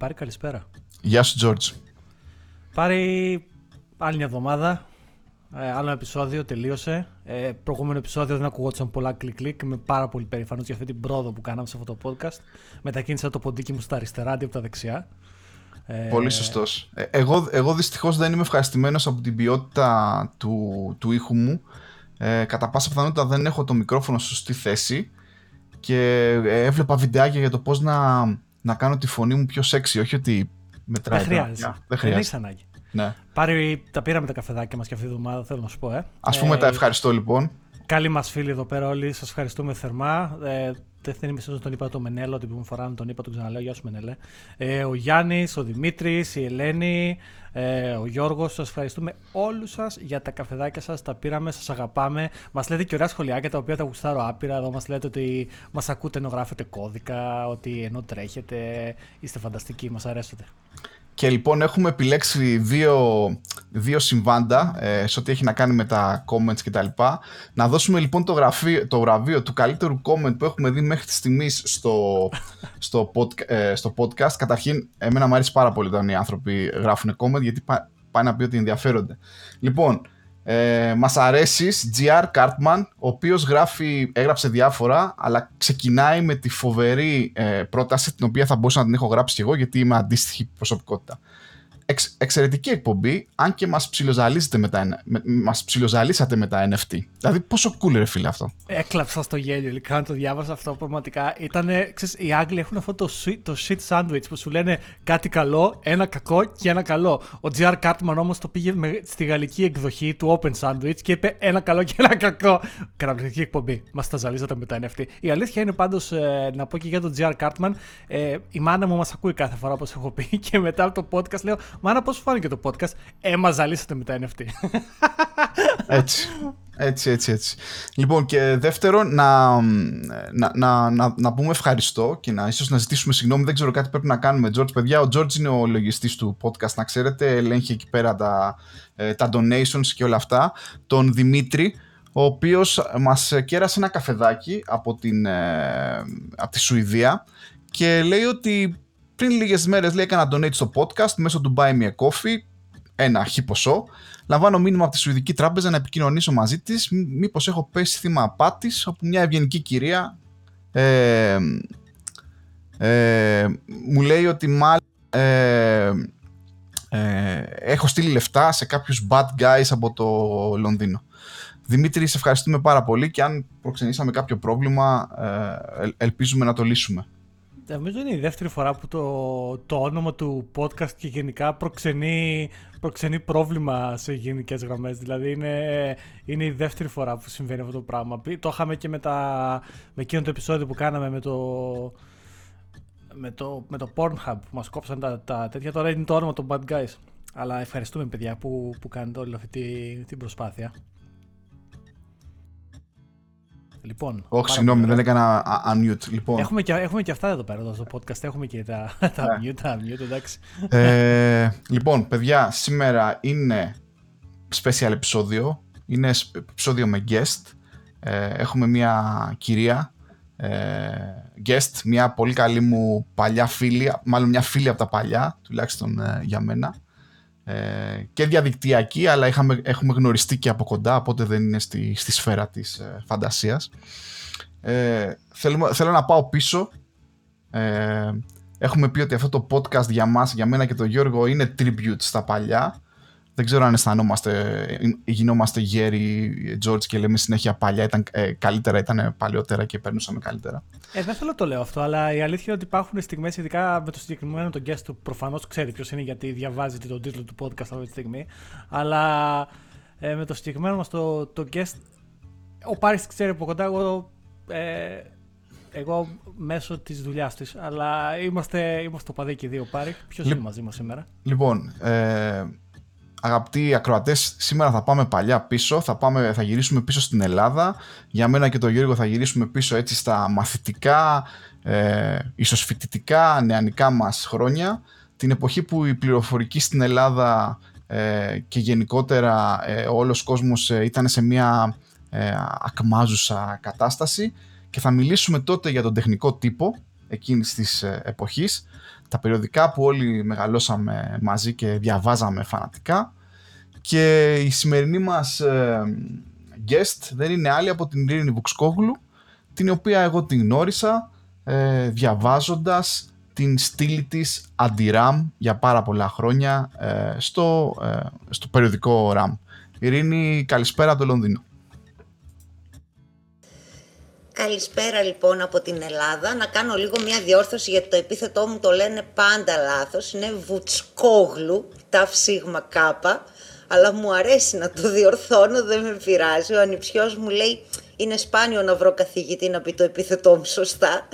Πάρη, καλησπέρα. Γεια σου, George. Πάρη, άλλη μια εβδομάδα. Ε, άλλο επεισόδιο, τελείωσε. Ε, προηγούμενο επεισόδιο δεν ακουγόντουσαν πολλά κλικ-κλικ. Είμαι πάρα πολύ περήφανος για αυτή την πρόοδο που κάναμε σε αυτό το podcast. Μετακίνησα το ποντίκι μου στα αριστερά αντί από τα δεξιά. Ε, πολύ σωστός. Ε, εγώ, εγώ δυστυχώς δεν είμαι ευχαριστημένος από την ποιότητα του, του ήχου μου. Ε, κατά πάσα πιθανότητα δεν έχω το μικρόφωνο στη σωστή θέση και ε, έβλεπα βιντεάκια για το πώς να, να κάνω τη φωνή μου πιο σεξι, όχι ότι μετράει. Δεν χρειάζεται. Δεν χρειάζεται. ανάγκη. Ναι. Πάρει, τα πήραμε τα καφεδάκια μας και αυτή τη εβδομάδα, θέλω να σου πω. Ε. Ας πούμε ε, τα ευχαριστώ λοιπόν. Καλή μας φίλοι εδώ πέρα όλοι, σας ευχαριστούμε θερμά. Ε, δεν είμαι τον είπα το Μενέλο, την που φορά τον είπα, τον ξαναλέω, γεια σου Μενέλε. Ε, ο Γιάννης, ο Δημήτρης, η Ελένη, ε, ο Γιώργος, σας ευχαριστούμε όλους σας για τα καφεδάκια σας, τα πήραμε, σας αγαπάμε. Μας λέτε και ωραία σχολιάκια τα οποία τα γουστάρω άπειρα, εδώ μας λέτε ότι μας ακούτε ενώ γράφετε κώδικα, ότι ενώ τρέχετε, είστε φανταστικοί, μας αρέσετε. Και λοιπόν έχουμε επιλέξει δύο, δύο συμβάντα ε, σε ό,τι έχει να κάνει με τα comments κτλ. Να δώσουμε λοιπόν το, γραφείο, το βραβείο του καλύτερου comment που έχουμε δει μέχρι τη στιγμής στο, στο, ε, στο podcast. Καταρχήν, εμένα μου αρέσει πάρα πολύ όταν οι άνθρωποι γράφουν comment γιατί πάει να πει ότι ενδιαφέρονται. Λοιπόν, ε, Μας αρέσει GR Cartman, ο οποίος έγραψε διάφορα, αλλά ξεκινάει με τη φοβερή ε, πρόταση, την οποία θα μπορούσα να την έχω γράψει κι εγώ, γιατί είμαι αντίστοιχη προσωπικότητα εξ, εξαιρετική εκπομπή, αν και μας, με τα, με, μας ψιλοζαλίσατε με τα NFT. Δηλαδή πόσο cool ρε φίλε αυτό. Έκλαψα στο γέλιο, ειλικρινά το διάβασα αυτό πραγματικά. Ήτανε, ξέρεις, οι Άγγλοι έχουν αυτό το, το shit sandwich που σου λένε κάτι καλό, ένα κακό και ένα καλό. Ο GR Cartman όμως το πήγε με, στη γαλλική εκδοχή του Open Sandwich και είπε ένα καλό και ένα κακό. Καταπληκτική εκπομπή. Μας τα ζαλίζατε με τα NFT. Η αλήθεια είναι πάντως, ε, να πω και για τον GR Cartman, ε, η μάνα μου μας ακούει κάθε φορά όπως έχω πει και μετά το podcast λέω Μάνα, πώς φάνηκε το podcast; Ε, μα ζαλίσατε με τα NFT. έτσι. Έτσι, έτσι, έτσι. Λοιπόν, και δεύτερον, να, να, να, να, να πούμε ευχαριστώ και να ίσως να ζητήσουμε συγγνώμη. Δεν ξέρω κάτι πρέπει να κάνουμε, George. Παιδιά, ο George είναι ο λογιστής του podcast, να ξέρετε. Ελέγχει εκεί πέρα τα, ε, τα donations και όλα αυτά. Τον Δημήτρη, ο οποίος μας κέρασε ένα καφεδάκι από, την, ε, από τη Σουηδία και λέει ότι πριν λίγες μέρες λέει έκανα donate στο podcast μέσω του Buy Me a Coffee, ένα χι ποσό. Λαμβάνω μήνυμα από τη Σουηδική Τράπεζα να επικοινωνήσω μαζί της, μήπως έχω πέσει θύμα απάτης, όπου μια ευγενική κυρία ε, ε, μου λέει ότι μάλλον ε, ε, έχω στείλει λεφτά σε κάποιους bad guys από το Λονδίνο. Δημήτρη, σε ευχαριστούμε πάρα πολύ και αν προξενήσαμε κάποιο πρόβλημα, ε, ελπίζουμε να το λύσουμε. Νομίζω είναι η δεύτερη φορά που το, το όνομα του podcast και γενικά προξενεί, προξενεί πρόβλημα σε γενικές γραμμές. Δηλαδή είναι, είναι η δεύτερη φορά που συμβαίνει αυτό το πράγμα. Το είχαμε και με, τα, με εκείνο το επεισόδιο που κάναμε με το, με το, με το Pornhub που μας κόψαν τα, τα τέτοια. Τώρα είναι το όνομα των Bad Guys. Αλλά ευχαριστούμε παιδιά που, που κάνετε όλη αυτή την προσπάθεια. Λοιπόν, Όχι, συγγνώμη, δεν έκανα unmute. Λοιπόν. Έχουμε, και, έχουμε και αυτά εδώ πέρα εδώ στο podcast. Έχουμε και τα, τα ναι. unmute, τα unmute, εντάξει. Ε, λοιπόν, παιδιά, σήμερα είναι special επεισόδιο. Είναι επεισόδιο με guest. Ε, έχουμε μια κυρία ε, guest, μια πολύ καλή μου παλιά φίλη, μάλλον μια φίλη από τα παλιά, τουλάχιστον ε, για μένα. Ε, και διαδικτυακή, αλλά είχαμε, έχουμε γνωριστεί και από κοντά, οπότε δεν είναι στη, στη σφαίρα της ε, φαντασίας. Ε, θέλω, θέλω να πάω πίσω. Ε, έχουμε πει ότι αυτό το podcast για μας, για μένα και τον Γιώργο, είναι tribute στα παλιά. Δεν ξέρω αν αισθανόμαστε, γινόμαστε γέροι, George, και λέμε συνέχεια παλιά ήταν ε, καλύτερα, ήταν παλιότερα και παίρνουσαμε καλύτερα. Ε, δεν θέλω να το λέω αυτό, αλλά η αλήθεια είναι ότι υπάρχουν στιγμές, ειδικά με το συγκεκριμένο τον guest του, προφανώς ξέρει ποιος είναι γιατί διαβάζετε τον τίτλο του podcast αυτή τη στιγμή. Αλλά ε, με το συγκεκριμένο μας το, το guest, ο Πάρης ξέρει από κοντά, εγώ, ε, εγώ μέσω της δουλειάς της. Αλλά είμαστε, είμαστε παδί και δύο Πάρη. Ποιος είναι μαζί μας σήμερα; Λοιπόν, ε, αγαπητοί ακροατές, σήμερα θα πάμε παλιά πίσω, θα, πάμε, θα γυρίσουμε πίσω στην Ελλάδα. Για μένα και τον Γιώργο θα γυρίσουμε πίσω έτσι στα μαθητικά, ε, ίσως φοιτητικά, νεανικά μας χρόνια. Την εποχή που η πληροφορική στην Ελλάδα ε, και γενικότερα ε, όλος ο κόσμος ε, ήταν σε μια ε, ακμάζουσα κατάσταση και θα μιλήσουμε τότε για τον τεχνικό τύπο εκείνης της ε, εποχής τα περιοδικά που όλοι μεγαλώσαμε μαζί και διαβάζαμε φανατικά και η σημερινή μας ε, guest δεν είναι άλλη από την Ειρήνη Βουξκόγλου την οποία εγώ την γνώρισα ε, διαβάζοντας την στήλη της αντι-RAM για πάρα πολλά χρόνια ε, στο, ε, στο περιοδικό RAM. Ειρήνη, καλησπέρα από το Λονδίνο. Καλησπέρα λοιπόν από την Ελλάδα. Να κάνω λίγο μια διόρθωση γιατί το επίθετό μου το λένε πάντα λάθος. Είναι Βουτσκόγλου, ταφ σίγμα κάπα. Αλλά μου αρέσει να το διορθώνω, δεν με πειράζει. Ο ανιψιός μου λέει είναι σπάνιο να βρω καθηγητή να πει το επίθετό μου σωστά.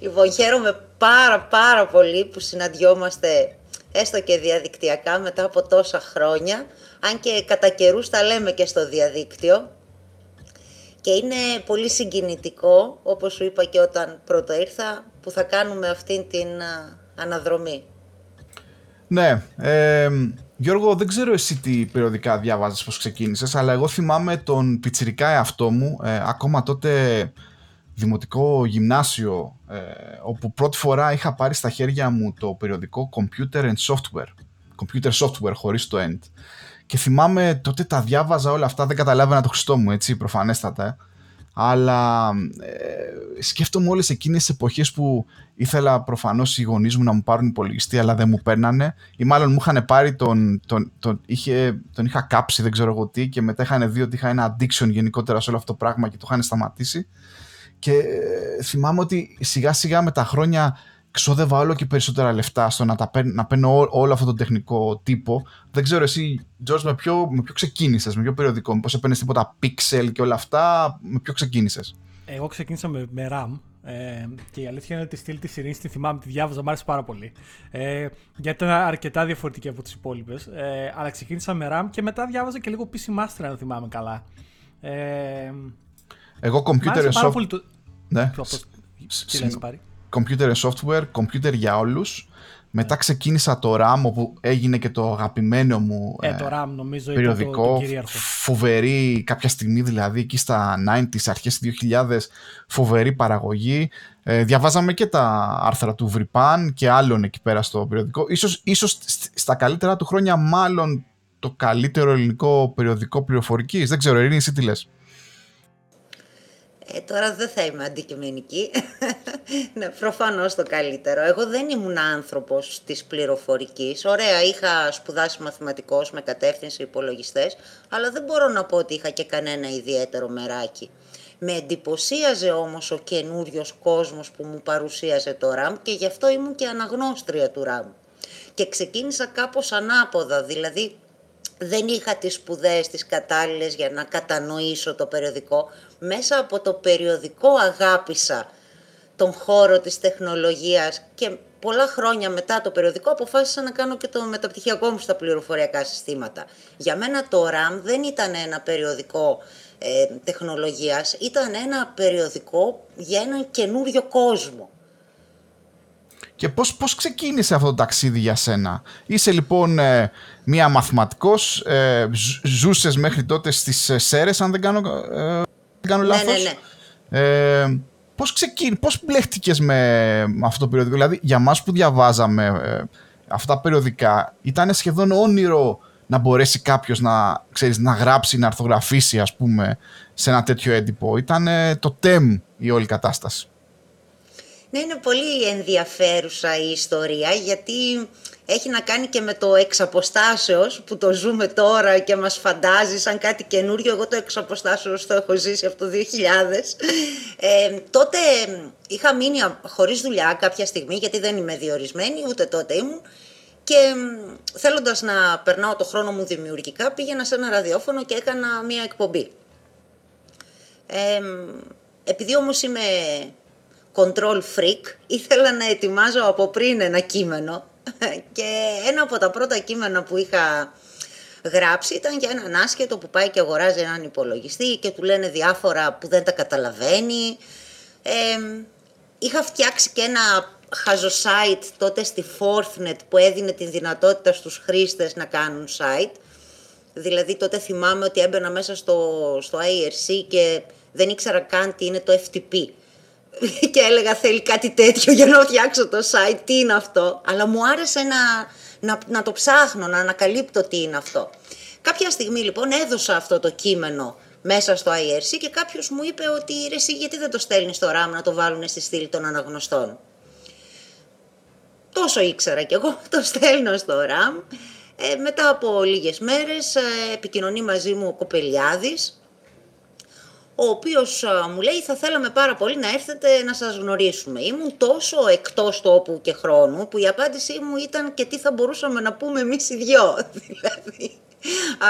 Λοιπόν, χαίρομαι πάρα πάρα πολύ που συναντιόμαστε έστω και διαδικτυακά μετά από τόσα χρόνια. Αν και κατά καιρούς τα λέμε και στο διαδίκτυο. Και είναι πολύ συγκινητικό, όπως σου είπα και όταν πρώτο ήρθα, που θα κάνουμε αυτήν την αναδρομή. Ναι, ε, Γιώργο, δεν ξέρω εσύ τι περιοδικά διάβαζες πώς ξεκίνησες, αλλά εγώ θυμάμαι τον πιτσιρικά εαυτό μου, ε, ακόμα τότε δημοτικό γυμνάσιο, ε, όπου πρώτη φορά είχα πάρει στα χέρια μου το περιοδικό Computer and Software. Computer Software χωρίς το end. Και θυμάμαι τότε τα διάβαζα όλα αυτά, δεν καταλάβαινα το Χριστό μου, έτσι, προφανέστατα. Αλλά ε, σκέφτομαι όλες εκείνες τις εποχές που ήθελα προφανώς οι γονείς μου να μου πάρουν υπολογιστή αλλά δεν μου παίρνανε ή μάλλον μου είχαν πάρει τον, τον, τον, είχε, τον είχα κάψει δεν ξέρω εγώ τι και μετά είχαν δει ότι είχα ένα addiction γενικότερα σε όλο αυτό το πράγμα και το είχαν σταματήσει και ε, θυμάμαι ότι σιγά σιγά με τα χρόνια ξόδευα όλο και περισσότερα λεφτά στο να, τα παίρνω, να παίρνω όλο αυτό το τεχνικό τύπο. Δεν ξέρω εσύ, George, με ποιο, με ποιο ξεκίνησες, με ποιο περιοδικό, μήπως έπαιρνες τίποτα pixel και όλα αυτά, με ποιο ξεκίνησες; Εγώ ξεκίνησα με, με RAM ε, και η αλήθεια είναι ότι τη στήλη τη Ειρήνη τη θυμάμαι, τη διάβαζα, μου άρεσε πάρα πολύ. Ε, γιατί ήταν αρκετά διαφορετική από τις υπόλοιπες. Ε, αλλά ξεκίνησα με RAM και μετά διάβαζα και λίγο PC Master, αν θυμάμαι καλά. Ε, Εγώ computer and software. Το... Ναι. Τι λες, πάρει computer and software, computer για όλους. Μετά ξεκίνησα το RAM όπου έγινε και το αγαπημένο μου ε, το RAM, νομίζω, περιοδικό. Το, το φοβερή κάποια στιγμή δηλαδή εκεί στα 90s, αρχές 2000 φοβερή παραγωγή. Ε, διαβάζαμε και τα άρθρα του Βρυπάν και άλλων εκεί πέρα στο περιοδικό. Ίσως, ίσως στα καλύτερα του χρόνια μάλλον το καλύτερο ελληνικό περιοδικό πληροφορικής. Δεν ξέρω, Ειρήνη, εσύ τι λες; Ε, τώρα δεν θα είμαι αντικειμενική. ναι, προφανώς το καλύτερο. Εγώ δεν ήμουν άνθρωπος της πληροφορικής. Ωραία, είχα σπουδάσει μαθηματικός με κατεύθυνση υπολογιστές, αλλά δεν μπορώ να πω ότι είχα και κανένα ιδιαίτερο μεράκι. Με εντυπωσίαζε όμως ο καινούριος κόσμος που μου παρουσίαζε το RAM και γι' αυτό ήμουν και αναγνώστρια του RAM. Και ξεκίνησα κάπως ανάποδα, δηλαδή δεν είχα τις σπουδέ τις κατάλληλες για να κατανοήσω το περιοδικό. Μέσα από το περιοδικό αγάπησα τον χώρο της τεχνολογίας και πολλά χρόνια μετά το περιοδικό αποφάσισα να κάνω και το μεταπτυχιακό μου στα πληροφοριακά συστήματα. Για μένα το RAM δεν ήταν ένα περιοδικό ε, τεχνολογίας, ήταν ένα περιοδικό για έναν καινούριο κόσμο. Και πώς, πώς ξεκίνησε αυτό το ταξίδι για σένα; Είσαι λοιπόν ε, μία μαθηματικός, ε, ζούσες μέχρι τότε στις ε, Σέρες αν δεν κάνω, ε, δεν κάνω ναι, λάθος; Ναι, ναι. Ε, πώς, ξεκίνη, πώς μπλέχτηκες με, αυτό το περιοδικό; Δηλαδή για μας που διαβάζαμε ε, αυτά τα περιοδικά ήταν σχεδόν όνειρο να μπορέσει κάποιος να, ξέρεις, να γράψει, να αρθογραφήσει ας πούμε σε ένα τέτοιο έντυπο; Ήταν το τέμ η όλη κατάσταση. Ναι, είναι πολύ ενδιαφέρουσα η ιστορία γιατί έχει να κάνει και με το εξαποστάσεως που το ζούμε τώρα και μας φαντάζει σαν κάτι καινούριο. Εγώ το εξαποστάσεως το έχω ζήσει από το 2000. Ε, τότε είχα μείνει χωρίς δουλειά κάποια στιγμή γιατί δεν είμαι διορισμένη, ούτε τότε ήμουν. Και θέλοντας να περνάω το χρόνο μου δημιουργικά πήγαινα σε ένα ραδιόφωνο και έκανα μία εκπομπή. Ε, επειδή όμως είμαι control freak, ήθελα να ετοιμάζω από πριν ένα κείμενο και ένα από τα πρώτα κείμενα που είχα γράψει ήταν για έναν άσχετο που πάει και αγοράζει έναν υπολογιστή και του λένε διάφορα που δεν τα καταλαβαίνει. Ε, είχα φτιάξει και ένα χαζο site τότε στη Forthnet που έδινε τη δυνατότητα στους χρήστες να κάνουν site. Δηλαδή τότε θυμάμαι ότι έμπαινα μέσα στο, στο IRC και δεν ήξερα καν τι είναι το FTP και έλεγα θέλει κάτι τέτοιο για να φτιάξω το site, τι είναι αυτό; Αλλά μου άρεσε να, να, να το ψάχνω, να ανακαλύπτω τι είναι αυτό. Κάποια στιγμή λοιπόν έδωσα αυτό το κείμενο μέσα στο IRC και κάποιος μου είπε ότι ρε εσύ γιατί δεν το στέλνεις στο RAM να το βάλουν στη στήλη των αναγνωστών; Τόσο ήξερα κι εγώ, το στέλνω στο RAM. Ε, μετά από λίγες μέρες ε, επικοινωνεί μαζί μου ο Κοπελιάδης, ο οποίος ε, μου λέει θα θέλαμε πάρα πολύ να έρθετε να σας γνωρίσουμε. Ήμουν τόσο εκτός τόπου και χρόνου που η απάντησή μου ήταν και τι θα μπορούσαμε να πούμε εμείς οι δυο. Δηλαδή,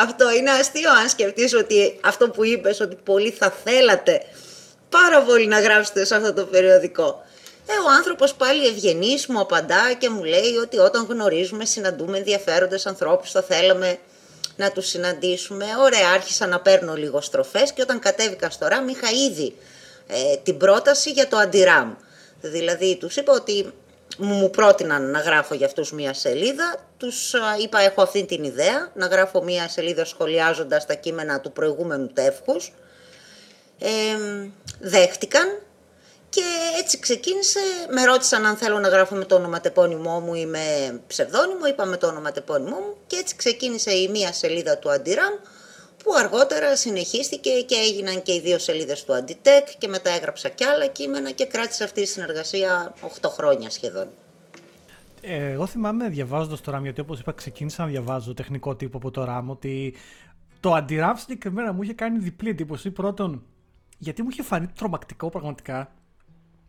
αυτό είναι αστείο αν σκεφτείς ότι αυτό που είπες ότι πολύ θα θέλατε πάρα πολύ να γράψετε σε αυτό το περιοδικό. Ε, ο άνθρωπος πάλι ευγενής μου απαντά και μου λέει ότι όταν γνωρίζουμε, συναντούμε ενδιαφέροντες ανθρώπους, θα θέλαμε να τους συναντήσουμε. Ωραία, άρχισα να παίρνω λίγος στροφές και όταν κατέβηκα στο ΡΑΜ είχα ήδη ε, την πρόταση για το αντιράμ. Δηλαδή τους είπα ότι μου πρότειναν να γράφω για αυτούς μία σελίδα, τους είπα έχω αυτή την ιδέα, να γράφω μία σελίδα σχολιάζοντας τα κείμενα του προηγούμενου τεύχους. Ε, δέχτηκαν και έτσι ξεκίνησε, με ρώτησαν αν θέλω να γράφω με το ονοματεπώνυμό μου ή με ψευδόνυμο, είπα με το ονοματεπώνυμό μου και έτσι ξεκίνησε η μία σελίδα του Αντιράμ που αργότερα συνεχίστηκε και έγιναν και οι δύο σελίδες του Αντιτεκ και μετά έγραψα κι άλλα κείμενα και κράτησε αυτή η συνεργασία 8 χρόνια σχεδόν. Ε, εγώ θυμάμαι διαβάζοντας το RAM, γιατί όπως είπα, ξεκίνησα να διαβάζω τεχνικό τύπο από το RAM, ότι το αντιράμ συγκεκριμένα μου είχε κάνει διπλή εντύπωση. Πρώτον, γιατί μου είχε φανεί τρομακτικό πραγματικά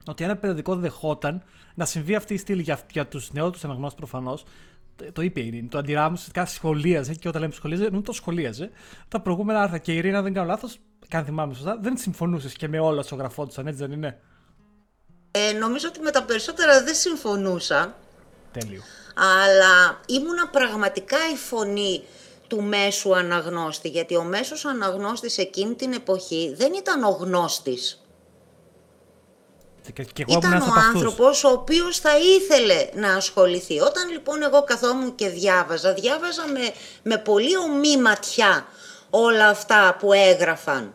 ότι ένα περιοδικό δεχόταν να συμβεί αυτή η στήλη για, για τους νεότερου αναγνώστες προφανώς. Το είπε η Ειρήνη. Το αντιράμου ουσιαστικά σχολίαζε και όταν λέμε σχολίαζε, ενώ το σχολίαζε. Τα προηγούμενα άρθρα και η Ειρήνη, αν δεν κάνω λάθος, καν θυμάμαι σωστά, δεν συμφωνούσες και με όλα όσα γραφόντουσαν, έτσι δεν είναι; Ε, νομίζω ότι με τα περισσότερα δεν συμφωνούσα. Τέλειο. Αλλά ήμουνα πραγματικά η φωνή του μέσου αναγνώστη, γιατί ο μέσος αναγνώστης εκείνη την εποχή δεν ήταν ο γνώστης. Και εγώ ήταν ο άνθρωπος ο οποίος θα ήθελε να ασχοληθεί. Όταν λοιπόν εγώ καθόμουν και διάβαζα, διάβαζα με, με πολύ ομή ματιά όλα αυτά που έγραφαν.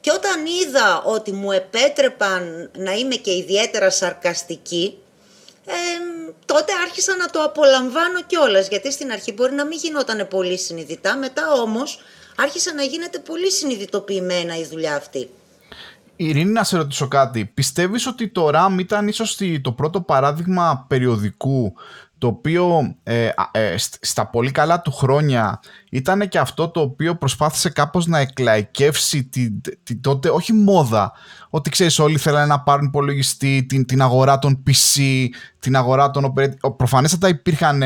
Και όταν είδα ότι μου επέτρεπαν να είμαι και ιδιαίτερα σαρκαστική, ε, τότε άρχισα να το απολαμβάνω κιόλας. Γιατί στην αρχή μπορεί να μην γινόταν πολύ συνειδητά, μετά όμως άρχισε να γίνεται πολύ συνειδητοποιημένα η δουλειά αυτή. Ειρήνη, να σε ρωτήσω κάτι. Πιστεύεις ότι το RAM ήταν ίσως το πρώτο παράδειγμα περιοδικού το οποίο ε, ε, στα πολύ καλά του χρόνια ήταν και αυτό το οποίο προσπάθησε κάπως να εκλαϊκεύσει την, την τότε, όχι μόδα, ότι ξέρεις όλοι θέλανε να πάρουν υπολογιστή, την, την αγορά των PC, την αγορά των operating... Προφανέστατα υπήρχαν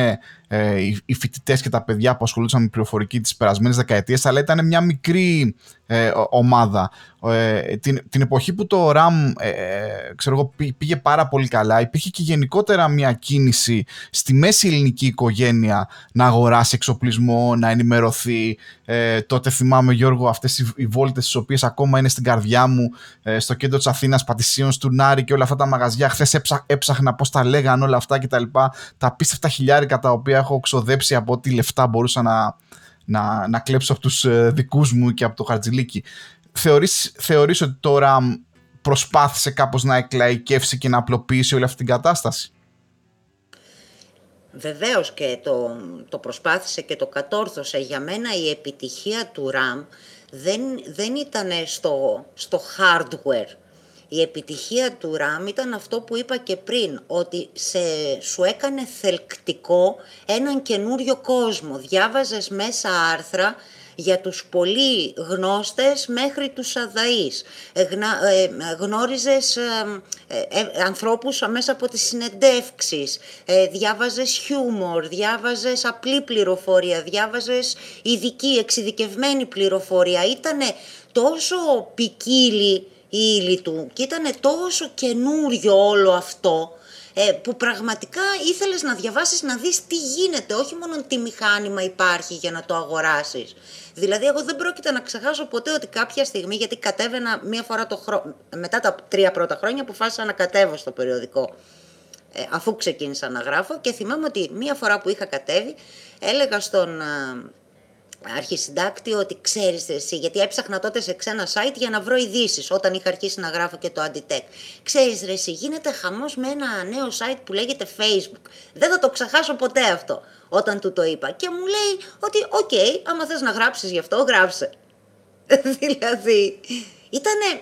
ε, οι, οι φοιτητές και τα παιδιά που ασχολούνταν με πληροφορική τις περασμένες δεκαετίες, αλλά ήταν μια μικρή ε, ομάδα. Ε, την, την εποχή που το RAM ε, ξέρω εγώ, πήγε πάρα πολύ καλά, υπήρχε και γενικότερα μια κίνηση στη μέση ελληνική οικογένεια να αγοράσει εξοπλισμό, να ενημερωθεί. Ε, τότε θυμάμαι Γιώργο αυτές οι, οι βόλτες τις οποίες ακόμα είναι στην καρδιά μου ε, στο κέντρο της Αθήνας, Πατησίων, Στουρνάρη και όλα αυτά τα μαγαζιά. Χθες έψα, έψαχνα πώς τα λέγαν όλα αυτά και τα λοιπά. Τα απίστευτα χιλιάρικα τα οποία έχω ξοδέψει από ό,τι λεφτά μπορούσα να, να, να κλέψω από τους ε, δικούς μου και από το χαρτζιλίκι. Θεωρείς, θεωρείς ότι τώρα προσπάθησε κάπως να εκλαϊκεύσει και να απλοποιήσει όλη αυτή την κατάσταση; Βεβαίως και το, το προσπάθησε και το κατόρθωσε. Για μένα η επιτυχία του RAM δεν, δεν ήταν στο, στο hardware. Η επιτυχία του RAM ήταν αυτό που είπα και πριν, ότι σε, σου έκανε θελκτικό έναν καινούριο κόσμο. Διάβαζες μέσα άρθρα για τους πολύ γνώστες μέχρι τους αδαείς. Ε, ε, γνώριζες ε, ανθρώπους μέσα από τις συνεντεύξεις, διάβαζες χιούμορ, διάβαζες απλή πληροφορία, διάβαζες ειδική, εξειδικευμένη πληροφορία. Ήτανε τόσο ποικίλη η ύλη του και ήταν τόσο καινούριο όλο αυτό που πραγματικά ήθελες να διαβάσεις να δεις τι γίνεται, όχι μόνο τι μηχάνημα υπάρχει για να το αγοράσεις. Δηλαδή, εγώ δεν πρόκειται να ξεχάσω ποτέ ότι κάποια στιγμή, γιατί κατέβαινα μία φορά το χρόνο, μετά τα τρία πρώτα χρόνια, αποφάσισα να κατέβω στο περιοδικό. Ε, αφού ξεκίνησα να γράφω και θυμάμαι ότι μία φορά που είχα κατέβει, έλεγα στον, αρχισυντάκτη ότι ξέρεις εσύ, γιατί έψαχνα τότε σε ξένα site για να βρω ειδήσεις όταν είχα αρχίσει να γράφω και το Antitech. Ξέρεις ρε εσύ, γίνεται χαμός με ένα νέο site που λέγεται Facebook. Δεν θα το ξεχάσω ποτέ αυτό όταν του το είπα. Και μου λέει ότι OK, okay, άμα θες να γράψεις γι' αυτό, γράψε. δηλαδή, ήτανε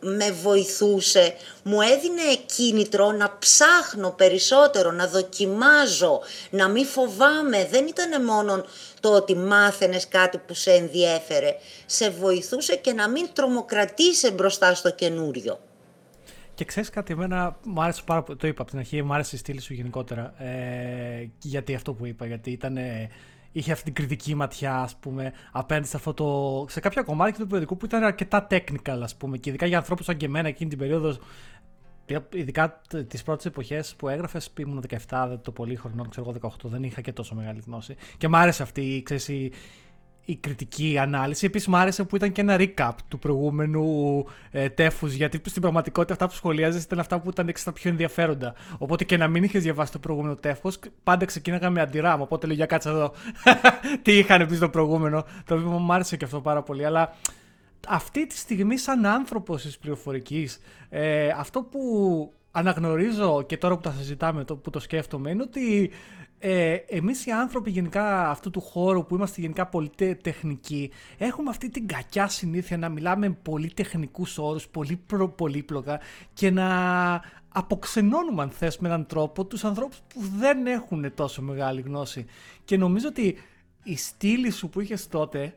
με βοηθούσε, μου έδινε κίνητρο να ψάχνω περισσότερο, να δοκιμάζω, να μην φοβάμαι. Δεν ήταν μόνο το ότι μάθαινες κάτι που σε ενδιέφερε. Σε βοηθούσε και να μην τρομοκρατήσει μπροστά στο καινούριο. Και ξέρεις κάτι, εμένα μου άρεσε πάρα πολύ. Το είπα από την αρχή, μου άρεσε η στήλη σου γενικότερα. Ε, γιατί αυτό που είπα, γιατί ήταν είχε αυτή την κριτική ματιά, ας πούμε, απέναντι σε αυτό το. σε κάποια κομμάτια του περιοδικού που ήταν αρκετά technical, ας πούμε. Και ειδικά για ανθρώπους σαν και εμένα εκείνη την περίοδος, ειδικά τις πρώτες εποχές που έγραφες, ήμουν 17, το πολύ χρονών, ξέρω εγώ 18, δεν είχα και τόσο μεγάλη γνώση. Και μ' άρεσε αυτή ξέρεις, η, η κριτική ανάλυση. Επίσης, μου άρεσε που ήταν και ένα recap του προηγούμενου ε, τέφους, γιατί στην πραγματικότητα αυτά που σχολιάζεις ήταν αυτά που ήταν εξtra πιο ενδιαφέροντα. Οπότε και να μην είχες διαβάσει το προηγούμενο τέφος, πάντα ξεκίναγα με αντιράμ. Οπότε λέω για κάτσε εδώ. Τι είχαν πει στο προηγούμενο. Το οποίο μου άρεσε και αυτό πάρα πολύ. Αλλά αυτή τη στιγμή, σαν άνθρωπος της πληροφορικής, ε, αυτό που αναγνωρίζω και τώρα που τα συζητάμε, το, που το σκέφτομαι, είναι ότι ε, εμείς οι άνθρωποι γενικά αυτού του χώρου που είμαστε γενικά πολύ τεχνικοί έχουμε αυτή την κακιά συνήθεια να μιλάμε πολύ τεχνικούς όρους, πολύ προ, πολύπλοκα και να αποξενώνουμε αν θες με έναν τρόπο τους ανθρώπους που δεν έχουν τόσο μεγάλη γνώση. Και νομίζω ότι η στήλη σου που είχες τότε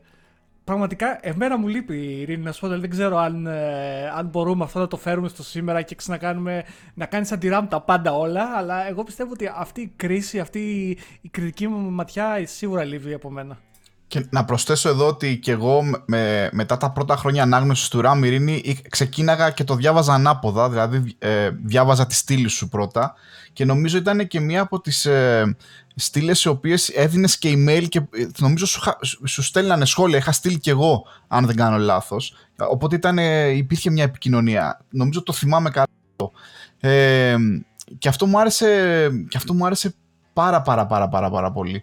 Πραγματικά, εμένα μου λείπει η Ειρήνη να σου πω, δηλαδή, δεν ξέρω αν, ε, αν μπορούμε αυτό να το φέρουμε στο σήμερα και ξανακάνουμε, να κάνεις αντιράμ τα πάντα όλα, αλλά εγώ πιστεύω ότι αυτή η κρίση, αυτή η κριτική μου ματιά σίγουρα λείπει από μένα. Και να προσθέσω εδώ ότι και εγώ με, μετά τα πρώτα χρόνια ανάγνωσης του Ραμ Ειρήνη ξεκίναγα και το διάβαζα ανάποδα, δηλαδή ε, διάβαζα τη στήλη σου πρώτα και νομίζω ήταν και μία από τις ε, στήλες οι οποίες έδινες και email και ε, νομίζω σου, σου στέλνανε σχόλια, είχα στείλει και εγώ αν δεν κάνω λάθος, οπότε ήταν, ε, υπήρχε μια επικοινωνία, νομίζω το θυμάμαι καλά. Ε, και αυτό μου άρεσε, και αυτό μου άρεσε πάρα πάρα πάρα πάρα πάρα πολύ.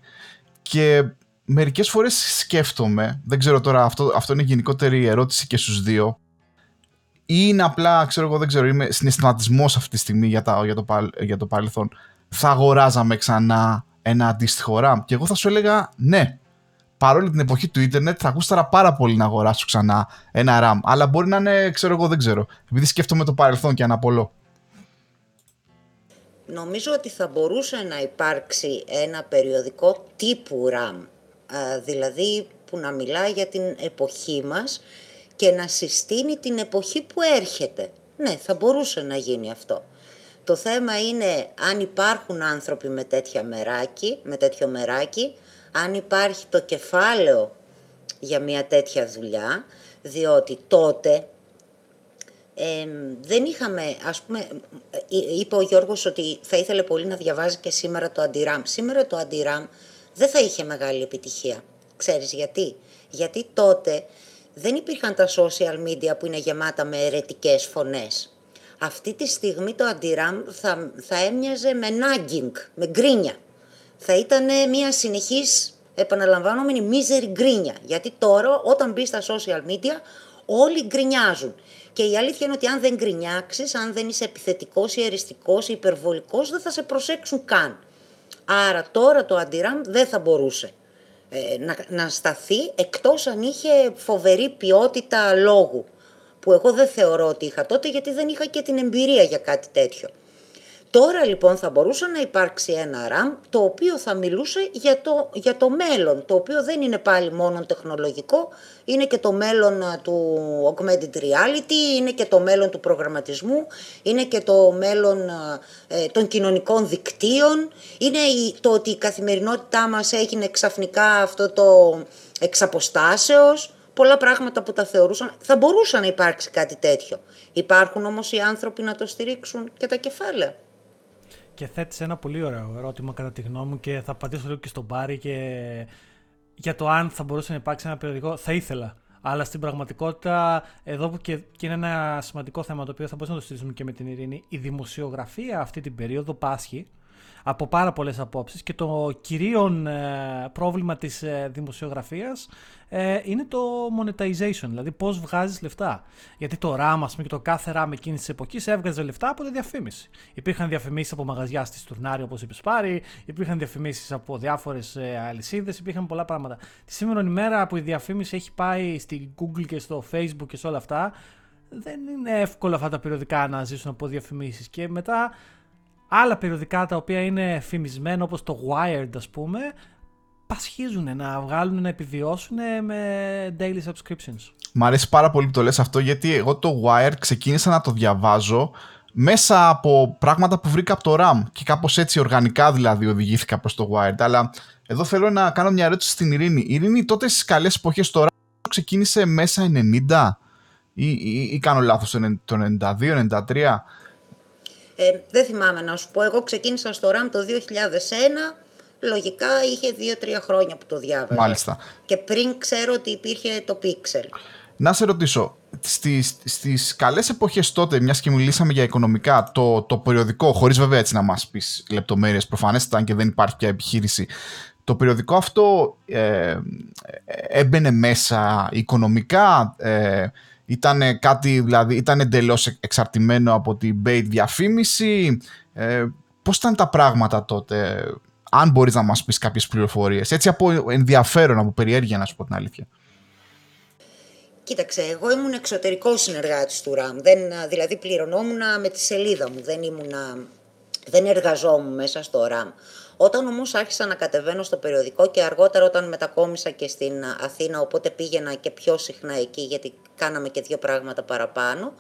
Και μερικές φορές σκέφτομαι, δεν ξέρω τώρα, αυτό, αυτό είναι γενικότερη ερώτηση και στους δύο, ή είναι απλά, ξέρω εγώ, δεν ξέρω, είμαι συναισθηματισμός αυτή τη στιγμή για, τα, για, το, για το παρελθόν, θα αγοράζαμε ξανά ένα αντίστοιχο RAM; Και εγώ θα σου έλεγα ναι. Παρόλη την εποχή του ίντερνετ θα ακούσταρα πάρα πολύ να αγοράσω ξανά ένα RAM. Αλλά μπορεί να είναι, ξέρω εγώ, δεν ξέρω. Επειδή σκέφτομαι το παρελθόν και αναπολώ. Νομίζω ότι θα μπορούσε να υπάρξει ένα περιοδικό τύπου RAM. Δηλαδή που να μιλά για την εποχή μας και να συστήνει την εποχή που έρχεται. Ναι, θα μπορούσε να γίνει αυτό. Το θέμα είναι αν υπάρχουν άνθρωποι με, τέτοια μεράκι, με τέτοιο μεράκι, αν υπάρχει το κεφάλαιο για μια τέτοια δουλειά, διότι τότε δεν είχαμε, ας πούμε, ε, είπε ο Γιώργος ότι θα ήθελε πολύ να διαβάζει και σήμερα το αντιράμ. Σήμερα το αντιράμ δεν θα είχε μεγάλη επιτυχία. Ξέρεις γιατί; Γιατί τότε δεν υπήρχαν τα social media που είναι γεμάτα με ερετικές φωνές. Αυτή τη στιγμή το αντιράμ θα, θα έμοιαζε με nagging, με γκρίνια. Θα ήταν μια συνεχής επαναλαμβανόμενη μίζερη γκρίνια. Γιατί τώρα όταν μπει στα social media όλοι γκρινιάζουν. Και η αλήθεια είναι ότι αν δεν γκρινιάξεις, αν δεν είσαι επιθετικός ή εριστικός ή υπερβολικός, δεν θα σε προσέξουν καν. Άρα τώρα το αντιράμ δεν θα μπορούσε ε, να, να σταθεί εκτός αν είχε φοβερή ποιότητα λόγου που εγώ δεν θεωρώ ότι είχα τότε γιατί δεν είχα και την εμπειρία για κάτι τέτοιο. Τώρα λοιπόν θα μπορούσε να υπάρξει ένα RAM το οποίο θα μιλούσε για το, για το μέλλον, το οποίο δεν είναι πάλι μόνο τεχνολογικό, είναι και το μέλλον του augmented reality, είναι και το μέλλον του προγραμματισμού, είναι και το μέλλον ε, των κοινωνικών δικτύων, είναι το ότι η καθημερινότητά μας έγινε ξαφνικά αυτό το εξαποστάσεως, πολλά πράγματα που τα θεωρούσαν. Θα μπορούσε να υπάρξει κάτι τέτοιο. Υπάρχουν όμως οι άνθρωποι να το στηρίξουν και τα κεφάλαια. Και θέτεις ένα πολύ ωραίο ερώτημα κατά τη γνώμη μου και θα απαντήσω λίγο και στον Πάρη και για το αν θα μπορούσε να υπάρξει ένα περιοδικό. Θα ήθελα. Αλλά στην πραγματικότητα, εδώ που και, και είναι ένα σημαντικό θέμα το οποίο θα μπορούσαμε να το συζητήσουμε και με την Ειρήνη, η δημοσιογραφία αυτή την περίοδο πάσχει από πάρα πολλές απόψεις και το κυρίων ε, πρόβλημα της ε, δημοσιογραφίας ε, είναι το monetization, δηλαδή πώς βγάζεις λεφτά. Γιατί το RAM, ας πούμε, και το κάθε RAM εκείνης της εποχής έβγαζε λεφτά από τη διαφήμιση. Υπήρχαν διαφημίσεις από μαγαζιά στη Στουρνάρη, όπως είπες πάρει, υπήρχαν διαφημίσεις από διάφορες ε, αλυσίδες, υπήρχαν πολλά πράγματα. Τη σήμερα ημέρα που η διαφήμιση έχει πάει στη Google και στο Facebook και σε όλα αυτά, δεν είναι εύκολο αυτά τα περιοδικά να ζήσουν από διαφημίσεις. Και μετά άλλα περιοδικά τα οποία είναι φημισμένα όπως το Wired ας πούμε πασχίζουν να βγάλουν, να επιβιώσουν με daily subscriptions. Μ' αρέσει πάρα πολύ που το λες αυτό γιατί εγώ το Wired ξεκίνησα να το διαβάζω μέσα από πράγματα που βρήκα από το RAM και κάπως έτσι οργανικά δηλαδή οδηγήθηκα προς το Wired αλλά εδώ θέλω να κάνω μια ερώτηση στην Ειρήνη. Ειρήνη τότε στις καλές εποχές το RAM ξεκίνησε μέσα 90 ή, ή, ή κάνω λάθος το 92, 93 ε, δεν θυμάμαι να σου πω. Εγώ ξεκίνησα στο RAM το 2001. Λογικά είχε 2-3 χρόνια που το διάβαζα. Μάλιστα. Και πριν ξέρω ότι υπήρχε το Pixel. Να σε ρωτήσω, στις, στις καλές εποχές τότε, μιας και μιλήσαμε για οικονομικά, το, το περιοδικό, χωρίς βέβαια έτσι να μας πεις λεπτομέρειες προφανές, αν και δεν υπάρχει πια επιχείρηση, το περιοδικό αυτό ε, έμπαινε μέσα οικονομικά, ε, ήταν κάτι, δηλαδή, ήταν εντελώς εξαρτημένο από την bait διαφήμιση. Ε, πώς ήταν τα πράγματα τότε, αν μπορείς να μας πεις κάποιες πληροφορίες, έτσι από ενδιαφέρον, από περιέργεια να σου πω την αλήθεια. Κοίταξε, εγώ ήμουν εξωτερικός συνεργάτης του RAM, δεν, δηλαδή πληρωνόμουν με τη σελίδα μου, δεν, ήμουν, δεν εργαζόμουν μέσα στο RAM. Όταν όμως άρχισα να κατεβαίνω στο περιοδικό και αργότερα όταν μετακόμισα και στην Αθήνα, οπότε πήγαινα και πιο συχνά εκεί γιατί κάναμε και δύο πράγματα παραπάνω,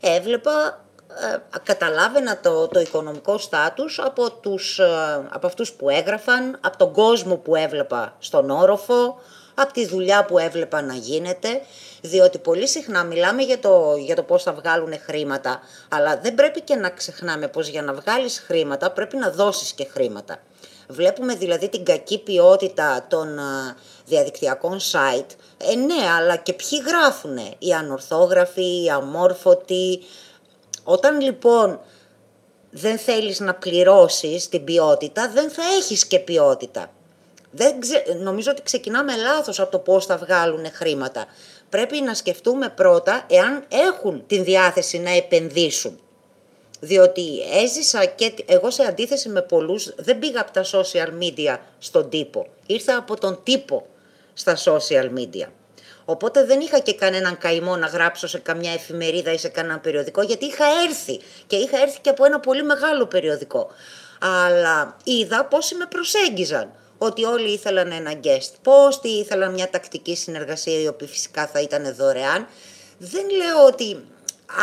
έβλεπα, ε, καταλάβαινα το, το οικονομικό στάτους από, τους, ε, από αυτούς που έγραφαν, από τον κόσμο που έβλεπα στον όροφο, από τη δουλειά που έβλεπα να γίνεται, διότι πολύ συχνά μιλάμε για το, για το πώς θα βγάλουν χρήματα, αλλά δεν πρέπει και να ξεχνάμε πως για να βγάλεις χρήματα πρέπει να δώσεις και χρήματα. Βλέπουμε δηλαδή την κακή ποιότητα των διαδικτυακών site. Ε, ναι, αλλά και ποιοι γράφουνε; Οι ανορθόγραφοι, οι αμόρφωτοι. Όταν λοιπόν δεν θέλεις να πληρώσεις την ποιότητα, δεν θα έχεις και ποιότητα. Δεν Νομίζω ότι ξεκινάμε λάθος από το πώς θα βγάλουν χρήματα. Πρέπει να σκεφτούμε πρώτα εάν έχουν την διάθεση να επενδύσουν διότι έζησα και εγώ σε αντίθεση με πολλούς δεν πήγα από τα social media στον τύπο, ήρθα από τον τύπο στα social media. Οπότε δεν είχα και κανέναν καημό να γράψω σε καμιά εφημερίδα ή σε κανένα περιοδικό, γιατί είχα έρθει και είχα έρθει και από ένα πολύ μεγάλο περιοδικό. Αλλά είδα πώς με προσέγγιζαν, ότι όλοι ήθελαν ένα guest post ή ήθελαν μια τακτική συνεργασία η οποία φυσικά θα ήταν δωρεάν. Δεν λέω ότι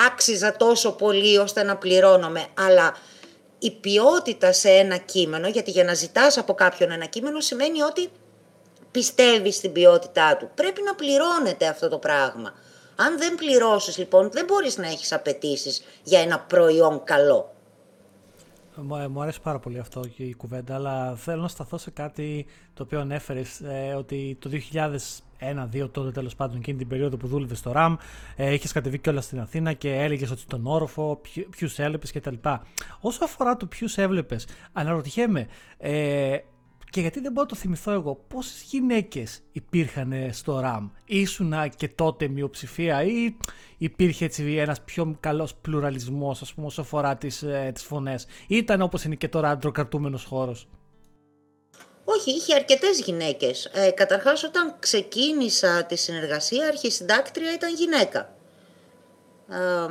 άξιζα τόσο πολύ ώστε να πληρώνομαι, αλλά η ποιότητα σε ένα κείμενο, γιατί για να ζητάς από κάποιον ένα κείμενο σημαίνει ότι πιστεύεις στην ποιότητά του. Πρέπει να πληρώνεται αυτό το πράγμα. Αν δεν πληρώσεις λοιπόν δεν μπορείς να έχεις απαιτήσεις για ένα προϊόν καλό. Μου αρέσει πάρα πολύ αυτό και η κουβέντα, αλλά θέλω να σταθώ σε κάτι το οποίο ανέφερες ε, ότι το 2001-2002 τότε τέλος πάντων εκείνη την περίοδο που δούλευε στο RAM, ε, είχες κατεβεί κιόλας στην Αθήνα και έλεγες ότι στον όροφο ποιους έβλεπες κτλ. Όσο αφορά το ποιους έβλεπες, αναρωτιέμαι, ε, και γιατί δεν μπορώ να το θυμηθώ εγώ, πόσες γυναίκες υπήρχαν στο RAM, ήσουνα και τότε μειοψηφία ή υπήρχε έτσι ένας πιο καλός πλουραλισμός, ας πούμε, όσο αφορά τις ε, τις φωνές, ήταν όπως είναι και τώρα αντροκρατούμενος χώρος; Όχι, είχε αρκετές γυναίκες. Ε, καταρχάς, όταν ξεκίνησα τη συνεργασία, αρχισυντάκτρια ήταν γυναίκα. Ε,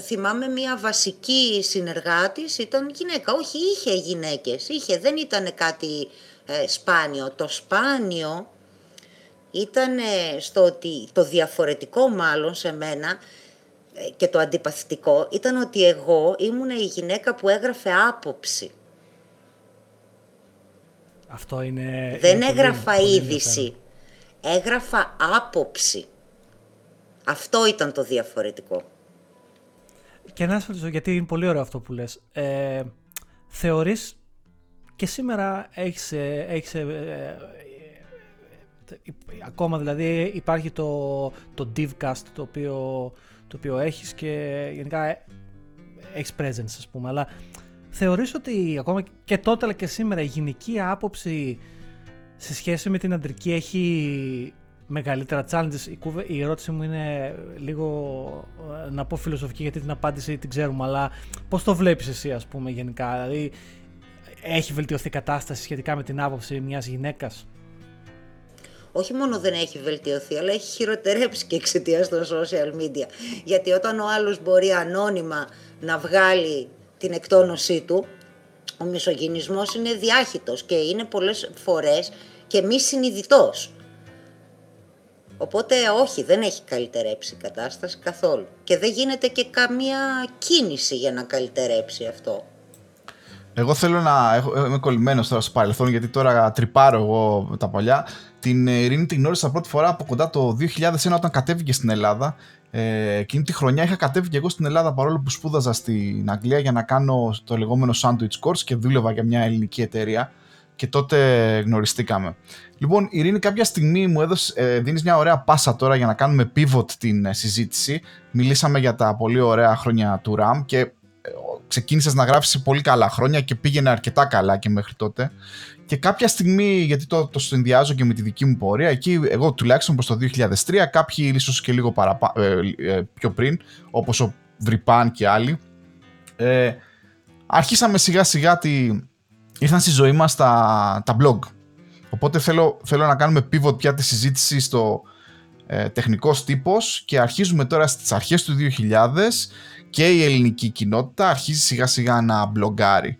θυμάμαι μια βασική συνεργάτης ήταν γυναίκα. Όχι, είχε γυναίκες, είχε, δεν ήταν κάτι ε, σπάνιο. Το σπάνιο ήταν στο ότι το διαφορετικό μάλλον σε μένα ε, και το αντιπαθητικό ήταν ότι εγώ ήμουν η γυναίκα που έγραφε άποψη. Αυτό είναι... Δεν έγραφα είδηση. Έγραφα άποψη. Αυτό ήταν το διαφορετικό. Και να σας γιατί είναι πολύ ωραίο αυτό που λες. Ε, θεωρείς και σήμερα έχεις, ε, έχεις ε, ε, ακόμα δηλαδή υπάρχει το, το Divcast το οποίο, το οποίο έχεις και γενικά έχεις presence ας πούμε αλλά θεωρείς ότι ακόμα και τότε αλλά και σήμερα η γυναική άποψη σε σχέση με την αντρική έχει μεγαλύτερα challenges. Η, κουβε... η ερώτηση μου είναι λίγο ε, να πω φιλοσοφική γιατί την απάντηση την ξέρουμε, αλλά πώς το βλέπεις εσύ ας πούμε γενικά, δηλαδή έχει βελτιωθεί η κατάσταση σχετικά με την άποψη μιας γυναίκας; Όχι μόνο δεν έχει βελτιωθεί, αλλά έχει χειροτερέψει και εξαιτία των social media. Γιατί όταν ο άλλος μπορεί ανώνυμα να βγάλει την εκτόνωσή του, ο μισογυνισμός είναι διάχυτος και είναι πολλές φορές και μη συνειδητός. Οπότε όχι, δεν έχει καλυτερέψει η κατάσταση καθόλου. Και δεν γίνεται και καμία κίνηση για να καλυτερέψει αυτό. Εγώ θέλω να. Έχω, είμαι κολλημένος τώρα στο παρελθόν γιατί τώρα τρυπάρω εγώ τα παλιά. Την Ειρήνη την γνώρισα πρώτη φορά από κοντά το 2001 όταν κατέβηκε στην Ελλάδα. Ε, εκείνη τη χρονιά είχα κατέβει και εγώ στην Ελλάδα παρόλο που σπούδαζα στην Αγγλία για να κάνω το λεγόμενο sandwich course και δούλευα για μια ελληνική εταιρεία και τότε γνωριστήκαμε. Λοιπόν, Ειρήνη, κάποια στιγμή μου έδωσε, ε, δίνεις μια ωραία πάσα τώρα για να κάνουμε pivot την ε, συζήτηση. Μιλήσαμε για τα πολύ ωραία χρόνια του RAM και ε, ξεκίνησες να γράφεις πολύ καλά χρόνια και πήγαινε αρκετά καλά και μέχρι τότε. Και κάποια στιγμή, γιατί το, το συνδυάζω και με τη δική μου πορεία, εκεί εγώ τουλάχιστον προς το 2003, κάποιοι ίσως και λίγο παραπα, ε, ε, πιο πριν, όπως ο Βρυπάν και άλλοι, ε, αρχίσαμε σιγά σιγά τη, ήρθαν στη ζωή μας τα, τα blog. Οπότε θέλω, θέλω να κάνουμε pivot πια τη συζήτηση στο ε, τεχνικός τύπος και αρχίζουμε τώρα στις αρχές του 2000 και η ελληνική κοινότητα αρχίζει σιγά σιγά να μπλογκάρει.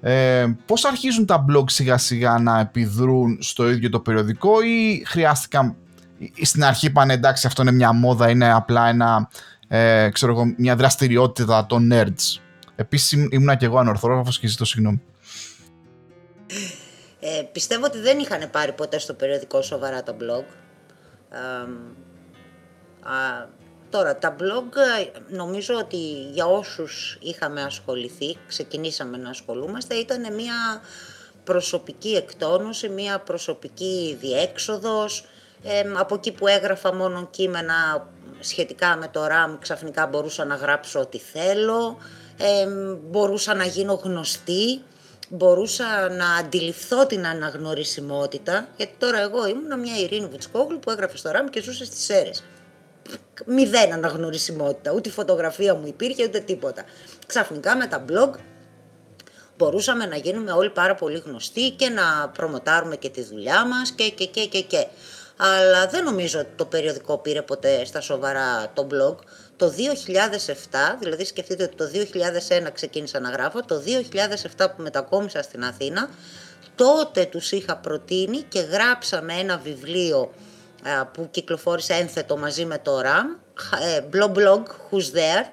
Ε, πώς αρχίζουν τα blog σιγά σιγά να επιδρούν στο ίδιο το περιοδικό ή χρειάστηκαν στην αρχή είπαν εντάξει αυτό είναι μια μόδα, είναι απλά ένα, ε, ξέρω εγώ, μια δραστηριότητα των nerds. Επίσης ήμουνα και εγώ ανορθόγραφος και ζητώ συγγνώμη. Ε, πιστεύω ότι δεν είχαν πάρει ποτέ στο περιοδικό σοβαρά τα blog. α, τώρα, τα blog νομίζω ότι για όσους είχαμε ασχοληθεί, ξεκινήσαμε να ασχολούμαστε, ήταν μια προσωπική εκτόνωση, μια προσωπική διέξοδος. από εκεί που έγραφα μόνο κείμενα σχετικά με το RAM, ξαφνικά μπορούσα να γράψω ό,τι θέλω, μπορούσα να γίνω γνωστή μπορούσα να αντιληφθώ την αναγνωρισιμότητα, γιατί τώρα εγώ ήμουν μια Ειρήνη Βουτσικόγλου που έγραφε στο ράμ και ζούσε στις Σέρες. Μηδέν αναγνωρισιμότητα, ούτε φωτογραφία μου υπήρχε, ούτε τίποτα. Ξαφνικά με τα blog μπορούσαμε να γίνουμε όλοι πάρα πολύ γνωστοί και να προμοτάρουμε και τη δουλειά μας και και και και και. Αλλά δεν νομίζω ότι το περιοδικό πήρε ποτέ στα σοβαρά το blog. Το 2007, δηλαδή σκεφτείτε ότι το 2001 ξεκίνησα να γράφω, το 2007 που μετακόμισα στην Αθήνα, τότε τους είχα προτείνει και γράψαμε ένα βιβλίο που κυκλοφόρησε ένθετο μαζί με το RAM, ε, blog blog Who's There,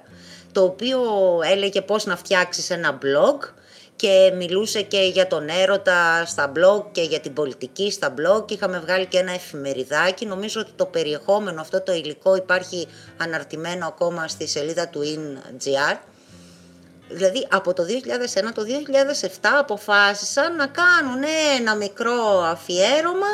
το οποίο έλεγε πώς να φτιάξεις ένα blog και μιλούσε και για τον έρωτα στα blog και για την πολιτική στα blog είχαμε βγάλει και ένα εφημεριδάκι. Νομίζω ότι το περιεχόμενο, αυτό το υλικό υπάρχει αναρτημένο ακόμα στη σελίδα του InGR. Δηλαδή από το 2001 το 2007 αποφάσισαν να κάνουν ένα μικρό αφιέρωμα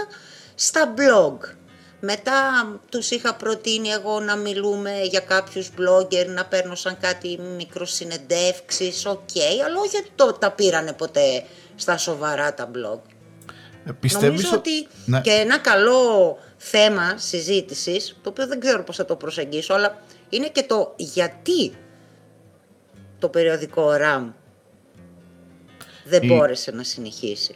στα blog. Μετά τους είχα προτείνει εγώ να μιλούμε για κάποιους blogger, να παίρνω σαν κάτι μικροσυνεντεύξεις, OK, okay, αλλά όχι ότι το, τα πήρανε ποτέ στα σοβαρά τα blog. Ε, Νομίζω ότι ναι. και ένα καλό θέμα συζήτησης, το οποίο δεν ξέρω πώς θα το προσεγγίσω, αλλά είναι και το γιατί το περιοδικό RAM δεν μπόρεσε να συνεχίσει.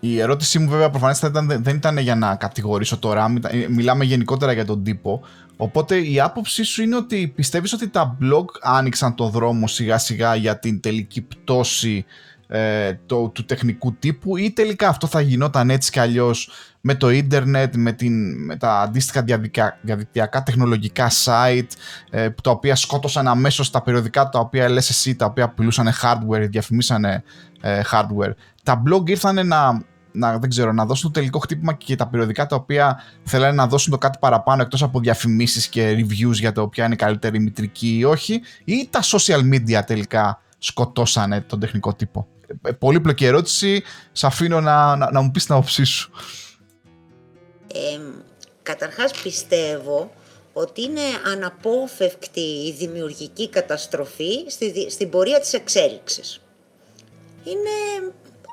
Η ερώτησή μου βέβαια προφανέστατα δεν ήταν για να κατηγορήσω τώρα, μιλάμε γενικότερα για τον τύπο. Οπότε η άποψή σου είναι ότι πιστεύεις ότι τα blog άνοιξαν το δρόμο σιγά σιγά για την τελική πτώση ε, το, του τεχνικού τύπου ή τελικά αυτό θα γινόταν έτσι κι αλλιώς με το ίντερνετ, με, την, με τα αντίστοιχα διαδικτυακά τεχνολογικά site ε, τα οποία σκότωσαν αμέσως τα περιοδικά τα οποία λες εσύ, τα οποία πουλούσαν hardware, διαφημίσανε ε, hardware. Τα blog ήρθαν να να, δεν ξέρω, να δώσουν το τελικό χτύπημα και τα περιοδικά τα οποία θέλανε να δώσουν το κάτι παραπάνω εκτός από διαφημίσεις και reviews για το ποια είναι η καλύτερη μητρική ή όχι ή τα social media τελικά σκοτώσανε τον τεχνικό τύπο. Ε, πολύπλοκη ερώτηση, σε αφήνω να, να, να μου πεις την άποψή σου. Ε, καταρχάς πιστεύω ότι είναι αναπόφευκτη η δημιουργική καταστροφή στη, στην πορεία της εξέλιξης. είναι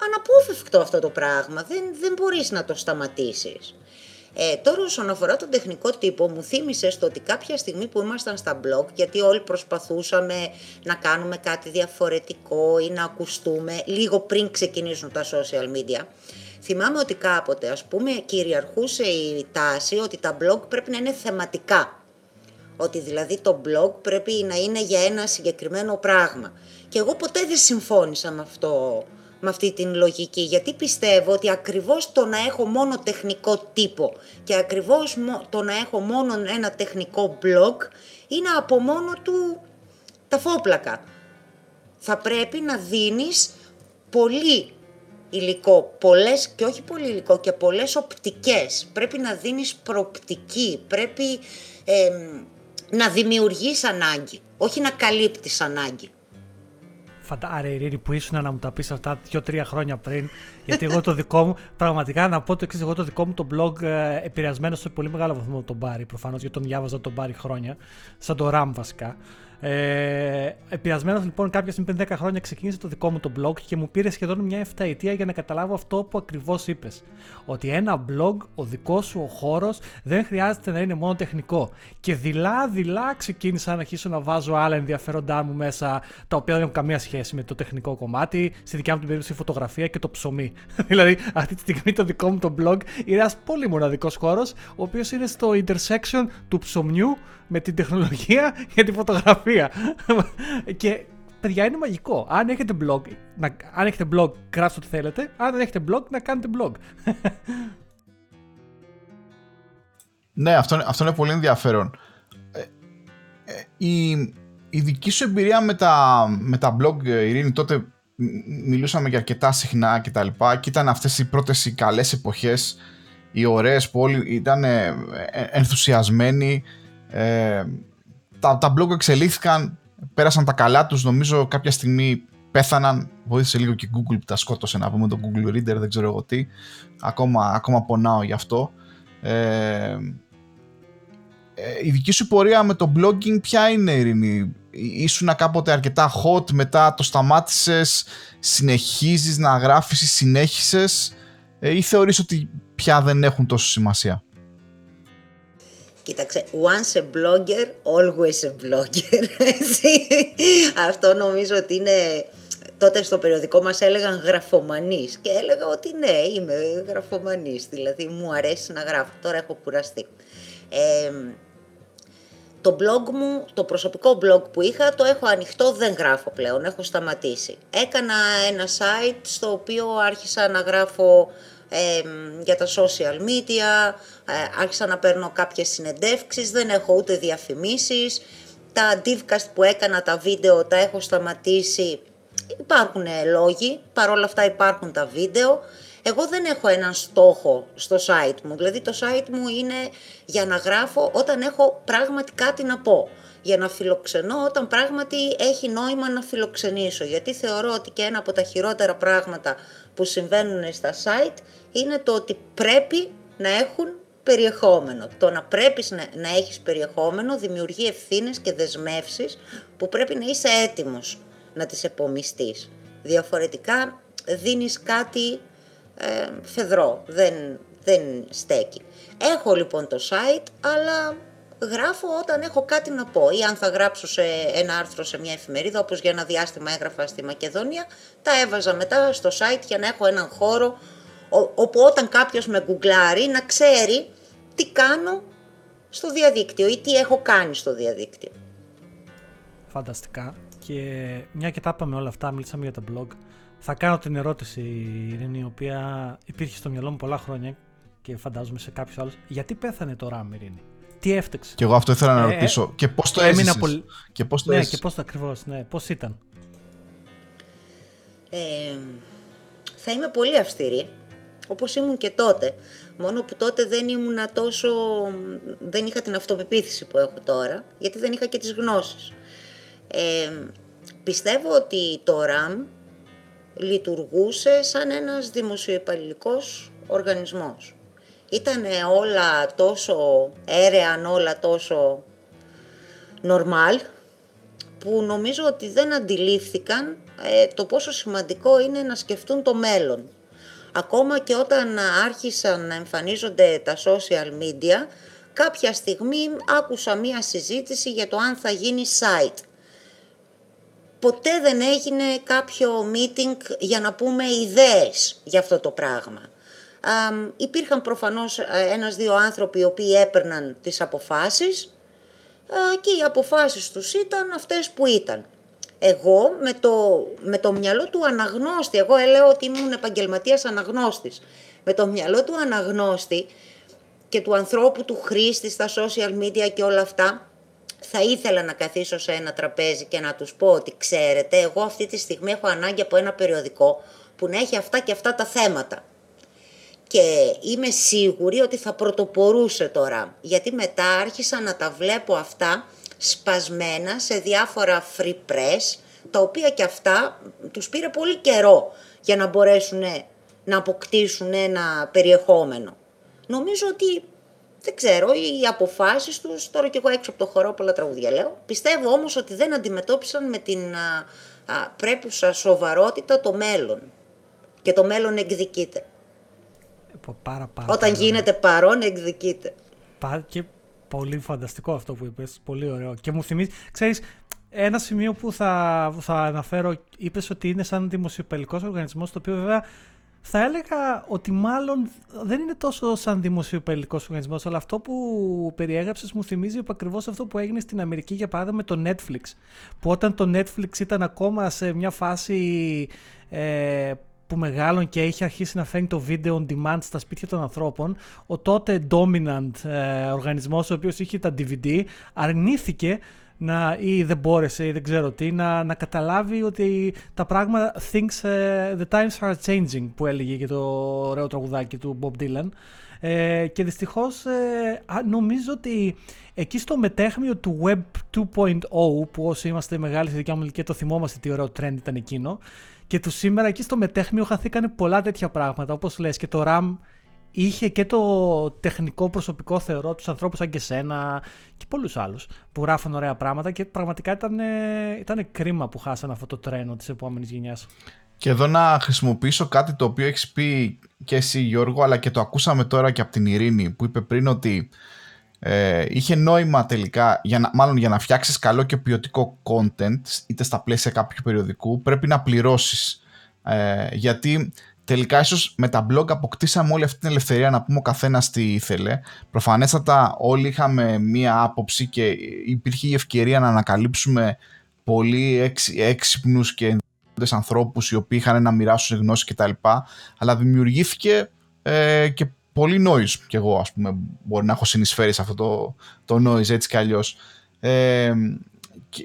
αναπόφευκτο αυτό το πράγμα. Δεν, δεν μπορείς να το σταματήσεις. Ε, τώρα όσον αφορά τον τεχνικό τύπο μου θύμισες στο ότι κάποια στιγμή που ήμασταν στα blog γιατί όλοι προσπαθούσαμε να κάνουμε κάτι διαφορετικό ή να ακουστούμε λίγο πριν ξεκινήσουν τα social media θυμάμαι ότι κάποτε ας πούμε κυριαρχούσε η τάση ότι τα blog πρέπει να είναι θεματικά ότι δηλαδή το blog πρέπει να είναι για ένα συγκεκριμένο πράγμα και εγώ ποτέ δεν συμφώνησα με αυτό με αυτή την λογική, γιατί πιστεύω ότι ακριβώς το να έχω μόνο τεχνικό τύπο και ακριβώς το να έχω μόνο ένα τεχνικό blog είναι από μόνο του τα φόπλακα. Θα πρέπει να δίνεις πολύ υλικό, πολλές και όχι πολύ υλικό και πολλές οπτικές. Πρέπει να δίνεις προπτική, πρέπει να δημιουργείς ανάγκη, όχι να καλύπτεις ανάγκη. Φαντάρε, Ειρήνη, που ήσουν να μου τα πεις αυτά δύο-τρία χρόνια πριν. Γιατί εγώ το δικό μου, πραγματικά να πω το εξής: Εγώ το δικό μου το blog ε, επηρεασμένο σε πολύ μεγάλο βαθμό τον Μπάρι, προφανώς γιατί τον διάβαζα τον Μπάρι χρόνια, σαν το RAM βασικά. Ε, Επηρεασμένος λοιπόν κάποια στιγμή πριν 10 χρόνια ξεκίνησε το δικό μου το blog και μου πήρε σχεδόν μια 7 ετία για να καταλάβω αυτό που ακριβώς είπες. Ότι ένα blog, ο δικός σου ο χώρος, δεν χρειάζεται να είναι μόνο τεχνικό. Και δειλά-δειλά ξεκίνησα να αρχίσω να βάζω άλλα ενδιαφέροντά μου μέσα, τα οποία δεν έχουν καμία σχέση με το τεχνικό κομμάτι. Στη δικιά μου την περίπτωση η φωτογραφία και το ψωμί. δηλαδή, αυτή τη στιγμή το δικό μου το blog είναι ένας πολύ μοναδικός χώρος, ο οποίος είναι στο intersection του ψωμιού με την τεχνολογία για τη φωτογραφία. και παιδιά είναι μαγικό. Αν έχετε blog, να, αν έχετε blog, γράψτε ό,τι θέλετε. Αν δεν έχετε blog, να κάνετε blog. ναι, αυτό, αυτό είναι πολύ ενδιαφέρον. Ε, ε, η, η δική σου εμπειρία με τα, με τα blog, Ειρήνη, τότε μιλούσαμε για αρκετά συχνά και τα λοιπά και ήταν αυτές οι πρώτες οι καλές εποχές οι ωραίες που όλοι ήταν ε, ενθουσιασμένοι ε, τα, τα blog εξελίχθηκαν, πέρασαν τα καλά τους, νομίζω κάποια στιγμή πέθαναν, βοήθησε λίγο και Google που τα σκότωσε να πούμε το Google Reader, δεν ξέρω εγώ τι, ακόμα, ακόμα πονάω γι' αυτό. Ε, ε, η δική σου πορεία με το blogging ποια είναι Ειρήνη, ήσουν κάποτε αρκετά hot, μετά το σταμάτησες, συνεχίζεις να γράφεις ή συνέχισες ε, ή θεωρείς ότι πια δεν έχουν τόσο σημασία; Κοίταξε, once a blogger, always a blogger. Αυτό νομίζω ότι είναι... Τότε στο περιοδικό μας έλεγαν γραφομανής και έλεγα ότι ναι, είμαι γραφομανής, δηλαδή μου αρέσει να γράφω, τώρα έχω κουραστεί. Ε, το blog μου, το προσωπικό blog που είχα, το έχω ανοιχτό, δεν γράφω πλέον, έχω σταματήσει. Έκανα ένα site στο οποίο άρχισα να γράφω για τα social media, ε, άρχισα να παίρνω κάποιες συνεντεύξεις, δεν έχω ούτε διαφημίσεις, τα divcast που έκανα, τα βίντεο, τα έχω σταματήσει, υπάρχουν λόγοι, παρόλα αυτά υπάρχουν τα βίντεο. Εγώ δεν έχω έναν στόχο στο site μου, δηλαδή το site μου είναι για να γράφω όταν έχω πράγματι κάτι να πω για να φιλοξενώ όταν πράγματι έχει νόημα να φιλοξενήσω. Γιατί θεωρώ ότι και ένα από τα χειρότερα πράγματα που συμβαίνουν στα site είναι το ότι πρέπει να έχουν περιεχόμενο. Το να πρέπει να, να έχεις περιεχόμενο δημιουργεί ευθύνες και δεσμεύσεις που πρέπει να είσαι έτοιμος να τις επομιστείς. Διαφορετικά δίνεις κάτι ε, φεδρό, δεν, δεν στέκει. Έχω λοιπόν το site, αλλά γράφω όταν έχω κάτι να πω ή αν θα γράψω σε ένα άρθρο σε μια εφημερίδα όπως για ένα διάστημα έγραφα στη Μακεδονία τα έβαζα μετά στο site για να έχω έναν χώρο όπου όταν κάποιος με γκουγκλάρει να ξέρει τι κάνω στο διαδίκτυο ή τι έχω κάνει στο διαδίκτυο. Φανταστικά και μια και τα είπαμε όλα αυτά, μίλησαμε για το blog θα κάνω την ερώτηση η οποία υπήρχε στο μυαλό μου πολλά χρόνια και φαντάζομαι σε κάποιο άλλο. Γιατί πέθανε το RAM, Ειρήνη; Τι έφταξε. Και εγώ αυτό ήθελα να ε, ρωτήσω. και πώς το έζησες; Πολύ... Και πώς το Ναι, και πώς το ακριβώς. Ναι. Πώς ήταν; Ε, θα είμαι πολύ αυστηρή, όπως ήμουν και τότε. Μόνο που τότε δεν ήμουν τόσο... δεν είχα την αυτοπεποίθηση που έχω τώρα, γιατί δεν είχα και τις γνώσεις. Ε, πιστεύω ότι το RAM λειτουργούσε σαν ένας δημοσιοϊπαλληλικός οργανισμός. Ήταν όλα τόσο έρεαν, όλα τόσο νορμάλ, που νομίζω ότι δεν αντιλήφθηκαν ε, το πόσο σημαντικό είναι να σκεφτούν το μέλλον. Ακόμα και όταν άρχισαν να εμφανίζονται τα social media, κάποια στιγμή άκουσα μία συζήτηση για το αν θα γίνει site. Ποτέ δεν έγινε κάποιο meeting για να πούμε ιδέες για αυτό το πράγμα. Υπήρχαν προφανώς ε, ένας-δύο άνθρωποι οι οποίοι έπαιρναν τις αποφάσεις και οι αποφάσεις τους ήταν αυτές που ήταν. Εγώ με το, με το μυαλό του αναγνώστη, εγώ λέω ότι ήμουν επαγγελματίας αναγνώστης, με το μυαλό του αναγνώστη και του ανθρώπου του χρήστη στα social media και όλα αυτά, θα ήθελα να καθίσω σε ένα τραπέζι και να τους πω ότι ξέρετε, εγώ αυτή τη στιγμή έχω ανάγκη από ένα περιοδικό που να έχει αυτά και αυτά τα θέματα. Και είμαι σίγουρη ότι θα πρωτοπορούσε τώρα, γιατί μετά άρχισα να τα βλέπω αυτά σπασμένα σε διάφορα free press, τα οποία και αυτά τους πήρε πολύ καιρό για να μπορέσουν να αποκτήσουν ένα περιεχόμενο. Νομίζω ότι, δεν ξέρω, οι αποφάσεις τους, τώρα και εγώ έξω από το χώρο πολλά τραγουδιά λέω, πιστεύω όμως ότι δεν αντιμετώπισαν με την α, α, πρέπουσα σοβαρότητα το μέλλον. Και το μέλλον εκδικείται. Πάρα, πάρα, Όταν γίνεται παρόν εκδικείται. Και πολύ φανταστικό αυτό που είπες, πολύ ωραίο. Και μου θυμίζει, ξέρεις, ένα σημείο που θα, θα αναφέρω, είπες ότι είναι σαν δημοσιοπαιλικός οργανισμός, το οποίο βέβαια θα έλεγα ότι μάλλον δεν είναι τόσο σαν δημοσιοπαιλικός οργανισμός, αλλά αυτό που περιέγραψες μου θυμίζει ακριβώς αυτό που έγινε στην Αμερική για παράδειγμα με το Netflix. Που όταν το Netflix ήταν ακόμα σε μια φάση ε, που μεγάλων και έχει αρχίσει να φέρνει το video on demand στα σπίτια των ανθρώπων, ο τότε dominant ε, οργανισμός ο οποίος είχε τα DVD αρνήθηκε να, ή δεν μπόρεσε ή δεν ξέρω τι, να, να καταλάβει ότι τα πράγματα thinks uh, the times are changing που έλεγε και το ωραίο τραγουδάκι του Bob Dylan. Ε, και δυστυχώς ε, νομίζω ότι εκεί στο μετέχμιο του Web 2.0 που όσοι είμαστε μεγάλοι στη δικιά μου ηλικία το θυμόμαστε τι ωραίο trend ήταν εκείνο και του σήμερα εκεί στο μετέχμιο χαθήκανε πολλά τέτοια πράγματα όπως λες και το RAM είχε και το τεχνικό προσωπικό θεωρώ τους ανθρώπους σαν και σένα και πολλούς άλλους που γράφουν ωραία πράγματα και πραγματικά ήταν, ήταν κρίμα που χάσανε αυτό το τρένο της επόμενης γενιάς. Και εδώ να χρησιμοποιήσω κάτι το οποίο έχεις πει και εσύ Γιώργο αλλά και το ακούσαμε τώρα και από την Ειρήνη που είπε πριν ότι ε, είχε νόημα τελικά, για να, μάλλον για να φτιάξεις καλό και ποιοτικό content είτε στα πλαίσια κάποιου περιοδικού πρέπει να πληρώσεις ε, γιατί τελικά ίσως με τα blog αποκτήσαμε όλη αυτή την ελευθερία να πούμε ο καθένας τι ήθελε. Προφανέστατα όλοι είχαμε μία άποψη και υπήρχε η ευκαιρία να ανακαλύψουμε πολύ έξυπνους και ενδιαφέροντες ανθρώπους οι οποίοι είχαν να μοιράσουν γνώση κτλ. Αλλά δημιουργήθηκε ε, και πολύ noise κι εγώ ας πούμε μπορεί να έχω συνεισφέρει σε αυτό το, το noise έτσι κι αλλιώς. Ε,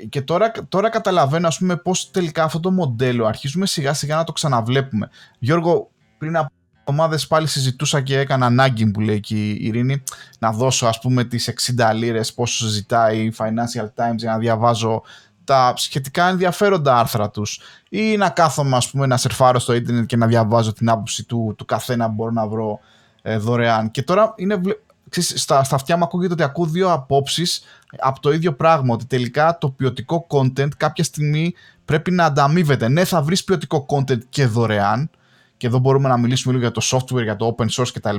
και, τώρα, τώρα καταλαβαίνω ας πούμε πώς τελικά αυτό το μοντέλο αρχίζουμε σιγά σιγά να το ξαναβλέπουμε. Γιώργο, πριν από εβδομάδες πάλι συζητούσα και έκανα ανάγκη που λέει και η Ειρήνη να δώσω ας πούμε τις 60 λίρες πόσο ζητάει η Financial Times για να διαβάζω τα σχετικά ενδιαφέροντα άρθρα τους ή να κάθομαι ας πούμε να σερφάρω στο ίντερνετ και να διαβάζω την άποψη του, του καθένα που μπορώ να βρω ε, δωρεάν. Και τώρα είναι, ξέρεις, στα, στα αυτιά μου ακούγεται ότι ακούω δύο απόψεις από το ίδιο πράγμα. Ότι τελικά το ποιοτικό content κάποια στιγμή πρέπει να ανταμείβεται. Ναι, θα βρεις ποιοτικό content και δωρεάν. Και εδώ μπορούμε να μιλήσουμε λίγο για το software, για το open source κτλ.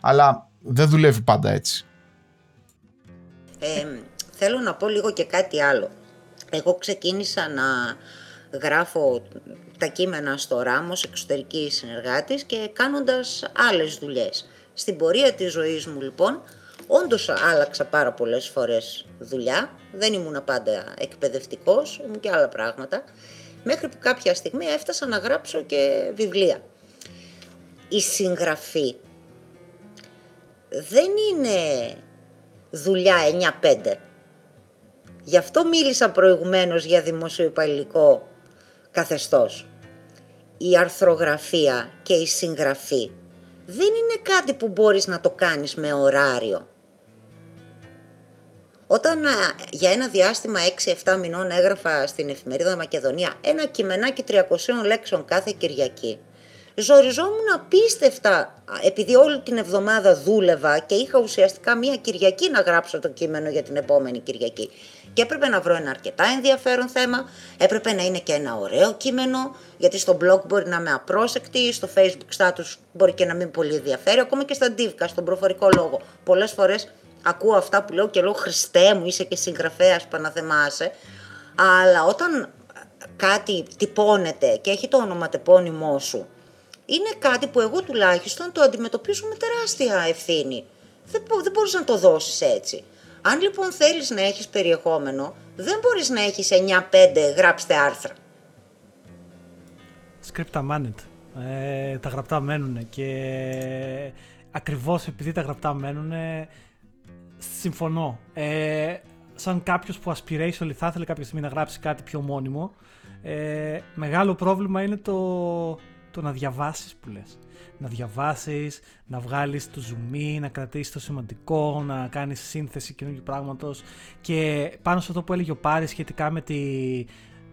Αλλά δεν δουλεύει πάντα έτσι. Ε, θέλω να πω λίγο και κάτι άλλο. Εγώ ξεκίνησα να γράφω τα κείμενα στο Ράμος, εξωτερική συνεργάτης και κάνοντας άλλες δουλειές. Στην πορεία της ζωής μου λοιπόν, όντως άλλαξα πάρα πολλές φορές δουλειά, δεν ήμουν πάντα εκπαιδευτικός, ήμουν και άλλα πράγματα, μέχρι που κάποια στιγμή έφτασα να γράψω και βιβλία. Η συγγραφή δεν είναι δουλειά 9-5. Γι' αυτό μίλησα προηγουμένως για δημοσιοϊπαλληλικό καθεστώς. Η αρθρογραφία και η συγγραφή δεν είναι κάτι που μπορείς να το κάνεις με ωράριο. Όταν για ένα διάστημα 6-7 μηνών έγραφα στην εφημερίδα Μακεδονία ένα κειμενάκι 300 λέξεων κάθε Κυριακή, ζοριζόμουν απίστευτα επειδή όλη την εβδομάδα δούλευα και είχα ουσιαστικά μία Κυριακή να γράψω το κείμενο για την επόμενη Κυριακή. Και έπρεπε να βρω ένα αρκετά ενδιαφέρον θέμα, έπρεπε να είναι και ένα ωραίο κείμενο, γιατί στο blog μπορεί να είμαι απρόσεκτη, στο facebook status μπορεί και να μην πολύ ενδιαφέρει, ακόμα και στα ντίβκα, στον προφορικό λόγο. Πολλές φορές ακούω αυτά που λέω και λέω Χριστέ μου, είσαι και συγγραφέας παναθεμάσαι, αλλά όταν κάτι τυπώνεται και έχει το ονοματεπώνυμό σου, είναι κάτι που εγώ τουλάχιστον το αντιμετωπίζω με τεράστια ευθύνη. Δεν, δεν μπορείς να το δώσεις έτσι. Αν λοιπόν θέλεις να έχεις περιεχόμενο, δεν μπορείς να έχεις 9-5 γράψτε άρθρα. Scripta managed. Ε, τα γραπτά μένουν και ακριβώς επειδή τα γραπτά μένουν συμφωνώ. Ε, σαν κάποιος που aspiration θα ήθελε κάποια στιγμή να γράψει κάτι πιο μόνιμο, ε, μεγάλο πρόβλημα είναι το, το να διαβάσεις που λες. Να διαβάσεις, να βγάλεις το zoom να κρατήσεις το σημαντικό, να κάνεις σύνθεση καινούργιου πράγματος και πάνω σε αυτό που έλεγε ο Πάρης σχετικά με, τη,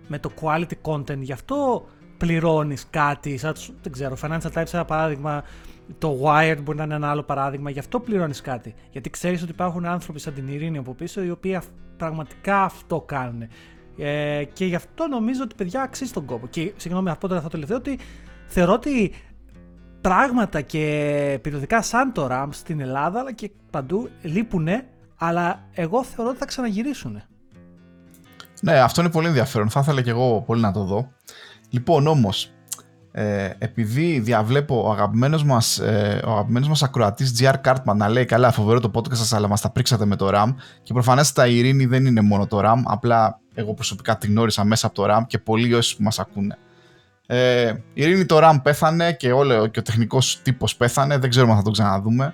με το quality content, γι' αυτό πληρώνεις κάτι, σαν, δεν ξέρω, Financial Times ένα παράδειγμα, το Wired μπορεί να είναι ένα άλλο παράδειγμα, γι' αυτό πληρώνεις κάτι. Γιατί ξέρεις ότι υπάρχουν άνθρωποι σαν την Ειρήνη από πίσω οι οποίοι πραγματικά αυτό κάνουν. Ε, και γι' αυτό νομίζω ότι παιδιά αξίζει τον κόπο. Και συγγνώμη, αυτό το τελευταίο ότι θεωρώ ότι πράγματα και περιοδικά σαν το RAM στην Ελλάδα αλλά και παντού λείπουνε, αλλά εγώ θεωρώ ότι θα ξαναγυρίσουν. Ναι, αυτό είναι πολύ ενδιαφέρον. Θα ήθελα και εγώ πολύ να το δω. Λοιπόν, όμως, ε, επειδή διαβλέπω ο αγαπημένος μας, ε, ο αγαπημένος μας ακροατής GR Cartman να λέει καλά φοβερό το podcast σας αλλά μας τα πρίξατε με το RAM και προφανέστατα η ειρήνη δεν είναι μόνο το RAM απλά εγώ προσωπικά την γνώρισα μέσα από το RAM και πολλοί όσοι που μας ακούνε. Ε, η ειρήνη το RAM πέθανε και, όλο, και ο τεχνικός τύπος πέθανε, δεν ξέρουμε αν θα το ξαναδούμε.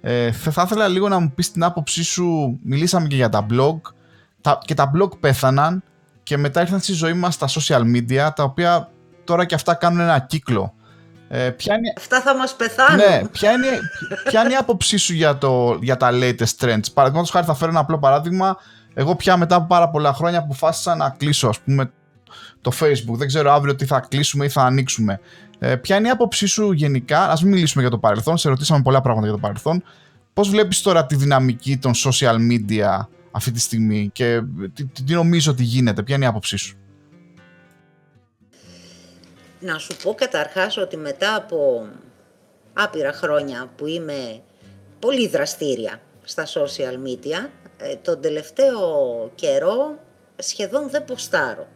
Ε, θα ήθελα λίγο να μου πεις την άποψή σου, μιλήσαμε και για τα blog τα, και τα blog πέθαναν και μετά ήρθαν στη ζωή μας τα social media τα οποία τώρα και αυτά κάνουν ένα κύκλο. Ε, ποια είναι... Αυτά θα μας πεθάνουν. Ναι, ποια είναι, ποια είναι η άποψή σου για, το, για τα latest trends; Παραδείγματος χάρη θα φέρω ένα απλό παράδειγμα. Εγώ πια μετά από πάρα πολλά χρόνια αποφάσισα να κλείσω ας πούμε το facebook. Δεν ξέρω αύριο τι θα κλείσουμε ή θα ανοίξουμε. Ε, ποια είναι η άποψή σου γενικά, ας μην μιλήσουμε για το παρελθόν, σε ρωτήσαμε πολλά πράγματα για το παρελθόν. Πώς βλέπεις τώρα τη δυναμική των social media αυτή τη στιγμή και τι, τι νομίζω ότι γίνεται, ποια είναι η άποψή σου; Να σου πω καταρχάς ότι μετά από άπειρα χρόνια που είμαι πολύ δραστήρια στα social media, ε, τον τελευταίο καιρό σχεδόν δεν ποστάρω.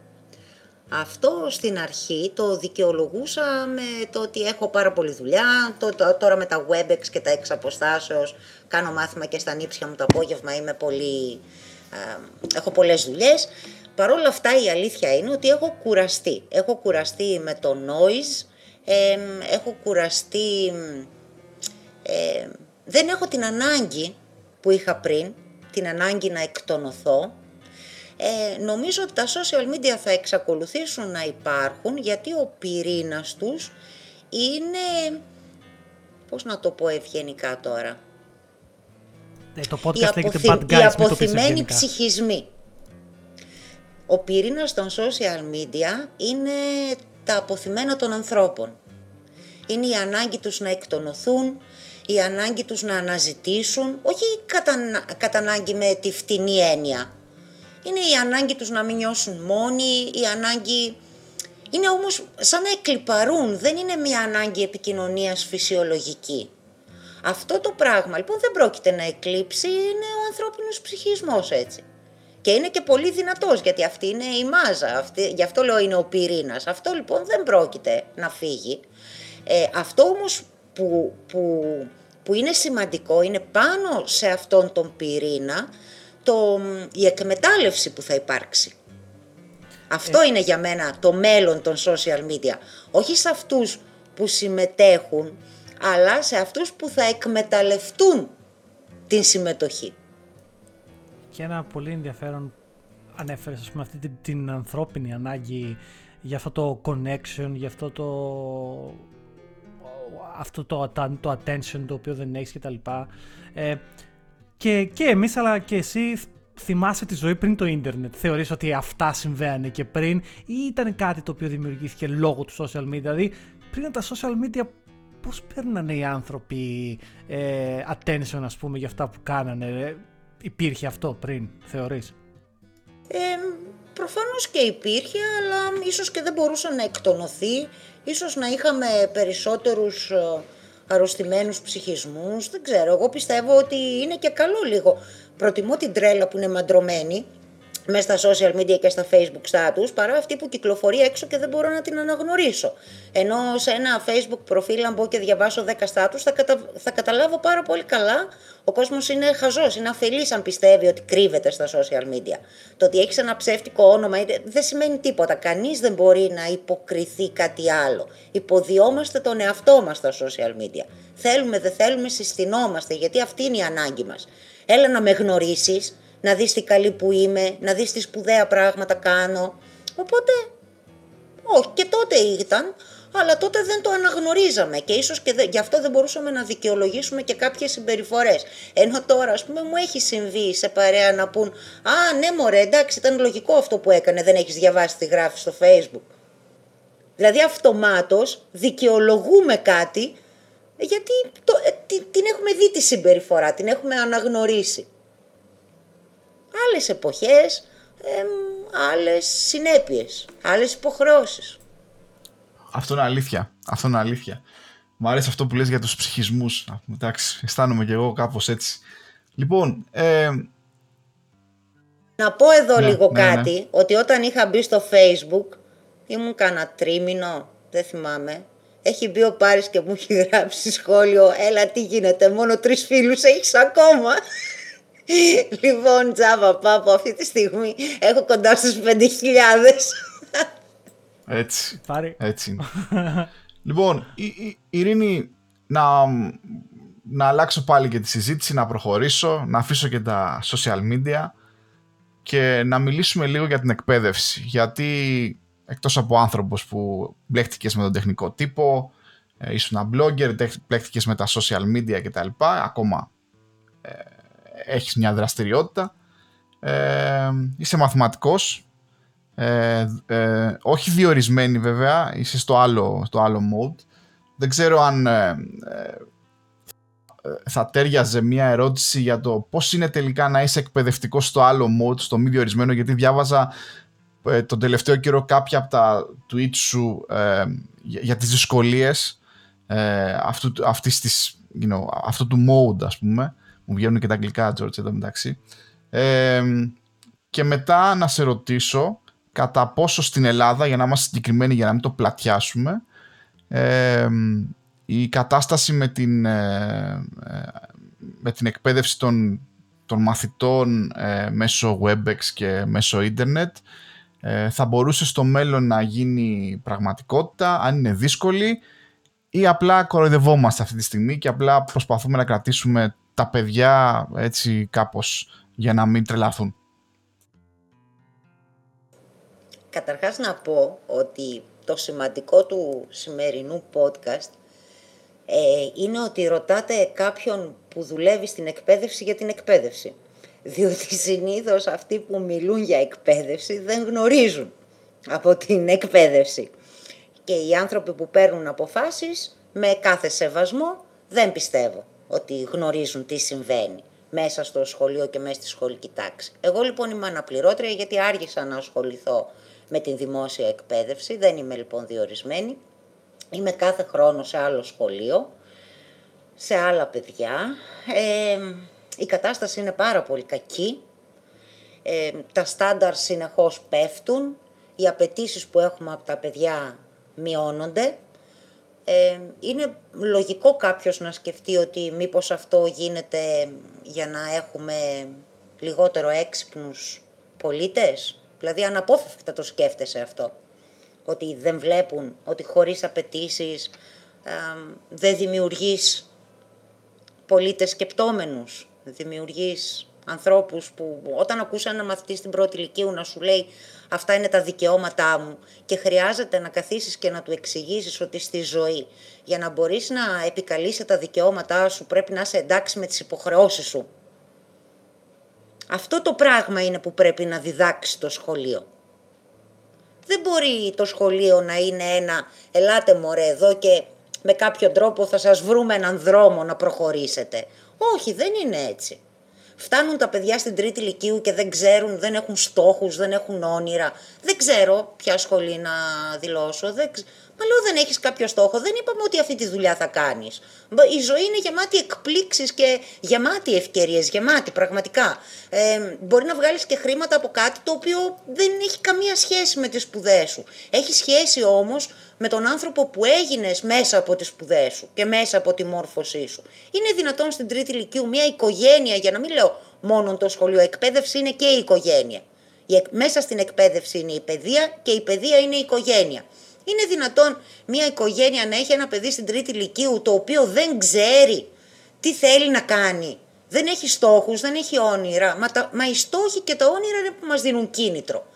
Αυτό στην αρχή το δικαιολογούσα με το ότι έχω πάρα πολλή δουλειά, το, τώρα με τα WebEx και τα εξ αποστάσεως, κάνω μάθημα και στα νύψια μου το απόγευμα, είμαι πολύ, ε, έχω πολλές δουλειές Παρ' όλα αυτά η αλήθεια είναι ότι έχω κουραστεί. Έχω κουραστεί με το noise, έχω κουραστεί... δεν έχω την ανάγκη που είχα πριν, την ανάγκη να εκτονωθώ. Ε, νομίζω ότι τα social media θα εξακολουθήσουν να υπάρχουν γιατί ο πυρήνας τους είναι, πώς να το πω ευγενικά τώρα, ε, το podcast οι, αποθυ... bad guys, οι αποθυμένοι ψυχισμοί. Ο πυρήνας των social media είναι τα αποθυμένα των ανθρώπων. Είναι η ανάγκη τους να εκτονωθούν, η ανάγκη τους να αναζητήσουν, όχι κατά, κατά ανάγκη με τη φτηνή έννοια. Είναι η ανάγκη τους να μην νιώσουν μόνοι, η ανάγκη... Είναι όμως σαν να εκλυπαρούν, δεν είναι μια ανάγκη επικοινωνίας φυσιολογική. Αυτό το πράγμα λοιπόν δεν πρόκειται να εκλείψει, είναι ο ανθρώπινος ψυχισμός έτσι. Και είναι και πολύ δυνατός γιατί αυτή είναι η μάζα, αυτή, γι' αυτό λέω είναι ο πυρήνας. Αυτό λοιπόν δεν πρόκειται να φύγει. Ε, αυτό όμως που, που, που είναι σημαντικό είναι πάνω σε αυτόν τον πυρήνα το, η εκμετάλλευση που θα υπάρξει. Αυτό ε. είναι για μένα το μέλλον των social media. Όχι σε αυτούς που συμμετέχουν, αλλά σε αυτούς που θα εκμεταλλευτούν την συμμετοχή και ένα πολύ ενδιαφέρον ανέφερες ας πούμε αυτή την, την ανθρώπινη ανάγκη για αυτό το connection, για αυτό το αυτό το, το attention το οποίο δεν έχεις κτλ. Ε, και, και εμείς αλλά και εσύ θυμάσαι τη ζωή πριν το ίντερνετ; Θεωρείς ότι αυτά συμβαίνουν και πριν ή ήταν κάτι το οποίο δημιουργήθηκε λόγω του social media; Δηλαδή πριν τα social media πώς παίρνανε οι άνθρωποι ε, attention ας πούμε για αυτά που κάνανε; Ε, υπήρχε αυτό πριν, θεωρείς; Ε, προφανώς και υπήρχε, αλλά ίσως και δεν μπορούσε να εκτονωθεί. Ίσως να είχαμε περισσότερους ε, αρρωστημένους ψυχισμούς. Δεν ξέρω, εγώ πιστεύω ότι είναι και καλό λίγο. Προτιμώ την τρέλα που είναι μαντρωμένη μέσα στα social media και στα facebook status παρά αυτή που κυκλοφορεί έξω και δεν μπορώ να την αναγνωρίσω. Ενώ σε ένα facebook προφίλ αν μπω και διαβάσω 10 status θα, θα καταλάβω πάρα πολύ καλά ο κόσμος είναι χαζός, είναι αφελής αν πιστεύει ότι κρύβεται στα social media. Το ότι έχεις ένα ψεύτικο όνομα δεν σημαίνει τίποτα. Κανείς δεν μπορεί να υποκριθεί κάτι άλλο. Υποδιόμαστε τον εαυτό μας στα social media. Θέλουμε, δεν θέλουμε, συστηνόμαστε γιατί αυτή είναι η ανάγκη μας. Έλα να με γνωρίσεις, να δεις τι καλή που είμαι, να δεις τι σπουδαία πράγματα κάνω. Οπότε, όχι και τότε ήταν, αλλά τότε δεν το αναγνωρίζαμε και ίσως και γι' αυτό δεν μπορούσαμε να δικαιολογήσουμε και κάποιες συμπεριφορές. Ενώ τώρα, ας πούμε, μου έχει συμβεί σε παρέα να πούν «Α, ναι μωρέ, εντάξει, ήταν λογικό αυτό που έκανε, δεν έχεις διαβάσει τι γράφεις στο facebook». Δηλαδή αυτομάτως δικαιολογούμε κάτι γιατί το, ε, την έχουμε δει τη συμπεριφορά, την έχουμε αναγνωρίσει άλλες εποχές, ε, άλλες συνέπειες, άλλες υποχρεώσεις. Αυτό είναι αλήθεια. Αυτό είναι αλήθεια. Μ' αρέσει αυτό που λες για τους ψυχισμούς. Εντάξει, αισθάνομαι και εγώ κάπως έτσι. Λοιπόν, ε... Να πω εδώ ναι, λίγο ναι, ναι. κάτι, ότι όταν είχα μπει στο facebook, ήμουν κανένα τρίμηνο, δεν θυμάμαι, έχει μπει ο Πάρης και μου έχει γράψει σχόλιο «Έλα τι γίνεται, μόνο τρεις φίλους έχεις ακόμα» λοιπόν, τζάμπα πάπου, αυτή τη στιγμή έχω κοντά στους 5.000. Έτσι. Πάρει. Έτσι λοιπόν, η, η, Ειρήνη, να, να αλλάξω πάλι και τη συζήτηση, να προχωρήσω, να αφήσω και τα social media και να μιλήσουμε λίγο για την εκπαίδευση. Γιατί εκτός από άνθρωπος που μπλέχτηκες με τον τεχνικό τύπο, ε, ήσουν blogger, μπλέχτηκες με τα social media κτλ. Ακόμα ε, έχεις μια δραστηριότητα, ε, είσαι μαθηματικός, ε, ε, όχι διορισμένη βέβαια, είσαι στο άλλο, στο άλλο mode. Δεν ξέρω αν ε, ε, θα τέριαζε μια ερώτηση για το πώς είναι τελικά να είσαι εκπαιδευτικός στο άλλο mode, στο μη διορισμένο, γιατί διάβαζα τον τελευταίο καιρό κάποια από τα tweets σου για, για τις δυσκολίες αυτού, αυτής της, you know, αυτού του mode ας πούμε μου βγαίνουν και τα αγγλικά, George, εδώ μεταξύ. Ε, και μετά να σε ρωτήσω κατά πόσο στην Ελλάδα, για να είμαστε συγκεκριμένοι, για να μην το πλατιάσουμε, ε, η κατάσταση με την, ε, με την εκπαίδευση των, των μαθητών ε, μέσω WebEx και μέσω ίντερνετ ε, θα μπορούσε στο μέλλον να γίνει πραγματικότητα, αν είναι δύσκολη ή απλά κοροϊδευόμαστε αυτή τη στιγμή και απλά προσπαθούμε να κρατήσουμε τα παιδιά έτσι κάπως για να μην τρελαθούν. Καταρχάς να πω ότι το σημαντικό του σημερινού podcast ε, είναι ότι ρωτάτε κάποιον που δουλεύει στην εκπαίδευση για την εκπαίδευση. Διότι συνήθως αυτοί που μιλούν για εκπαίδευση δεν γνωρίζουν από την εκπαίδευση. Και οι άνθρωποι που παίρνουν αποφάσεις με κάθε σεβασμό δεν πιστεύω ότι γνωρίζουν τι συμβαίνει μέσα στο σχολείο και μέσα στη σχολική τάξη. Εγώ λοιπόν είμαι αναπληρώτρια γιατί άργησα να ασχοληθώ με την δημόσια εκπαίδευση, δεν είμαι λοιπόν διορισμένη. Είμαι κάθε χρόνο σε άλλο σχολείο, σε άλλα παιδιά. Ε, η κατάσταση είναι πάρα πολύ κακή. Ε, τα στάνταρ συνεχώς πέφτουν, οι απαιτήσεις που έχουμε από τα παιδιά μειώνονται ε, είναι λογικό κάποιος να σκεφτεί ότι μήπως αυτό γίνεται για να έχουμε λιγότερο έξυπνους πολίτες; Δηλαδή αναπόφευκτα το σκέφτεσαι αυτό. Ότι δεν βλέπουν, ότι χωρίς απαιτήσεις ε, δεν δημιουργείς πολίτες σκεπτόμενους. Δημιουργείς ανθρώπους που όταν ακούς ένα μαθητή στην πρώτη ηλικίου να σου λέει αυτά είναι τα δικαιώματά μου και χρειάζεται να καθίσεις και να του εξηγήσεις ότι στη ζωή για να μπορείς να επικαλείσαι τα δικαιώματά σου πρέπει να είσαι εντάξει με τις υποχρεώσεις σου. Αυτό το πράγμα είναι που πρέπει να διδάξεις το σχολείο. Δεν μπορεί το σχολείο να είναι ένα «ελάτε μωρέ εδώ και με κάποιο τρόπο θα σας βρούμε έναν δρόμο να προχωρήσετε». Όχι, δεν είναι έτσι. Φτάνουν τα παιδιά στην τρίτη ηλικίου και δεν ξέρουν, δεν έχουν στόχους, δεν έχουν όνειρα. Δεν ξέρω ποια σχολή να δηλώσω. Δεν... Μα λέω δεν έχεις κάποιο στόχο. Δεν είπαμε ότι αυτή τη δουλειά θα κάνεις. Η ζωή είναι γεμάτη εκπλήξεις και γεμάτη ευκαιρίες, γεμάτη πραγματικά. Ε, μπορεί να βγάλεις και χρήματα από κάτι το οποίο δεν έχει καμία σχέση με τις σπουδές σου. Έχει σχέση όμως με τον άνθρωπο που έγινες μέσα από τις σπουδές σου και μέσα από τη μόρφωσή σου. Είναι δυνατόν στην τρίτη ηλικίου μια οικογένεια, για να μην λέω μόνο το σχολείο, εκπαίδευση είναι και η οικογένεια. Μέσα στην εκπαίδευση είναι η παιδεία και η παιδεία είναι η οικογένεια. Είναι δυνατόν μια οικογένεια να έχει ένα παιδί στην τρίτη ηλικίου το οποίο δεν ξέρει τι θέλει να κάνει. Δεν έχει στόχους, δεν έχει όνειρα. Μα, τα, μα οι στόχοι και τα όνειρα είναι που μας δίνουν κίνητρο.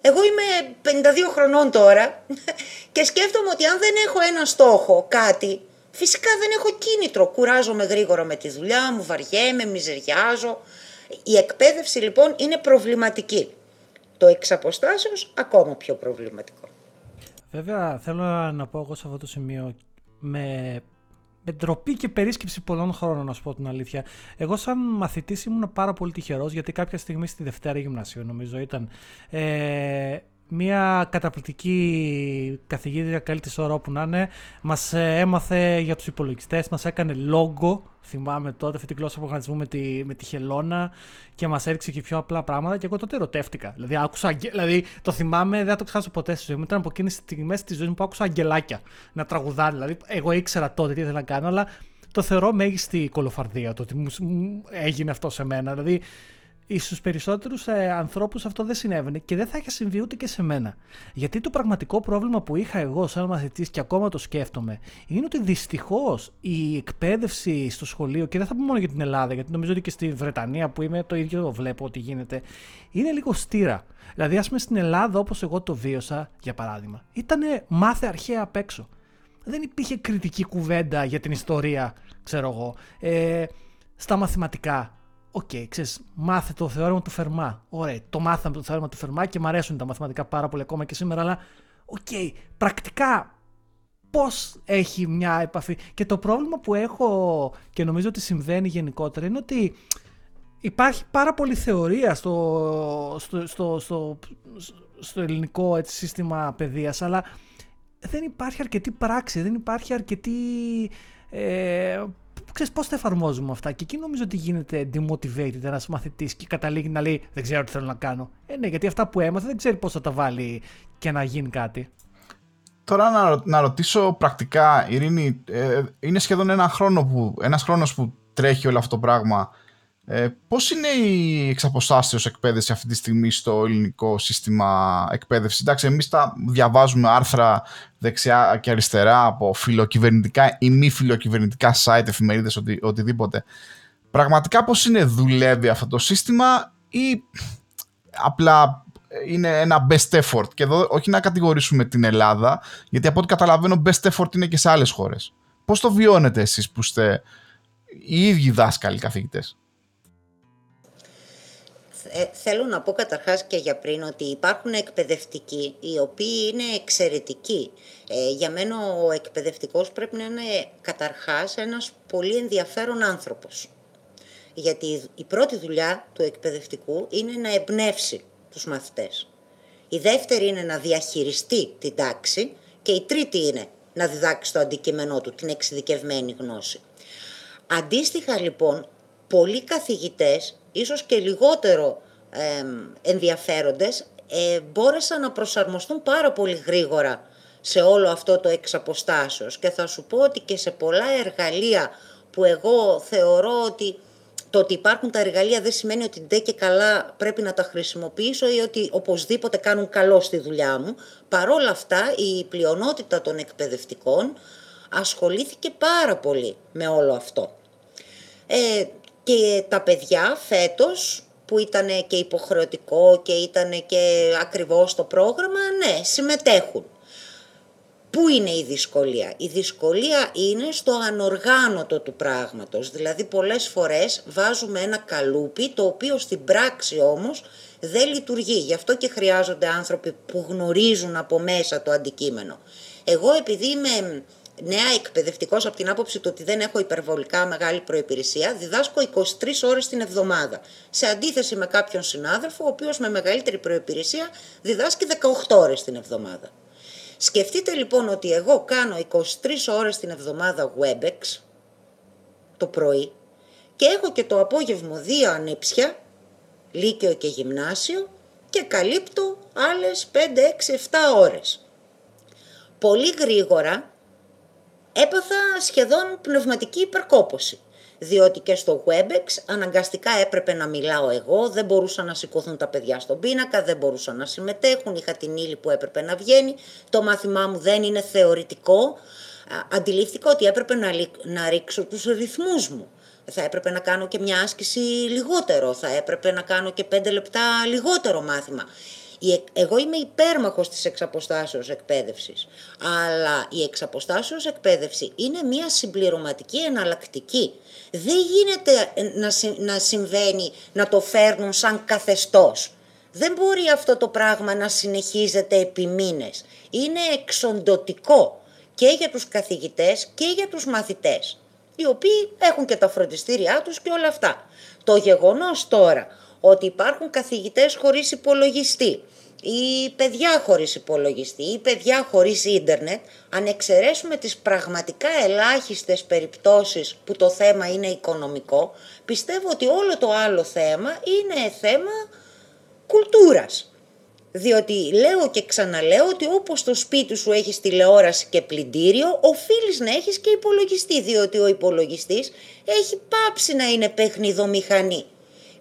Εγώ είμαι 52 χρονών τώρα και σκέφτομαι ότι αν δεν έχω ένα στόχο, κάτι, φυσικά δεν έχω κίνητρο. Κουράζομαι γρήγορα με τη δουλειά μου, βαριέμαι, μιζεριάζω. Η εκπαίδευση λοιπόν είναι προβληματική. Το εξ ακόμα πιο προβληματικό. Βέβαια θέλω να πω εγώ σε αυτό το σημείο με με ντροπή και περίσκεψη πολλών χρόνων, να σου πω την αλήθεια. Εγώ, σαν μαθητής, ήμουν πάρα πολύ τυχερός γιατί κάποια στιγμή στη Δευτέρα Γυμνασίου, νομίζω ήταν. Ε, μια καταπληκτική καθηγήτρια, καλή της ώρα όπου να είναι, μας ε, έμαθε για τους υπολογιστές, μας έκανε λόγο θυμάμαι τότε αυτή τη γλώσσα προγραμματισμού με τη, με τη χελώνα και μας έριξε και πιο απλά πράγματα και εγώ τότε ερωτεύτηκα. Δηλαδή, άκουσα, δηλαδή το θυμάμαι, δεν θα το ξεχάσω ποτέ στη ζωή μου. Ήταν από εκείνες τις στιγμές της ζωής μου που άκουσα αγγελάκια να τραγουδάνε. Δηλαδή, εγώ ήξερα τότε τι ήθελα να κάνω, αλλά το θεωρώ μέγιστη κολοφαρδία το ότι μου έγινε αυτό σε μένα. Δηλαδή, στου περισσότερους ε, ανθρώπους αυτό δεν συνέβαινε και δεν θα είχε συμβεί ούτε και σε μένα. Γιατί το πραγματικό πρόβλημα που είχα εγώ σαν μαθητής και ακόμα το σκέφτομαι είναι ότι δυστυχώς η εκπαίδευση στο σχολείο, και δεν θα πω μόνο για την Ελλάδα, γιατί νομίζω ότι και στη Βρετανία που είμαι το ίδιο το βλέπω ότι γίνεται, είναι λίγο στήρα. Δηλαδή, ας πούμε στην Ελλάδα, όπως εγώ το βίωσα, για παράδειγμα, ήταν μάθε αρχαία απ' έξω. Δεν υπήρχε κριτική κουβέντα για την ιστορία, ξέρω εγώ. Ε, στα μαθηματικά OK, okay, ξέρεις, μάθε το θεώρημα του Φερμά. Ωραία, το μάθαμε το θεώρημα του Φερμά και μου αρέσουν τα μαθηματικά πάρα πολύ ακόμα και σήμερα, αλλά OK, okay, πρακτικά πώς έχει μια επαφή. Και το πρόβλημα που έχω και νομίζω ότι συμβαίνει γενικότερα είναι ότι υπάρχει πάρα πολύ θεωρία στο, στο, στο, στο, στο ελληνικό έτσι, σύστημα παιδείας, αλλά δεν υπάρχει αρκετή πράξη, δεν υπάρχει αρκετή ε, ξέρεις πώς θα εφαρμόζουμε αυτά. Και εκεί νομίζω ότι γίνεται demotivated ένας μαθητής και καταλήγει να λέει Δεν ξέρω τι θέλω να κάνω. Ε, ναι, γιατί αυτά που έμαθε δεν ξέρει πώς θα τα βάλει και να γίνει κάτι. Τώρα να, να ρωτήσω πρακτικά, Ειρήνη, ε, είναι σχεδόν ένα χρόνο που, ένας χρόνος που τρέχει όλο αυτό το πράγμα. Ε, πώς είναι η εξαποστάσεως εκπαίδευση αυτή τη στιγμή στο ελληνικό σύστημα εκπαίδευσης; Εντάξει, εμείς τα διαβάζουμε άρθρα δεξιά και αριστερά από φιλοκυβερνητικά ή μη φιλοκυβερνητικά site, εφημερίδες, οτι, οτιδήποτε. Πραγματικά πώς είναι, δουλεύει αυτό το σύστημα ή απλά είναι ένα best effort; Και εδώ όχι να κατηγορήσουμε την Ελλάδα, γιατί από ό,τι καταλαβαίνω best effort είναι και σε άλλες χώρες. Πώς το βιώνετε εσείς που είστε οι ίδιοι δάσκαλοι καθηγητές; Ε, θέλω να πω καταρχάς και για πριν ότι υπάρχουν εκπαιδευτικοί οι οποίοι είναι εξαιρετικοί. Ε, για μένα ο εκπαιδευτικός πρέπει να είναι καταρχάς ένας πολύ ενδιαφέρον άνθρωπος. Γιατί η πρώτη δουλειά του εκπαιδευτικού είναι να εμπνεύσει τους μαθητές. Η δεύτερη είναι να διαχειριστεί την τάξη και η τρίτη είναι να διδάξει το αντικείμενό του, την εξειδικευμένη γνώση. Αντίστοιχα λοιπόν, πολλοί καθηγητές ίσως και λιγότερο ε, ενδιαφέροντες, ε, μπόρεσαν να προσαρμοστούν πάρα πολύ γρήγορα σε όλο αυτό το εξ και θα σου πω ότι και σε πολλά εργαλεία που εγώ θεωρώ ότι το ότι υπάρχουν τα εργαλεία δεν σημαίνει ότι δεν και καλά πρέπει να τα χρησιμοποιήσω ή ότι οπωσδήποτε κάνουν καλό στη δουλειά μου. Παρόλα αυτά η πλειονότητα των εκπαιδευτικών ασχολήθηκε πάρα πολύ με όλο αυτό. Ε, και τα παιδιά φέτος που ήταν και υποχρεωτικό και ήταν και ακριβώς το πρόγραμμα, ναι, συμμετέχουν. Πού είναι η δυσκολία; Η δυσκολία είναι στο ανοργάνωτο του πράγματος. Δηλαδή πολλές φορές βάζουμε ένα καλούπι το οποίο στην πράξη όμως δεν λειτουργεί. Γι' αυτό και χρειάζονται άνθρωποι που γνωρίζουν από μέσα το αντικείμενο. Εγώ επειδή είμαι νέα εκπαιδευτικός από την άποψη του ότι δεν έχω υπερβολικά μεγάλη προπηρεσία, διδάσκω 23 ώρες την εβδομάδα. Σε αντίθεση με κάποιον συνάδελφο, ο οποίος με μεγαλύτερη προπηρεσία διδάσκει 18 ώρες την εβδομάδα. Σκεφτείτε λοιπόν ότι εγώ κάνω 23 ώρες την εβδομάδα Webex το πρωί και έχω και το απόγευμα δύο ανήψια, λύκειο και γυμνάσιο και καλύπτω άλλες 5, 6, 7 ώρες. Πολύ γρήγορα έπαθα σχεδόν πνευματική υπερκόπωση. Διότι και στο Webex αναγκαστικά έπρεπε να μιλάω εγώ, δεν μπορούσαν να σηκωθούν τα παιδιά στον πίνακα, δεν μπορούσαν να συμμετέχουν, είχα την ύλη που έπρεπε να βγαίνει, το μάθημά μου δεν είναι θεωρητικό. Αντιλήφθηκα ότι έπρεπε να, να ρίξω τους ρυθμούς μου. Θα έπρεπε να κάνω και μια άσκηση λιγότερο, θα έπρεπε να κάνω και πέντε λεπτά λιγότερο μάθημα. Εγώ είμαι υπέρμαχος της εξαποστάσεως εκπαίδευσης, αλλά η εξαποστάσεως εκπαίδευση είναι μια συμπληρωματική εναλλακτική. Δεν γίνεται να, συμβαίνει να το φέρνουν σαν καθεστώς. Δεν μπορεί αυτό το πράγμα να συνεχίζεται επί μήνες. Είναι εξοντοτικό και για τους καθηγητές και για τους μαθητές, οι οποίοι έχουν και τα φροντιστήριά τους και όλα αυτά. Το γεγονός τώρα ότι υπάρχουν καθηγητές χωρίς υπολογιστή ή παιδιά χωρίς υπολογιστή ή παιδιά χωρίς ίντερνετ, αν εξαιρέσουμε τις πραγματικά ελάχιστες περιπτώσεις που το θέμα είναι οικονομικό, πιστεύω ότι όλο το άλλο θέμα είναι θέμα κουλτούρας. Διότι λέω και ξαναλέω ότι όπως στο σπίτι σου έχεις τηλεόραση και πλυντήριο, οφείλεις να έχεις και υπολογιστή, διότι ο υπολογιστής έχει πάψει να είναι παιχνιδομηχανή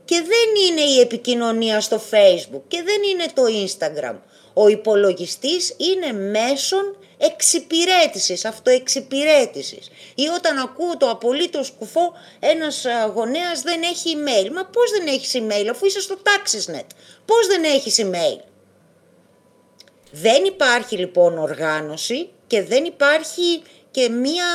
και δεν είναι η επικοινωνία στο facebook και δεν είναι το instagram. Ο υπολογιστής είναι μέσον εξυπηρέτησης, αυτοεξυπηρέτησης. Ή όταν ακούω το απολύτως κουφό ένας γονέας δεν έχει email. Μα πώς δεν έχεις email αφού είσαι στο Taxisnet. Πώς δεν έχεις email. Δεν υπάρχει λοιπόν οργάνωση και δεν υπάρχει και μία,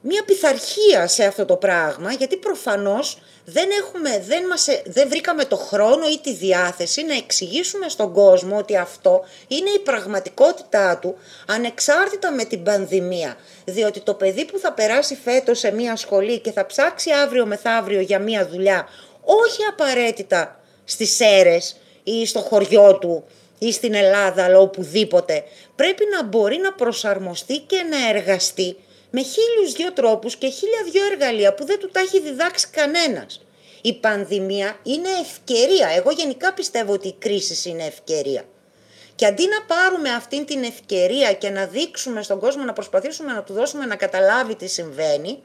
μία πειθαρχία σε αυτό το πράγμα γιατί προφανώς δεν, έχουμε, δεν, μας, ε, δεν βρήκαμε το χρόνο ή τη διάθεση να εξηγήσουμε στον κόσμο ότι αυτό είναι η πραγματικότητά του ανεξάρτητα με την πανδημία. Διότι το παιδί που θα περάσει φέτος σε μία σχολή και θα ψάξει αύριο μεθαύριο για μία δουλειά, όχι απαραίτητα στις αίρες ή στο χωριό του ή στην Ελλάδα, αλλά οπουδήποτε, πρέπει να μπορεί να προσαρμοστεί και να εργαστεί με χίλιους δυο τρόπους και χίλια δυο εργαλεία που δεν του τα έχει διδάξει κανένας. Η πανδημία είναι ευκαιρία. Εγώ γενικά πιστεύω ότι η κρίση είναι ευκαιρία. Και αντί να πάρουμε αυτή την ευκαιρία και να δείξουμε στον κόσμο, να προσπαθήσουμε να του δώσουμε να καταλάβει τι συμβαίνει,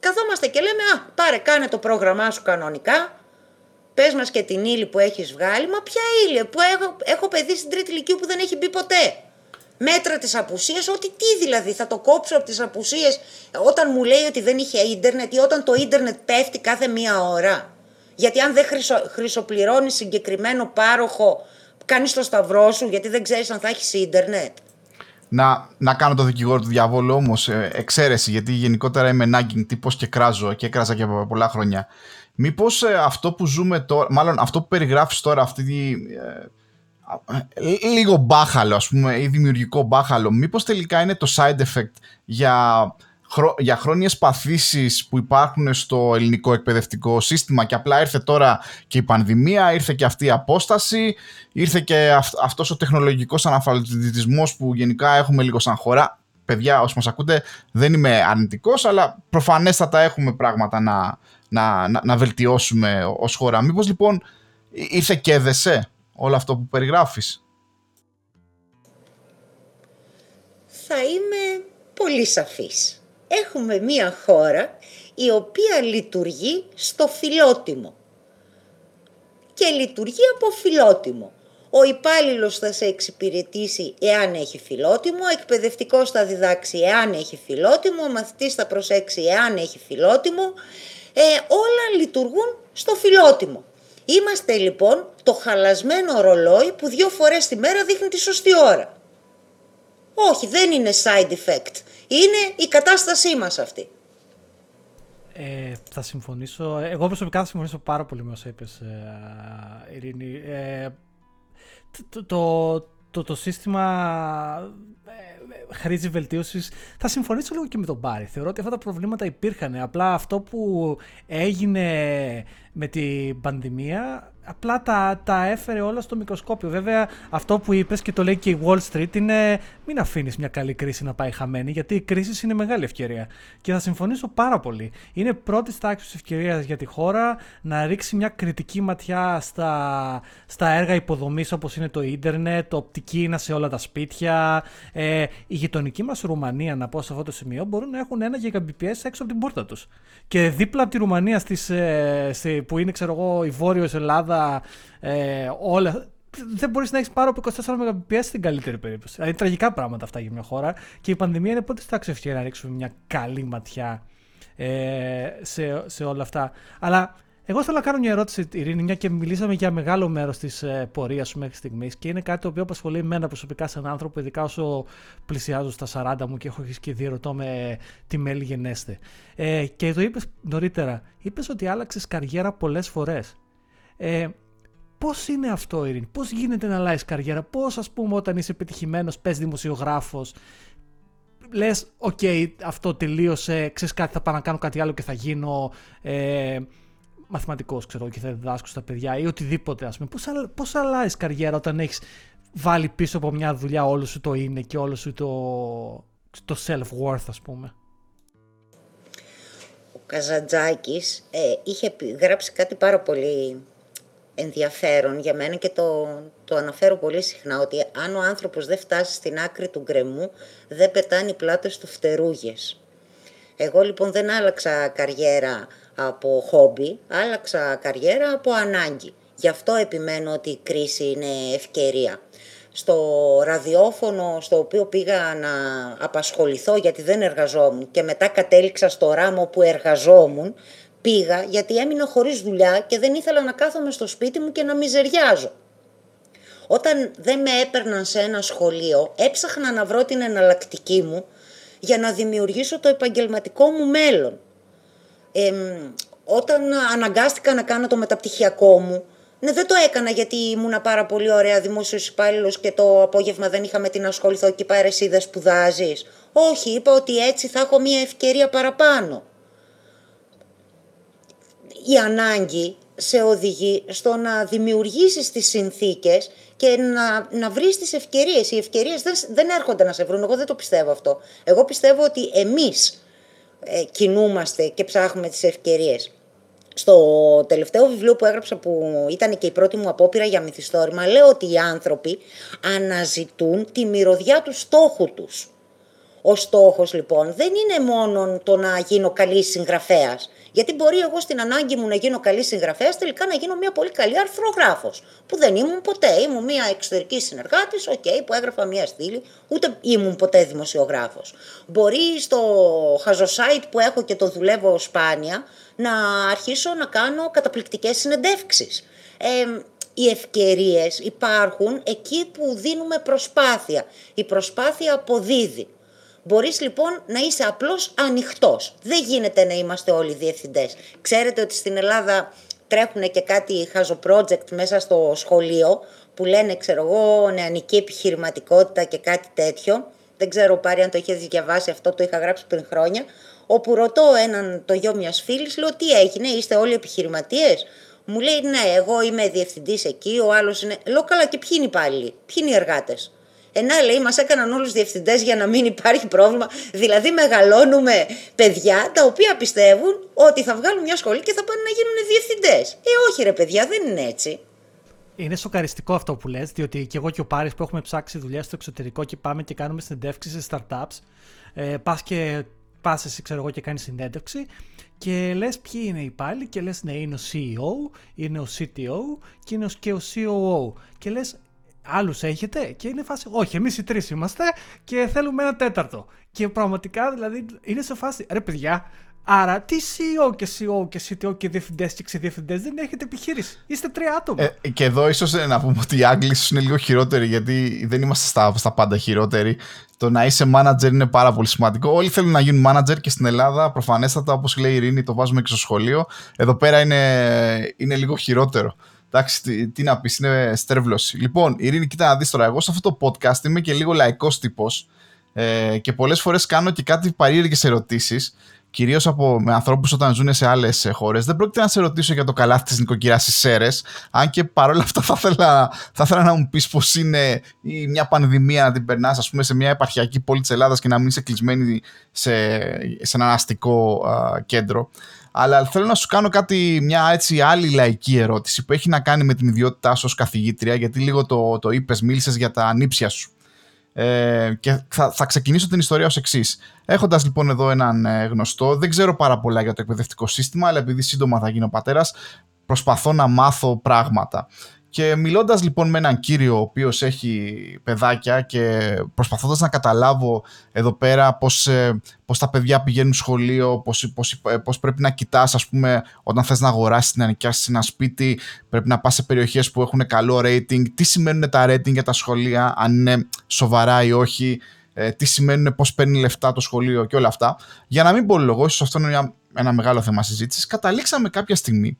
καθόμαστε και λέμε «Α, πάρε κάνε το πρόγραμμά σου κανονικά, πες μας και την ύλη που έχεις βγάλει». Μα ποια ύλη, που έχω, έχω παιδί στην τρίτη ηλικία που δεν έχει μπει ποτέ μέτρα τις απουσίες, ότι τι δηλαδή θα το κόψω από τις απουσίες όταν μου λέει ότι δεν είχε ίντερνετ ή όταν το ίντερνετ πέφτει κάθε μία ώρα. Γιατί αν δεν χρυσο, χρυσοπληρώνεις συγκεκριμένο πάροχο, κάνεις το σταυρό σου γιατί δεν ξέρεις αν θα έχεις ίντερνετ. Να, να κάνω το δικηγόρο του διαβόλου όμως, ε, εξαίρεση, γιατί γενικότερα είμαι nagging τύπος και κράζω και έκραζα και πολλά χρόνια. Μήπως ε, αυτό που ζούμε τώρα, μάλλον αυτό που περιγράφεις τώρα, αυτή τη, ε, λίγο μπάχαλο ας πούμε ή δημιουργικό μπάχαλο μήπως τελικά είναι το side effect για, για χρόνιες παθήσεις που υπάρχουν στο ελληνικό εκπαιδευτικό σύστημα και απλά ήρθε τώρα και η πανδημία, ήρθε και αυτή η απόσταση, ήρθε και αυ, αυτός ο τεχνολογικός αναφαλωτισμός που γενικά έχουμε λίγο σαν χώρα. Παιδιά, όσοι μας ακούτε, δεν είμαι αρνητικός, αλλά προφανέστατα έχουμε πράγματα να, να, να, να βελτιώσουμε ως χώρα. Μήπως λοιπόν ήρθε και έδεσε; Όλο αυτό που περιγράφεις. Θα είμαι πολύ σαφής. Έχουμε μία χώρα η οποία λειτουργεί στο φιλότιμο. Και λειτουργεί από φιλότιμο. Ο υπάλληλος θα σε εξυπηρετήσει εάν έχει φιλότιμο, ο εκπαιδευτικός θα διδάξει εάν έχει φιλότιμο, ο μαθητής θα προσέξει εάν έχει φιλότιμο. Ε, όλα λειτουργούν στο φιλότιμο. Είμαστε λοιπόν το χαλασμένο ρολόι που δύο φορές τη μέρα δείχνει τη σωστή ώρα. Όχι, δεν είναι side effect. Είναι η κατάστασή μας αυτή. Ε, θα συμφωνήσω. Εγώ προσωπικά θα συμφωνήσω πάρα πολύ με όσα είπες, ε, Ειρήνη. Ε, το, το, το, το σύστημα ε, χρήση βελτίωσης. Θα συμφωνήσω λίγο και με τον Πάρη. Θεωρώ ότι αυτά τα προβλήματα υπήρχαν. Απλά αυτό που έγινε με την πανδημία απλά τα, τα έφερε όλα στο μικροσκόπιο. Βέβαια, αυτό που είπες και το λέει και η Wall Street είναι μην αφήνεις μια καλή κρίση να πάει χαμένη, γιατί η κρίση είναι μεγάλη ευκαιρία. Και θα συμφωνήσω πάρα πολύ. Είναι πρώτης τάξης ευκαιρίας για τη χώρα να ρίξει μια κριτική ματιά στα, στα έργα υποδομής όπως είναι το ίντερνετ, το οπτική είναι σε όλα τα σπίτια. Ε, η γειτονική μας Ρουμανία, να πω σε αυτό το σημείο, μπορούν να έχουν ένα Gbps έξω από την πόρτα τους. Και δίπλα από τη Ρουμανία στις, ε, που είναι, ξέρω εγώ, η Βόρειος Ελλάδα ε, όλα. Δεν μπορείς να έχεις πάρω από 24 Mbps στην καλύτερη περίπτωση. Δηλαδή τραγικά πράγματα αυτά για μια χώρα. Και η πανδημία είναι πότε θα ευκαιρία να ρίξουμε μια καλή ματιά ε, σε, σε όλα αυτά. Αλλά εγώ θέλω να κάνω μια ερώτηση, Ειρήνη, μια και μιλήσαμε για μεγάλο μέρος της ε, πορείας σου μέχρι στιγμής και είναι κάτι το οποίο απασχολεί εμένα προσωπικά σαν άνθρωπο, ειδικά όσο πλησιάζω στα 40 μου και έχω αρχίσει και διερωτώμαι τι μέλλει γενέσθαι. Ε, και το είπες νωρίτερα, είπες ότι άλλαξες καριέρα πολλές φορές. Ε, Πώς είναι αυτό, Ειρήνη, πώς γίνεται να αλλάζεις καριέρα, πώς ας πούμε όταν είσαι πετυχημένος, πες δημοσιογράφος, λες, οκ, αυτό τελείωσε, ξέρεις κάτι, θα πάω να κάνω κάτι άλλο και θα γίνω ε, μαθηματικός, ξέρω, και θα διδάσκω στα παιδιά ή οτιδήποτε, ας πούμε. Πώς αλλάζεις καριέρα όταν έχεις βάλει πίσω από μια δουλειά όλο σου το είναι και όλο σου το, το self-worth, ας πούμε; Ο Καζαντζάκης ε, είχε γράψει κάτι πάρα πολύ ενδιαφέρον για μένα και το, το αναφέρω πολύ συχνά ότι αν ο άνθρωπος δεν φτάσει στην άκρη του γκρεμού δεν πετάνε οι πλάτες του φτερούγες. Εγώ λοιπόν δεν άλλαξα καριέρα από χόμπι, άλλαξα καριέρα από ανάγκη. Γι' αυτό επιμένω ότι η κρίση είναι ευκαιρία. Στο ραδιόφωνο στο οποίο πήγα να απασχοληθώ γιατί δεν εργαζόμουν και μετά κατέληξα στο ράμο που εργαζόμουν, πήγα γιατί έμεινα χωρίς δουλειά και δεν ήθελα να κάθομαι στο σπίτι μου και να μιζεριάζω. Όταν δεν με έπαιρναν σε ένα σχολείο, έψαχνα να βρω την εναλλακτική μου για να δημιουργήσω το επαγγελματικό μου μέλλον. όταν αναγκάστηκα να κάνω το μεταπτυχιακό μου, ναι, δεν το έκανα γιατί ήμουνα πάρα πολύ ωραία δημόσιος υπάλληλος και το απόγευμα δεν είχα με την ασχοληθώ και είπα εσύ δεν σπουδάζεις. Όχι, είπα ότι έτσι θα έχω μια ευκαιρία παραπάνω η ανάγκη σε οδηγεί στο να δημιουργήσεις τις συνθήκες και να, να βρεις τις ευκαιρίες. Οι ευκαιρίες δεν, δεν έρχονται να σε βρουν, εγώ δεν το πιστεύω αυτό. Εγώ πιστεύω ότι εμείς ε, κινούμαστε και ψάχνουμε τις ευκαιρίες. Στο τελευταίο βιβλίο που έγραψα που ήταν και η πρώτη μου απόπειρα για μυθιστόρημα λέω ότι οι άνθρωποι αναζητούν τη μυρωδιά του στόχου τους. Ο στόχος λοιπόν δεν είναι μόνο το να γίνω καλή συγγραφέας γιατί μπορεί εγώ στην ανάγκη μου να γίνω καλή συγγραφέας, τελικά να γίνω μια πολύ καλή αρθρογράφος. Που δεν ήμουν ποτέ. Ήμουν μια εξωτερική συνεργάτης, okay, που έγραφα μια στήλη, ούτε ήμουν ποτέ δημοσιογράφος. Μπορεί στο χαζοσάιτ που έχω και το δουλεύω σπάνια να αρχίσω να κάνω καταπληκτικές συνεντεύξεις. Ε, οι ευκαιρίες υπάρχουν εκεί που δίνουμε προσπάθεια. Η προσπάθεια αποδίδει. Μπορείς λοιπόν να είσαι απλώς ανοιχτός. Δεν γίνεται να είμαστε όλοι διευθυντές. Ξέρετε ότι στην Ελλάδα τρέχουν και κάτι χάζο project μέσα στο σχολείο που λένε ξέρω εγώ νεανική επιχειρηματικότητα και κάτι τέτοιο. Δεν ξέρω πάρει αν το είχες διαβάσει αυτό, το είχα γράψει πριν χρόνια. Όπου ρωτώ έναν το γιο μιας φίλης, λέω τι έγινε, είστε όλοι επιχειρηματίες; Μου λέει ναι, εγώ είμαι διευθυντής εκεί, ο άλλος είναι. Λέω καλά, και ποιοι είναι οι υπάλληλοι, ποιοι είναι οι εργάτες; Ενά λέει, μας έκαναν όλους διευθυντές για να μην υπάρχει πρόβλημα. Δηλαδή, μεγαλώνουμε παιδιά τα οποία πιστεύουν ότι θα βγάλουν μια σχολή και θα πάνε να γίνουν διευθυντές. Ε, όχι, ρε παιδιά, δεν είναι έτσι. Είναι σοκαριστικό αυτό που λες, διότι και εγώ και ο Πάρης που έχουμε ψάξει δουλειά στο εξωτερικό και πάμε και κάνουμε συνεντεύξεις σε startups, ε, πας και πας εσύ ξέρω εγώ και κάνεις συνέντευξη και λες ποιοι είναι οι υπάλληλοι και λες ναι είναι ο CEO, είναι ο CTO και είναι και ο COO και λες άλλους έχετε και είναι φάση. Όχι, εμείς οι τρεις είμαστε και θέλουμε ένα τέταρτο. Και πραγματικά δηλαδή είναι σε φάση. Ρε παιδιά, Άρα, τι CEO και CEO και CTO και διευθυντές και ξεδιευθυντές δεν έχετε επιχείρηση. Είστε τρία άτομα. Ε, και εδώ ίσως να πούμε ότι οι Άγγλοι ίσως είναι λίγο χειρότεροι, γιατί δεν είμαστε στα, στα πάντα χειρότεροι. Το να είσαι manager είναι πάρα πολύ σημαντικό. Όλοι θέλουν να γίνουν manager και στην Ελλάδα, προφανέστατα, όπως λέει η Ειρήνη, το βάζουμε και στο σχολείο. Εδώ πέρα είναι, είναι λίγο χειρότερο. Εντάξει, τι, τι να πεις, είναι στρέβλωση. Λοιπόν, Ειρήνη, κοίτα να δεις τώρα. Εγώ σε αυτό το podcast είμαι και λίγο λαϊκός τύπος ε, και πολλές φορές κάνω και κάτι παρήργε ερωτήσεις κυρίως με ανθρώπους όταν ζουν σε άλλες χώρες, δεν πρόκειται να σε ρωτήσω για το καλάθι της νοικοκυράς στι Σέρες. Αν και παρόλα αυτά θα ήθελα, θα ήθελα να μου πεις πώς είναι ή μια πανδημία να την περνάς, ας πούμε, σε μια επαρχιακή πόλη της Ελλάδας και να μην είσαι κλεισμένη σε, σε ένα αστικό κέντρο. Αλλά θέλω να σου κάνω κάτι, μια έτσι άλλη λαϊκή ερώτηση που έχει να κάνει με την ιδιότητά σου ως καθηγήτρια, γιατί λίγο το, το είπες, μίλησες για τα ανήψια σου. Ε, και θα, θα ξεκινήσω την ιστορία ως εξής. Έχοντας λοιπόν εδώ έναν ε, γνωστό, δεν ξέρω πάρα πολλά για το εκπαιδευτικό σύστημα, αλλά επειδή σύντομα θα γίνω πατέρας, προσπαθώ να μάθω πράγματα. Και μιλώντας λοιπόν με έναν κύριο ο οποίος έχει παιδάκια και προσπαθώντας να καταλάβω εδώ πέρα πώς ε, πώς τα παιδιά πηγαίνουν σχολείο, πώς πώς, πώς πρέπει να κοιτάς, ας πούμε, όταν θες να αγοράσεις να νοικιάσει ένα σπίτι, πρέπει να πας σε περιοχές που έχουν καλό rating, τι σημαίνουν τα rating για τα σχολεία, αν είναι σοβαρά ή όχι, ε, τι σημαίνουν, πώς παίρνει λεφτά το σχολείο και όλα αυτά. Για να μην πω λόγος, ίσω αυτό είναι ένα, ένα μεγάλο θέμα συζήτησης, καταλήξαμε κάποια στιγμή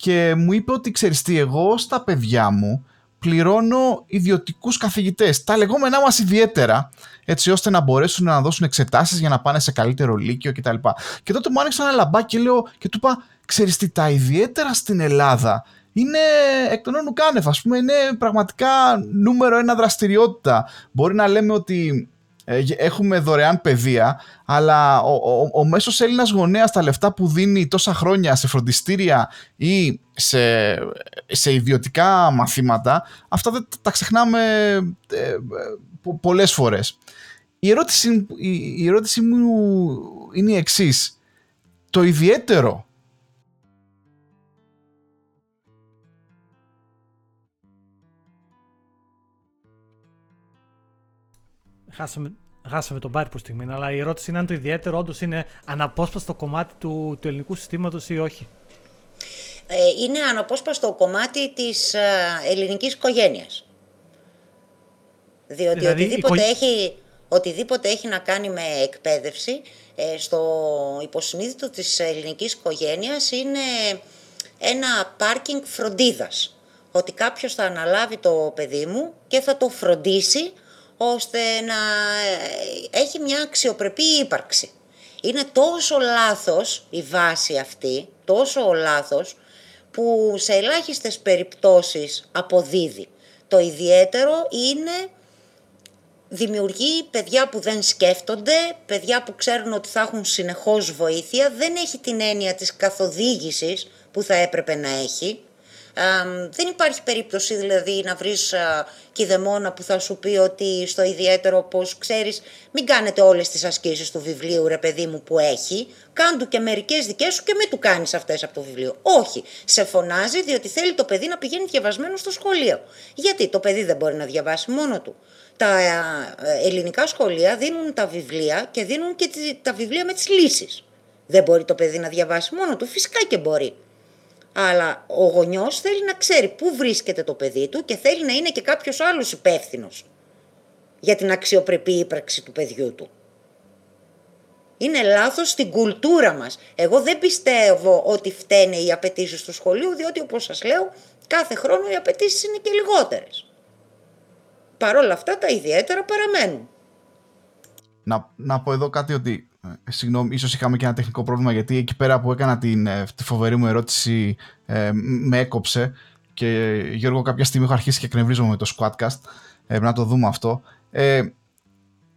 και μου είπε ότι ξέρεις τι, εγώ στα παιδιά μου πληρώνω ιδιωτικούς καθηγητές, τα λεγόμενά μας ιδιαίτερα, έτσι ώστε να μπορέσουν να δώσουν εξετάσεις για να πάνε σε καλύτερο λύκειο κτλ. Και τότε μου άνοιξε ένα λαμπάκι και λέω και του είπα, ξέρεις τι, τα ιδιαίτερα στην Ελλάδα είναι εκ των όνου κάνευ, ας πούμε, είναι πραγματικά νούμερο ένα δραστηριότητα. Μπορεί να λέμε ότι ε, έχουμε δωρεάν παιδεία, αλλά ο, ο, ο μέσος Έλληνας γονέας τα λεφτά που δίνει τόσα χρόνια σε φροντιστήρια ή σε, σε ιδιωτικά μαθήματα, αυτά δεν τα ξεχνάμε ε, πολλές φορές. Η ερώτηση, η, η ερώτηση μου είναι η εξής. Το ιδιαίτερο Χάσαμε, χάσαμε τον Πάρη που στιγμή, αλλά η ερώτηση είναι αν το ιδιαίτερο όντως είναι αναπόσπαστο κομμάτι του, του ελληνικού συστήματος ή όχι. Ε, είναι αναπόσπαστο κομμάτι της ε, ελληνικής οικογένειας. Διότι δηλαδή, οτιδήποτε, έχει, οτιδήποτε έχει να κάνει με εκπαίδευση ε, στο υποσυνείδητο της ελληνικής οικογένειας είναι ένα πάρκινγκ φροντίδας. Ότι κάποιος θα αναλάβει το παιδί μου και θα το φροντίσει ώστε να ε, έχει μια αξιοπρεπή ύπαρξη. Είναι τόσο λάθος η βάση αυτή, τόσο λάθος, που σε ελάχιστες περιπτώσεις αποδίδει. Το ιδιαίτερο είναι δημιουργεί παιδιά που δεν σκέφτονται, παιδιά που ξέρουν ότι θα έχουν συνεχώς βοήθεια, δεν έχει την έννοια της καθοδήγησης που θα έπρεπε να έχει δεν υπάρχει περίπτωση δηλαδή να βρεις α, κηδεμόνα που θα σου πει ότι στο ιδιαίτερο πως ξέρεις μην κάνετε όλες τις ασκήσεις του βιβλίου ρε παιδί μου που έχει, κάντου και μερικές δικές σου και μην του κάνεις αυτές από το βιβλίο. Όχι, σε φωνάζει διότι θέλει το παιδί να πηγαίνει διαβασμένο στο σχολείο. Γιατί το παιδί δεν μπορεί να διαβάσει μόνο του. Τα ελληνικά σχολεία δίνουν τα βιβλία και δίνουν και τα βιβλία με τις λύσεις. Δεν μπορεί το παιδί να διαβάσει μόνο του, φυσικά και μπορεί. Αλλά ο γονιός θέλει να ξέρει πού βρίσκεται το παιδί του και θέλει να είναι και κάποιος άλλος υπεύθυνος για την αξιοπρεπή ύπαρξη του παιδιού του. Είναι λάθος στην κουλτούρα μας. Εγώ δεν πιστεύω ότι φταίνε οι απαιτήσεις του σχολείου, διότι όπως σας λέω, κάθε χρόνο οι απαιτήσεις είναι και λιγότερες. Παρ' όλα αυτά τα ιδιαίτερα παραμένουν. Να, να πω εδώ κάτι ότι ε, συγγνώμη, ίσως είχαμε και ένα τεχνικό πρόβλημα γιατί εκεί πέρα που έκανα την, ε, τη φοβερή μου ερώτηση ε, με έκοψε. Και Γιώργο κάποια στιγμή έχω αρχίσει και εκνευρίζομαι με το Squadcast. Ε, να το δούμε αυτό. Ε,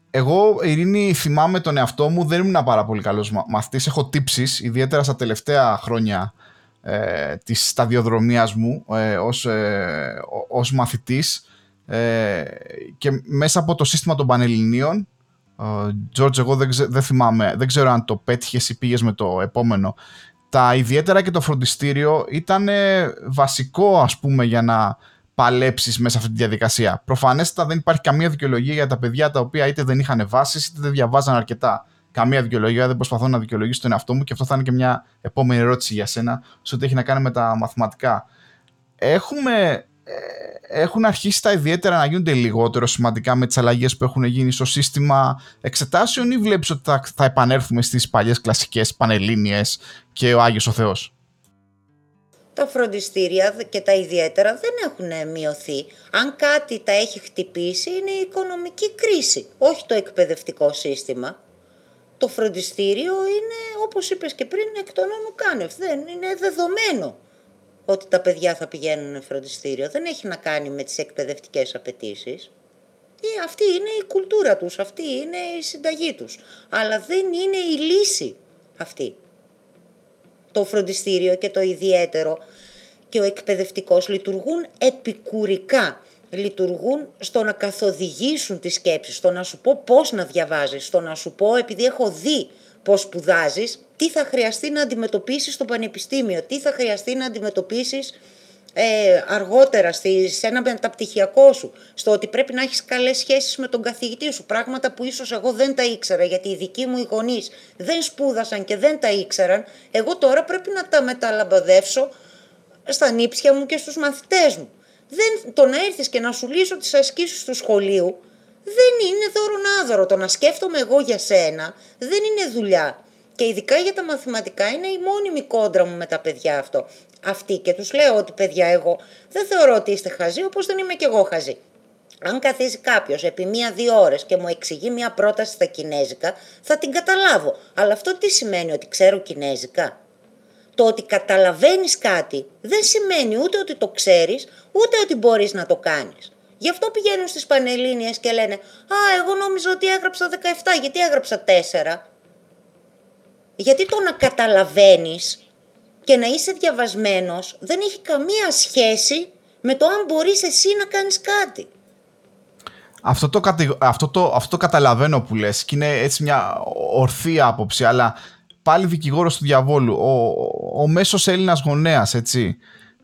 εγώ Ειρήνη θυμάμαι τον εαυτό μου δεν ήμουν πάρα πολύ καλός μαθητής. Έχω τύψεις ιδιαίτερα στα τελευταία χρόνια ε, της σταδιοδρομίας μου ε, ως, ε, ως μαθητής. Ε, και μέσα από το σύστημα των Πανελληνίων George, εγώ δεν, δεν θυμάμαι, δεν ξέρω αν το πέτυχες ή πήγες με το επόμενο. Τα ιδιαίτερα και το φροντιστήριο ήταν βασικό, ας πούμε, για να παλέψεις μέσα αυτή τη διαδικασία. Προφανέστατα δεν υπάρχει καμία δικαιολογία για τα παιδιά τα οποία είτε δεν είχαν βάσεις είτε δεν διαβάζαν αρκετά. καμία δικαιολογία, δεν προσπαθώ να δικαιολογήσω τον εαυτό μου και αυτό θα είναι και μια επόμενη ερώτηση για σένα, σε ό,τι έχει να κάνει με τα μαθηματικά. Έχουμε, ε, έχουν αρχίσει τα ιδιαίτερα να γίνονται λιγότερο σημαντικά με τις αλλαγές που έχουν γίνει στο σύστημα εξετάσεων ή βλέπεις ότι θα, θα επανέλθουμε στις παλιές κλασικές πανελλήνιες και ο Άγιος ο Θεός; Τα φροντιστήρια και τα ιδιαίτερα δεν έχουν μειωθεί. Αν κάτι τα έχει χτυπήσει είναι η οικονομική κρίση, όχι το εκπαιδευτικό σύστημα. Το φροντιστήριο είναι, όπως είπες και πριν, εκ των όνων κάνευ. Δεν είναι δεδομένο ότι τα παιδιά θα πηγαίνουν φροντιστήριο. Δεν έχει να κάνει με τις εκπαιδευτικές απαιτήσεις. Ε, αυτή είναι η κουλτούρα τους, αυτή είναι η συνταγή τους. Αλλά δεν είναι η λύση αυτή το φροντιστήριο και το ιδιαίτερο και ο εκπαιδευτικός λειτουργούν επικουρικά. Λειτουργούν στο να καθοδηγήσουν τις σκέψεις, στο να σου πω πώς να διαβάζεις, στο να σου πω επειδή έχω δει πώς σπουδάζεις, τι θα χρειαστεί να αντιμετωπίσεις στο πανεπιστήμιο, τι θα χρειαστεί να αντιμετωπίσεις ε, αργότερα στη, σε ένα μεταπτυχιακό σου, στο ότι πρέπει να έχεις καλές σχέσεις με τον καθηγητή σου, πράγματα που ίσως εγώ δεν τα ήξερα, γιατί οι δικοί μου οι γονείς δεν σπούδασαν και δεν τα ήξεραν, εγώ τώρα πρέπει να τα μεταλαμπαδεύσω στα νύψια μου και στους μαθητές μου. Δεν, το να έρθεις και να σου λύσω τις ασκήσεις του σχολείου δεν είναι δώρο Το να σκέφτομαι εγώ για σένα δεν είναι δουλειά. Και ειδικά για τα μαθηματικά είναι η μόνιμη κόντρα μου με τα παιδιά αυτό. Αυτή και τους λέω ότι παιδιά εγώ δεν θεωρώ ότι είστε χαζοί όπως δεν είμαι και εγώ χαζή. Αν καθίσει κάποιος επί μία-δύο ώρες και μου εξηγεί μία πρόταση στα Κινέζικα, θα την καταλάβω. Αλλά αυτό τι σημαίνει ότι ξέρω Κινέζικα; Το ότι καταλαβαίνεις κάτι δεν σημαίνει ούτε ότι το ξέρεις, ούτε ότι μπορείς να το κάνεις. Γι' αυτό πηγαίνουν στις Πανελλήνιες και λένε Α, εγώ νόμιζα ότι έγραψα 17, γιατί έγραψα 4. Γιατί το να καταλαβαίνεις και να είσαι διαβασμένος δεν έχει καμία σχέση με το αν μπορείς εσύ να κάνεις κάτι. Αυτό το, αυτό το, αυτό το καταλαβαίνω που λες και είναι έτσι μια ορθή άποψη, αλλά πάλι δικηγόρος του διαβόλου, ο, ο μέσος Έλληνας γονέας, έτσι,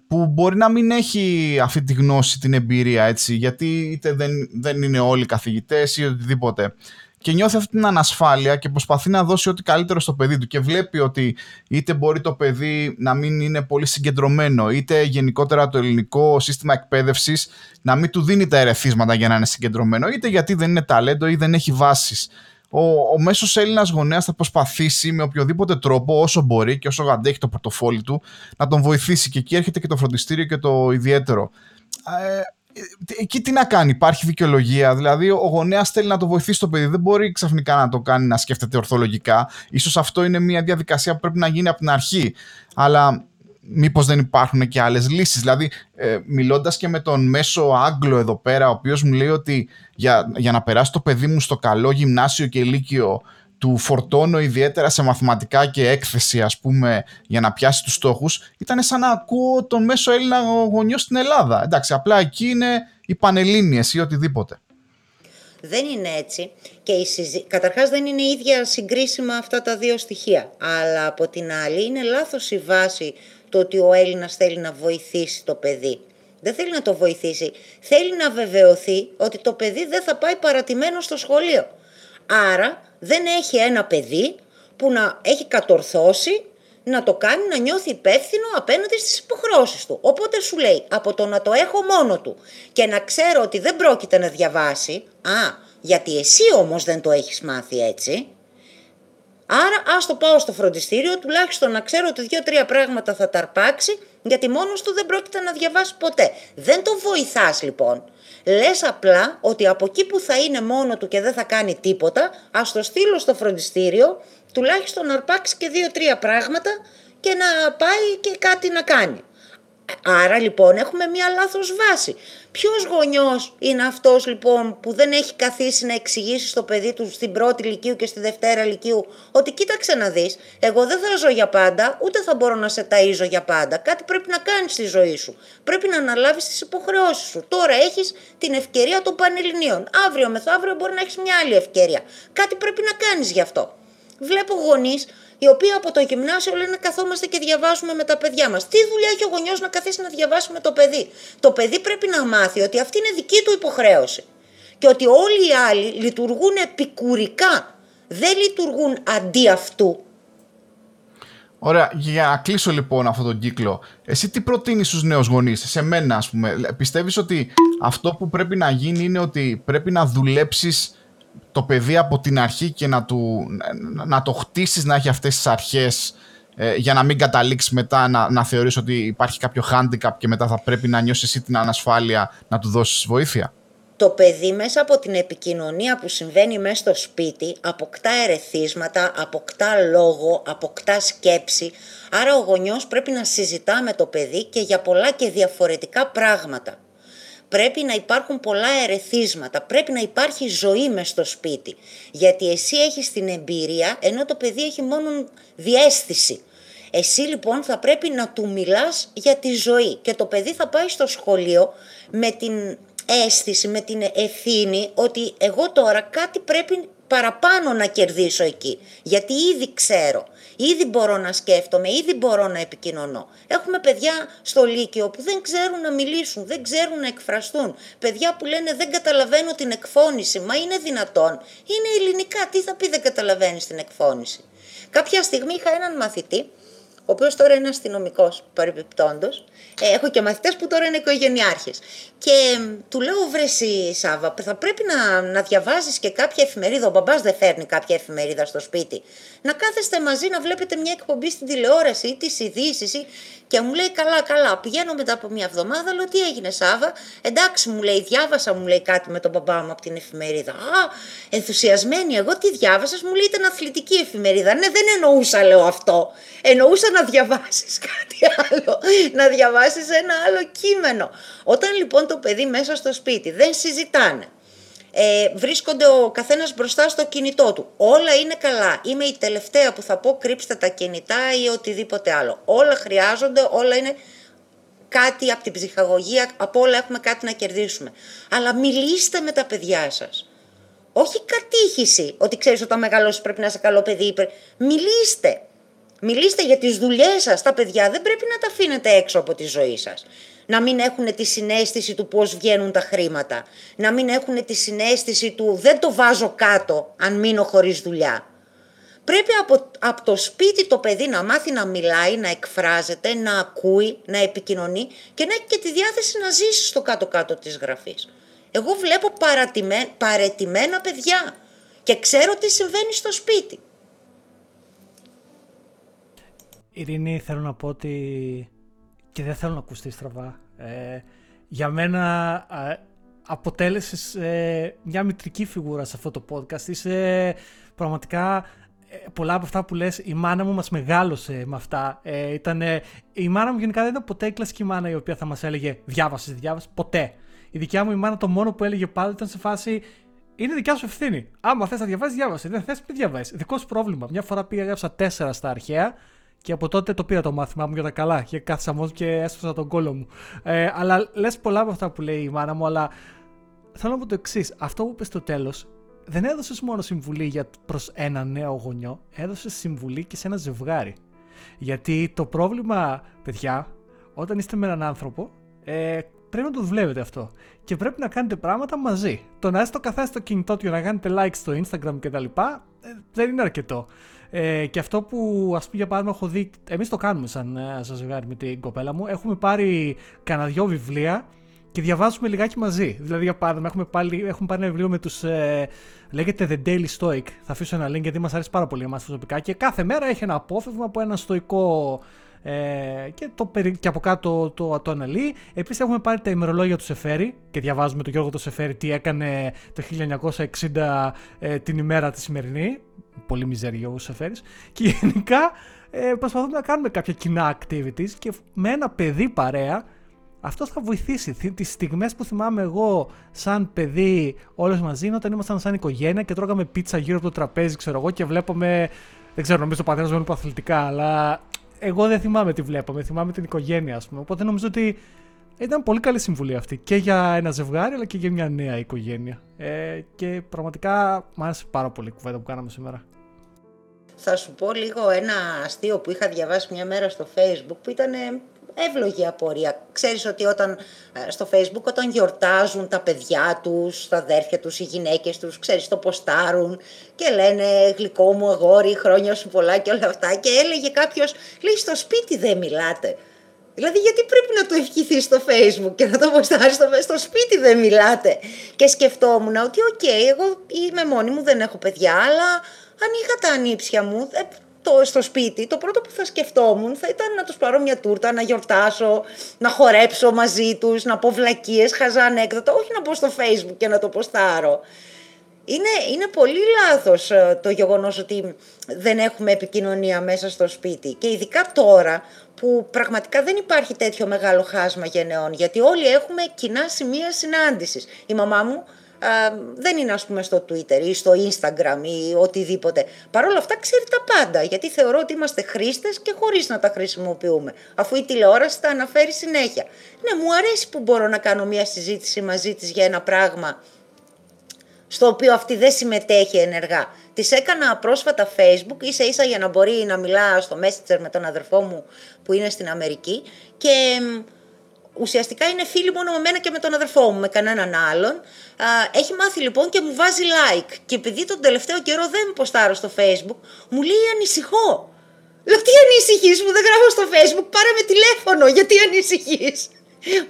που μπορεί να μην έχει αυτή τη γνώση, την εμπειρία, έτσι, γιατί είτε δεν, δεν είναι όλοι καθηγητές ή οτιδήποτε και νιώθει αυτή την ανασφάλεια και προσπαθεί να δώσει ό,τι καλύτερο στο παιδί του και βλέπει ότι είτε μπορεί το παιδί να μην είναι πολύ συγκεντρωμένο, είτε γενικότερα το ελληνικό σύστημα εκπαίδευσης να μην του δίνει τα ερεθίσματα για να είναι συγκεντρωμένο, είτε γιατί δεν είναι ταλέντο ή δεν έχει βάσεις. Ο, ο μέσος Έλληνας γονέας θα προσπαθήσει με οποιοδήποτε τρόπο, όσο μπορεί και όσο αντέχει το πορτοφόλι του, να τον βοηθήσει. Και εκεί έρχεται και το φροντιστήριο και το ιδιαίτερο. Ε, εκεί τι να κάνει, υπάρχει δικαιολογία. Δηλαδή, ο γονέας θέλει να το βοηθήσει το παιδί. Δεν μπορεί ξαφνικά να το κάνει να σκέφτεται ορθολογικά. Ίσως αυτό είναι μια διαδικασία που πρέπει να γίνει από την αρχή. Αλλά μήπως δεν υπάρχουν και άλλες λύσεις. Δηλαδή, ε, μιλώντας και με τον μέσο Άγγλο εδώ πέρα, ο οποίος μου λέει ότι για, για να περάσει το παιδί μου στο καλό γυμνάσιο και λύκειο, του φορτώνω ιδιαίτερα σε μαθηματικά και έκθεση ας πούμε για να πιάσει τους στόχους ήταν σαν να ακούω τον μέσο Έλληνα γονιό στην Ελλάδα. Εντάξει, απλά εκεί είναι οι Πανελλήνιες ή οτιδήποτε. Δεν είναι έτσι και η συζή... καταρχάς δεν είναι ίδια συγκρίσιμα αυτά τα δύο στοιχεία αλλά από την άλλη είναι λάθος η βάση το ότι ο Έλληνας θέλει να βοηθήσει το παιδί. Δεν θέλει να το βοηθήσει. Θέλει να βεβαιωθεί ότι το παιδί δεν θα πάει παρατημένο στο σχολείο. Άρα δεν έχει ένα παιδί που να έχει κατορθώσει να το κάνει να νιώθει υπεύθυνο απέναντι στις υποχρεώσεις του. Οπότε σου λέει, από το να το έχω μόνο του και να ξέρω ότι δεν πρόκειται να διαβάσει, α, γιατί εσύ όμως δεν το έχεις μάθει έτσι, άρα ας το πάω στο φροντιστήριο, τουλάχιστον να ξέρω ότι δύο-τρία πράγματα θα τα αρπάξει, γιατί μόνος του δεν πρόκειται να διαβάσει ποτέ. Δεν το βοηθάς λοιπόν. Λες απλά ότι από εκεί που θα είναι μόνο του και δεν θα κάνει τίποτα, ας το στείλω στο φροντιστήριο, τουλάχιστον να αρπάξει και δύο-τρία πράγματα και να πάει και κάτι να κάνει. Άρα λοιπόν έχουμε μία λάθος βάση. Ποιος γονιός είναι αυτός λοιπόν που δεν έχει καθίσει να εξηγήσει στο παιδί του στην πρώτη ηλικίου και στη δευτέρα ηλικίου ότι κοίταξε να δεις, εγώ δεν θα ζω για πάντα, ούτε θα μπορώ να σε ταΐζω για πάντα. Κάτι πρέπει να κάνεις στη ζωή σου. Πρέπει να αναλάβεις τις υποχρεώσεις σου. Τώρα έχεις την ευκαιρία των Πανελληνίων. Αύριο μεθαύριο μπορεί να έχεις μια άλλη ευκαιρία. Κάτι πρέπει να κάνεις γι' αυτό. Βλέπω γονείς οι οποίοι από το γυμνάσιο λένε καθόμαστε και διαβάζουμε με τα παιδιά μας. Τι δουλειά έχει ο γονιός να καθίσει να διαβάσει με το παιδί; Το παιδί πρέπει να μάθει ότι αυτή είναι δική του υποχρέωση. Και ότι όλοι οι άλλοι λειτουργούν επικουρικά. δεν λειτουργούν αντί αυτού. Ωραία, για να κλείσω λοιπόν αυτόν τον κύκλο, εσύ τι προτείνεις στους νέους γονείς, σε μένα ας πούμε, πιστεύεις ότι αυτό που πρέπει να γίνει είναι ότι πρέπει να δουλέψεις το παιδί από την αρχή και να, του, να το χτίσεις να έχει αυτές τις αρχές ε, για να μην καταλήξεις μετά να, να θεωρείς ότι υπάρχει κάποιο handicap και μετά θα πρέπει να νιώσεις εσύ την ανασφάλεια να του δώσεις βοήθεια; Το παιδί μέσα από την επικοινωνία που συμβαίνει μέσα στο σπίτι αποκτά ερεθίσματα, αποκτά λόγο, αποκτά σκέψη. Άρα ο γονιός πρέπει να συζητά με το παιδί και για πολλά και διαφορετικά πράγματα. Πρέπει να υπάρχουν πολλά ερεθίσματα, πρέπει να υπάρχει ζωή μέσα στο σπίτι. Γιατί εσύ έχεις την εμπειρία ενώ το παιδί έχει μόνο διέστηση. Εσύ λοιπόν θα πρέπει να του μιλάς για τη ζωή και το παιδί θα πάει στο σχολείο με την αίσθηση, με την ευθύνη ότι εγώ τώρα κάτι πρέπει παραπάνω να κερδίσω εκεί. Γιατί ήδη ξέρω, ήδη μπορώ να σκέφτομαι, ήδη μπορώ να επικοινωνώ. Έχουμε παιδιά στο Λύκειο που δεν ξέρουν να μιλήσουν, δεν ξέρουν να εκφραστούν. Παιδιά που λένε δεν καταλαβαίνω την εκφώνηση, μα είναι δυνατόν. Είναι ελληνικά, τι θα πει δεν καταλαβαίνεις την εκφώνηση. Κάποια στιγμή είχα έναν μαθητή, ο οποίος τώρα είναι αστυνομικός παρεμπιπτόντος, ε, έχω και μαθητές που τώρα είναι οικογενειάρχες. Και του λέω, βρεσί Σάβα, θα πρέπει να, να διαβάζεις και κάποια εφημερίδα. Ο μπαμπάς δεν φέρνει κάποια εφημερίδα στο σπίτι. Να κάθεστε μαζί να βλέπετε μια εκπομπή στην τηλεόραση ή τις ειδήσεις. Και μου λέει, καλά, καλά. Πηγαίνω μετά από μια εβδομάδα, λέω, τι έγινε Σάβα; Εντάξει, μου λέει, διάβασα, μου λέει κάτι με τον μπαμπά μου από την εφημερίδα. Α, ενθουσιασμένη, εγώ τι διάβασα, μου λέει, ήταν αθλητική εφημερίδα. Ναι, δεν εννοούσα, λέω αυτό. Εννοούσα να διαβάσεις κάτι άλλο. Να διαβάσεις ένα άλλο κείμενο. Όταν λοιπόν το παιδί μέσα στο σπίτι δεν συζητάνε, ε, βρίσκονται ο καθένας μπροστά στο κινητό του. Όλα είναι καλά. Είμαι η τελευταία που θα πω κρύψτε τα κινητά ή οτιδήποτε άλλο. Όλα χρειάζονται, όλα είναι κάτι από την ψυχαγωγία, από όλα έχουμε κάτι να κερδίσουμε. Αλλά μιλήστε με τα παιδιά σας. Όχι κατήχηση, ότι ξέρεις όταν μεγαλώσεις πρέπει να είσαι καλό παιδί. Μιλήστε. Μιλήστε για τις δουλειές σας. Τα παιδιά δεν πρέπει να τα αφήνετε έξω από τη ζωή σας να μην έχουν τη συνέστηση του πώς βγαίνουν τα χρήματα, να μην έχουν τη συνέστηση του δεν το βάζω κάτω αν μείνω χωρίς δουλειά. Πρέπει από, από το σπίτι το παιδί να μάθει να μιλάει, να εκφράζεται, να ακούει, να επικοινωνεί και να έχει και τη διάθεση να ζήσει στο κάτω-κάτω της γραφής. Εγώ βλέπω παρετημένα παιδιά και ξέρω τι συμβαίνει στο σπίτι. Ειρήνη, θέλω να πω ότι και δεν θέλω να ακουστεί στραβά. Ε, για μένα ε, αποτέλεσες ε, μια μητρική φιγούρα σε αυτό το podcast. Είσαι πραγματικά ε, πολλά από αυτά που λες, η μάνα μου μας μεγάλωσε με αυτά. Ε, ήτανε, η μάνα μου γενικά δεν ήταν ποτέ η κλασική μάνα η οποία θα μας έλεγε διάβασες, διάβασες, ποτέ. Η δικιά μου η μάνα το μόνο που έλεγε πάντα ήταν σε φάση είναι δικιά σου ευθύνη. Άμα θες να διαβάσεις, διάβασε. Δεν θες, μην διαβάσεις. Δικό σου πρόβλημα. Μια φορά πήγα, γράψα τέσσερα στα αρχαία και από τότε το πήρα το μάθημά μου για τα καλά και κάθισα μόνος και έσπασα τον κόλο μου. Ε, αλλά λες πολλά από αυτά που λέει η μάνα μου, αλλά θέλω να πω το εξής. Αυτό που είπες στο τέλος, δεν έδωσες μόνο συμβουλή για προς ένα νέο γονιό, έδωσες συμβουλή και σε ένα ζευγάρι. Γιατί το πρόβλημα, παιδιά, όταν είστε με έναν άνθρωπο, ε, πρέπει να το δουλεύετε αυτό. Και πρέπει να κάνετε πράγματα μαζί. Το να είστε το καθένα στο κινητό του για να κάνετε like στο Instagram κτλ. Ε, δεν είναι αρκετό. Ε, και αυτό που ας πούμε για παράδειγμα έχω δει, εμείς το κάνουμε σαν, ε, σαν ζευγάρι με την κοπέλα μου. Έχουμε πάρει κανένα δυο βιβλία και διαβάζουμε λιγάκι μαζί. Δηλαδή, για παράδειγμα, έχουμε, πάλι, έχουμε πάρει ένα βιβλίο με τους. Ε, λέγεται The Daily Stoic. Θα αφήσω ένα link γιατί μας αρέσει πάρα πολύ εμάς προσωπικά. Και κάθε μέρα έχει ένα απόφευγμα από ένα στοικό ε, και, το, και από κάτω το, το, το αναλύει. Επίσης έχουμε πάρει τα ημερολόγια του Σεφέρη και διαβάζουμε τον Γιώργο του Σεφέρη τι έκανε το 1960 ε, την ημέρα τη σημερινή. Πολύ μιζέριο ο Σεφέρη. Και γενικά ε, προσπαθούμε να κάνουμε κάποια κοινά activities και με ένα παιδί παρέα αυτό θα βοηθήσει. Τις στιγμές που θυμάμαι εγώ, σαν παιδί, όλες μαζί, είναι όταν ήμασταν σαν οικογένεια και τρώγαμε πίτσα γύρω από το τραπέζι, ξέρω εγώ, και βλέπαμε. Δεν ξέρω, νομίζω το πατέρα μου είναι αθλητικά, αλλά εγώ δεν θυμάμαι τι βλέπαμε, θυμάμαι την οικογένεια, ας πούμε. Οπότε νομίζω ότι ήταν πολύ καλή συμβουλή αυτή και για ένα ζευγάρι, αλλά και για μια νέα οικογένεια. Ε, και πραγματικά μου άρεσε πάρα πολύ η κουβέντα που κάναμε σήμερα. Θα σου πω λίγο ένα αστείο που είχα διαβάσει μια μέρα στο facebook που ήταν εύλογη απορία. Ξέρεις ότι όταν ε, στο facebook όταν γιορτάζουν τα παιδιά τους, τα αδέρφια τους, οι γυναίκες τους, ξέρεις το ποστάρουν και λένε γλυκό μου αγόρι, χρόνια σου πολλά και όλα αυτά και έλεγε κάποιος, λέει στο σπίτι δεν μιλάτε. Δηλαδή γιατί πρέπει να το ευχηθείς στο facebook και να το ποστάρεις στο, στο σπίτι δεν μιλάτε. Και σκεφτόμουν ότι οκ, εγώ είμαι μόνη μου, δεν έχω παιδιά, αλλά αν είχα τα ανήψια μου, ε, το, στο σπίτι, το πρώτο που θα σκεφτόμουν θα ήταν να τους πάρω μια τούρτα, να γιορτάσω, να χορέψω μαζί τους, να πω βλακίες, χαζά ανέκδοτα, όχι να πω στο facebook και να το ποστάρω. Είναι, είναι πολύ λάθος ε, το γεγονός ότι δεν έχουμε επικοινωνία μέσα στο σπίτι και ειδικά τώρα που πραγματικά δεν υπάρχει τέτοιο μεγάλο χάσμα γενεών γιατί όλοι έχουμε κοινά σημεία συνάντησης. Η μαμά μου δεν είναι ας πούμε στο Twitter ή στο Instagram ή οτιδήποτε. Παρ' όλα αυτά ξέρει τα πάντα γιατί θεωρώ ότι είμαστε χρήστες και χωρίς να τα χρησιμοποιούμε αφού η τηλεόραση τα αναφέρει συνέχεια. Ναι μου αρέσει που μπορώ να κάνω μια συζήτηση μαζί της για ένα πράγμα στο οποίο αυτή δεν συμμετέχει ενεργά. Της έκανα πρόσφατα Facebook, ίσα ίσα για να μπορεί να μιλά στο Messenger με τον αδερφό μου που είναι στην Αμερική και ουσιαστικά είναι φίλη μόνο με μένα και με τον αδερφό μου, με κανέναν άλλον. Έχει μάθει λοιπόν και μου βάζει like. Και επειδή τον τελευταίο καιρό δεν ποστάρω στο facebook, μου λέει ανησυχώ. Λέω τι ανησυχείς μου δεν γράφω στο facebook, πάρε με τηλέφωνο, γιατί ανησυχείς;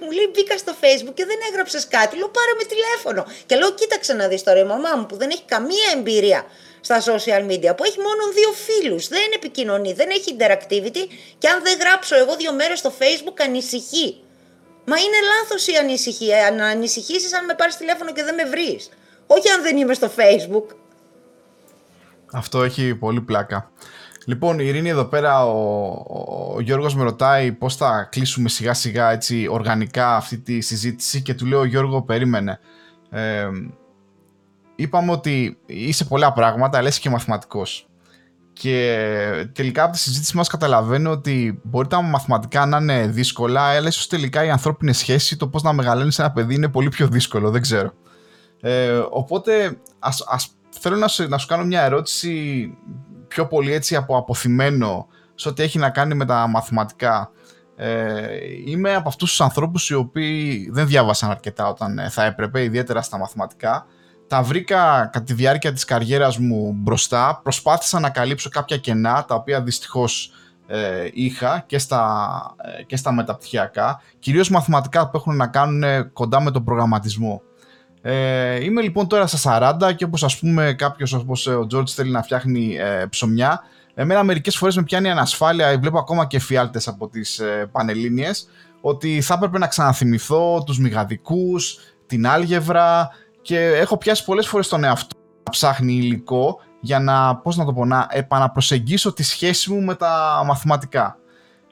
Μου λέει μπήκα στο facebook και δεν έγραψες κάτι, λέω πάρε με τηλέφωνο. Και λέω κοίταξε να δεις τώρα η μαμά μου που δεν έχει καμία εμπειρία στα social media, που έχει μόνο δύο φίλους, δεν επικοινωνεί, δεν έχει interactivity και αν δεν γράψω εγώ δύο μέρες στο facebook ανησυχεί. Μα είναι λάθος η ανησυχία. Να ανησυχήσεις αν με πάρεις τηλέφωνο και δεν με βρεις. Όχι αν δεν είμαι στο Facebook. Αυτό έχει πολύ πλάκα. Λοιπόν, η Ειρήνη εδώ πέρα, ο, ο Γιώργος με ρωτάει πώς θα κλείσουμε σιγά σιγά έτσι οργανικά αυτή τη συζήτηση και του λέω Γιώργο περίμενε. Ε, είπαμε ότι είσαι πολλά πράγματα αλλά είσαι και μαθηματικός. Και τελικά από τη συζήτηση μας καταλαβαίνω ότι μπορεί τα μαθηματικά να είναι δύσκολα, αλλά ίσως τελικά οι ανθρώπινες σχέσεις, το πώς να μεγαλώνεις ένα παιδί είναι πολύ πιο δύσκολο, δεν ξέρω. Ε, οπότε ας, ας, θέλω να σου, να σου κάνω μια ερώτηση πιο πολύ έτσι από αποθυμένο σε ό,τι έχει να κάνει με τα μαθηματικά. Ε, είμαι από αυτούς τους ανθρώπους οι οποίοι δεν διάβασαν αρκετά όταν ε, θα έπρεπε, ιδιαίτερα στα μαθηματικά τα βρήκα κατά τη διάρκεια της καριέρας μου μπροστά. Προσπάθησα να καλύψω κάποια κενά, τα οποία δυστυχώς ε, είχα και στα, ε, και στα μεταπτυχιακά, κυρίως μαθηματικά που έχουν να κάνουν κοντά με τον προγραμματισμό. Ε, είμαι λοιπόν τώρα στα 40 και όπως ας πούμε κάποιος όπως ο George θέλει να φτιάχνει ε, ψωμιά, εμένα μερικές φορές με πιάνει ανασφάλεια, βλέπω ακόμα και φιάλτες από τις ε, Πανελλήνιες, ότι θα έπρεπε να ξαναθυμηθώ τους μηγαδικούς, την άλγευρα, και έχω πιάσει πολλές φορές τον εαυτό να ψάχνει υλικό για να, πώς να το πω, να επαναπροσεγγίσω τη σχέση μου με τα μαθηματικά.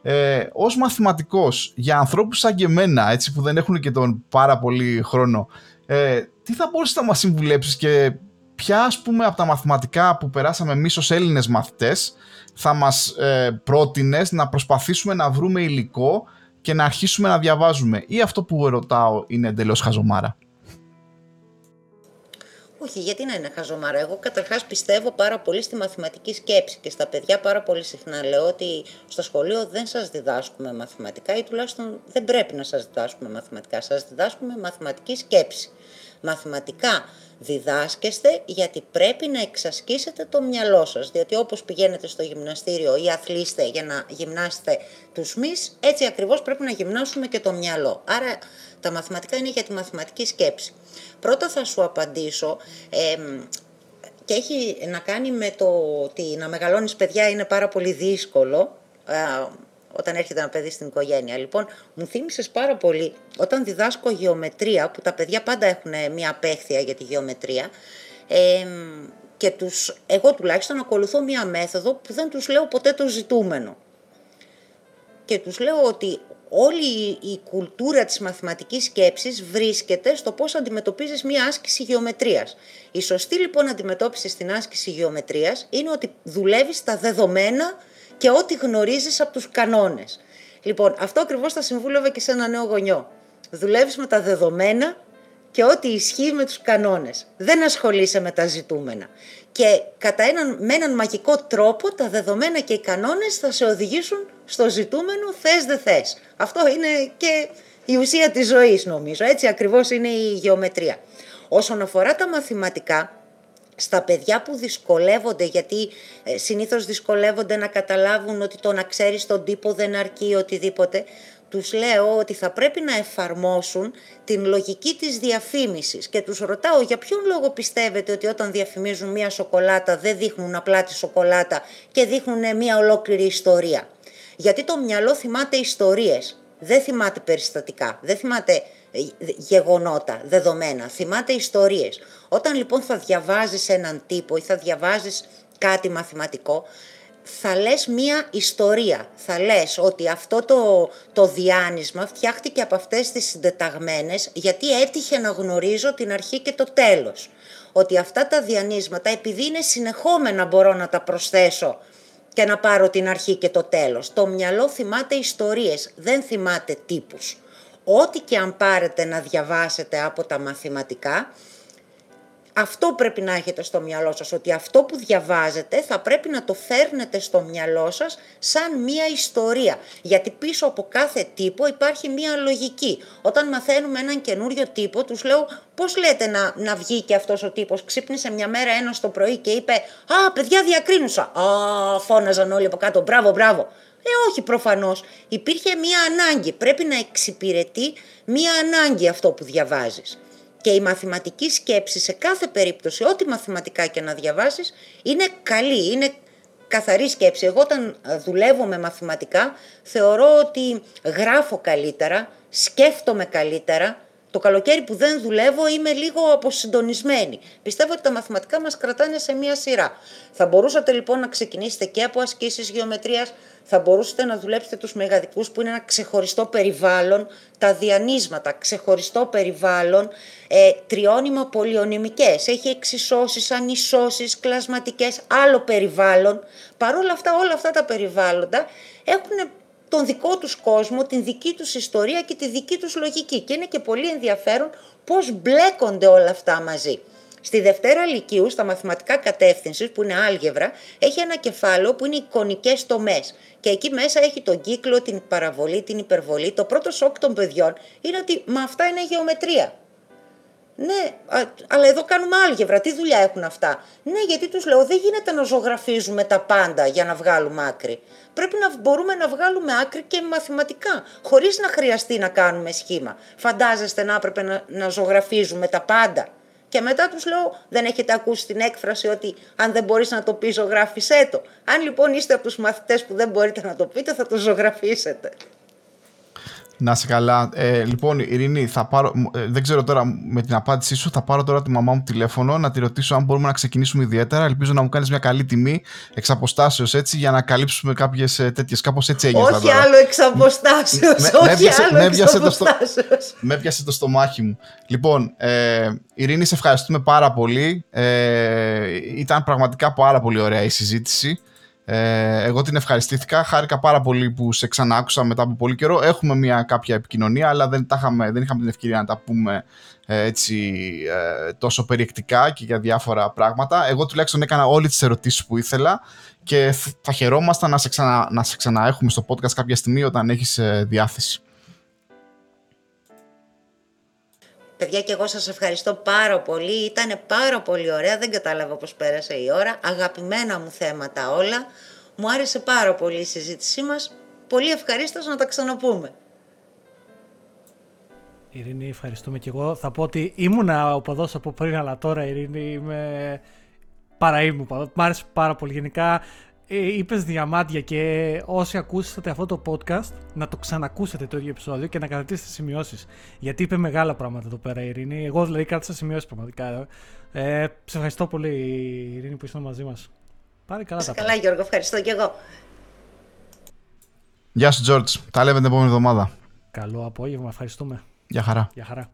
Ε, ως μαθηματικός, για ανθρώπους σαν και εμένα, έτσι που δεν έχουν και τον πάρα πολύ χρόνο, ε, τι θα μπορείς να μας συμβουλέψεις και ποια ας πούμε από τα μαθηματικά που περάσαμε εμείς ως Έλληνες μαθητές θα μας ε, πρότεινες να προσπαθήσουμε να βρούμε υλικό και να αρχίσουμε να διαβάζουμε; Ή αυτό που ρωτάω είναι εντελώς χαζομάρα; Όχι, γιατί να είναι χαζομάρα. Εγώ καταρχάς πιστεύω πάρα πολύ στη μαθηματική σκέψη και στα παιδιά πάρα πολύ συχνά λέω ότι στο σχολείο δεν σας διδάσκουμε μαθηματικά ή τουλάχιστον δεν πρέπει να σας διδάσκουμε μαθηματικά. Σας διδάσκουμε μαθηματική σκέψη. Μαθηματικά διδάσκεστε γιατί πρέπει να εξασκήσετε το μυαλό σας. Διότι όπως πηγαίνετε στο γυμναστήριο ή αθλείστε για να γυμνάσετε τους μυς, έτσι ακριβώς πρέπει να γυμνάσουμε και το μυαλό. Άρα τα μαθηματικά είναι για τη μαθηματική σκέψη. Πρώτα θα σου απαντήσω και έχει να κάνει με το ότι να μεγαλώνεις παιδιά είναι πάρα πολύ δύσκολο όταν έρχεται ένα παιδί στην οικογένεια. Λοιπόν, μου θύμισες πάρα πολύ όταν διδάσκω γεωμετρία, που τα παιδιά πάντα έχουν μια απέχθεια για τη γεωμετρία, ε, και τους, εγώ τουλάχιστον ακολουθώ μια μέθοδο που δεν τους λέω ποτέ το ζητούμενο. Και τους λέω ότι όλη η κουλτούρα της μαθηματικής σκέψης βρίσκεται στο πώς αντιμετωπίζεις μία άσκηση γεωμετρίας. Η σωστή λοιπόν αντιμετώπιση στην άσκηση γεωμετρίας είναι ότι δουλεύεις τα δεδομένα και ό,τι γνωρίζεις από τους κανόνες. Λοιπόν, αυτό ακριβώς θα συμβούλευα και σε ένα νέο γονιό. Δουλεύεις με τα δεδομένα και ό,τι ισχύει με τους κανόνες. Δεν ασχολείσαι με τα ζητούμενα. Και κατά έναν, με έναν μαγικό τρόπο τα δεδομένα και οι κανόνες θα σε οδηγήσουν στο ζητούμενο θες δεν θες. Αυτό είναι και η ουσία της ζωής νομίζω. Έτσι ακριβώς είναι η γεωμετρία. Όσον αφορά τα μαθηματικά, στα παιδιά που δυσκολεύονται, γιατί ε, συνήθως δυσκολεύονται να καταλάβουν ότι το να ξέρεις τον τύπο δεν αρκεί οτιδήποτε, τους λέω ότι θα πρέπει να εφαρμόσουν την λογική της διαφήμισης και τους ρωτάω για ποιον λόγο πιστεύετε ότι όταν διαφημίζουν μία σοκολάτα δεν δείχνουν απλά τη σοκολάτα και δείχνουν μία ολόκληρη ιστορία. Γιατί το μυαλό θυμάται ιστορίες, δεν θυμάται περιστατικά, δεν θυμάται ε, γεγονότα, δεδομένα, θυμάται ιστορίες. Όταν λοιπόν θα διαβάζεις έναν τύπο ή θα διαβάζεις κάτι μαθηματικό, θα λες μία ιστορία. Θα λες ότι αυτό το, το διάνυσμα φτιάχτηκε από αυτές τις συντεταγμένες γιατί έτυχε να γνωρίζω την αρχή και το τέλος. Ότι αυτά τα διανύσματα επειδή είναι συνεχόμενα μπορώ να τα προσθέσω και να πάρω την αρχή και το τέλος. Το μυαλό θυμάται ιστορίες, δεν θυμάται τύπους. Ό,τι και αν πάρετε να διαβάσετε από τα μαθηματικά, αυτό πρέπει να έχετε στο μυαλό σας, ότι αυτό που διαβάζετε θα πρέπει να το φέρνετε στο μυαλό σας σαν μία ιστορία. Γιατί πίσω από κάθε τύπο υπάρχει μία λογική. Όταν μαθαίνουμε έναν καινούριο τύπο, τους λέω πώς λέτε να, να βγει και αυτός ο τύπος; Ξύπνησε μια μέρα ένας το πρωί και είπε «Α, παιδιά διακρίνουσα». «Α, φώναζαν όλοι από κάτω, μπράβο, μπράβο». Ε, όχι προφανώς. Υπήρχε μία ανάγκη. Πρέπει να εξυπηρετεί μία ανάγκη αυτό που διαβάζεις. Και η μαθηματική σκέψη σε κάθε περίπτωση, ό,τι μαθηματικά και να διαβάσεις, είναι καλή, είναι καθαρή σκέψη. Εγώ όταν δουλεύω με μαθηματικά θεωρώ ότι γράφω καλύτερα, σκέφτομαι καλύτερα, το καλοκαίρι που δεν δουλεύω είμαι λίγο αποσυντονισμένη. Πιστεύω ότι τα μαθηματικά μας κρατάνε σε μία σειρά. Θα μπορούσατε λοιπόν να ξεκινήσετε και από ασκήσεις γεωμετρίας, θα μπορούσατε να δουλέψετε τους μεγαδικούς που είναι ένα ξεχωριστό περιβάλλον, τα διανύσματα, ξεχωριστό περιβάλλον, ε, τριώνυμα πολυονυμικές, έχει εξισώσεις, ανισώσεις, κλασματικές, άλλο περιβάλλον. Παρ' όλα αυτά, όλα αυτά τα περιβάλλοντα έχουν τον δικό τους κόσμο, την δική τους ιστορία και τη δική τους λογική. Και είναι και πολύ ενδιαφέρον πώς μπλέκονται όλα αυτά μαζί. Στη Δευτέρα Λυκείου, στα μαθηματικά κατεύθυνσης, που είναι άλγευρα, έχει ένα κεφάλαιο που είναι εικονικές τομές. Και εκεί μέσα έχει τον κύκλο, την παραβολή, την υπερβολή. Το πρώτο σοκ των παιδιών είναι ότι μα αυτά είναι γεωμετρία. Ναι, αλλά εδώ κάνουμε άλγευρα. Τι δουλειά έχουν αυτά; Ναι, γιατί τους λέω, δεν γίνεται να ζωγραφίζουμε τα πάντα για να βγάλουμε άκρη. Πρέπει να μπορούμε να βγάλουμε άκρη και μαθηματικά, χωρίς να χρειαστεί να κάνουμε σχήμα. Φαντάζεστε να έπρεπε να, να ζωγραφίζουμε τα πάντα. Και μετά τους λέω, δεν έχετε ακούσει την έκφραση ότι αν δεν μπορείς να το πεις ζωγράφισέ το. Αν λοιπόν είστε από τους μαθητές που δεν μπορείτε να το πείτε θα το ζωγραφίσετε. Να σε καλά. Ε, λοιπόν, Ειρήνη, θα πάρω, ε, δεν ξέρω τώρα με την απάντησή σου, θα πάρω τώρα τη μαμά μου τηλέφωνο να τη ρωτήσω αν μπορούμε να ξεκινήσουμε ιδιαίτερα. Ελπίζω να μου κάνεις μια καλή τιμή εξ αποστάσεως έτσι για να καλύψουμε κάποιες τέτοιες. Κάπως έτσι έγινε. Όχι άλλο εξ αποστάσεως. Όχι άλλο εξ αποστάσεως. Με έπιασε το στομάχι μου. Λοιπόν, ε, Ειρήνη, σε ευχαριστούμε πάρα πολύ. Ε, ήταν πραγματικά πάρα πολύ ωραία η συζήτηση. Ε, εγώ την ευχαριστήθηκα. Χάρηκα πάρα πολύ που σε ξανάκουσα μετά από πολύ καιρό. Έχουμε μια κάποια επικοινωνία, αλλά δεν, τα δεν είχαμε την ευκαιρία να τα πούμε ε, έτσι ε, τόσο περιεκτικά και για διάφορα πράγματα. Εγώ τουλάχιστον έκανα όλες τις ερωτήσεις που ήθελα και θα χαιρόμασταν να σε, ξανα, να σε ξαναέχουμε στο podcast κάποια στιγμή όταν έχεις ε, διάθεση. Παιδιά και εγώ σας ευχαριστώ πάρα πολύ, ήταν πάρα πολύ ωραία, δεν κατάλαβα πώς πέρασε η ώρα, αγαπημένα μου θέματα όλα, μου άρεσε πάρα πολύ η συζήτησή μας, πολύ ευχαρίστως να τα ξαναπούμε. Ειρήνη, ευχαριστούμε και εγώ. Θα πω ότι ήμουνα ο παδός από πριν, αλλά τώρα Ειρήνη είμαι παραήμου Μ' άρεσε πάρα πολύ. Γενικά ε, είπες διαμάντια και όσοι ακούσατε αυτό το podcast να το ξανακούσετε το ίδιο επεισόδιο και να κρατήσετε σημειώσεις. Γιατί είπε μεγάλα πράγματα εδώ πέρα η Ειρήνη. Εγώ δηλαδή κράτησα σημειώσεις πραγματικά. Ε, σε ευχαριστώ πολύ η Ειρήνη που ήσασταν μαζί μας. Πάρε καλά τα Καλά Γιώργο, ευχαριστώ και εγώ. Γεια σου Τζόρτζ, τα λέμε την επόμενη εβδομάδα. Καλό απόγευμα, ευχαριστούμε. Γεια χαρά. Γεια χαρά.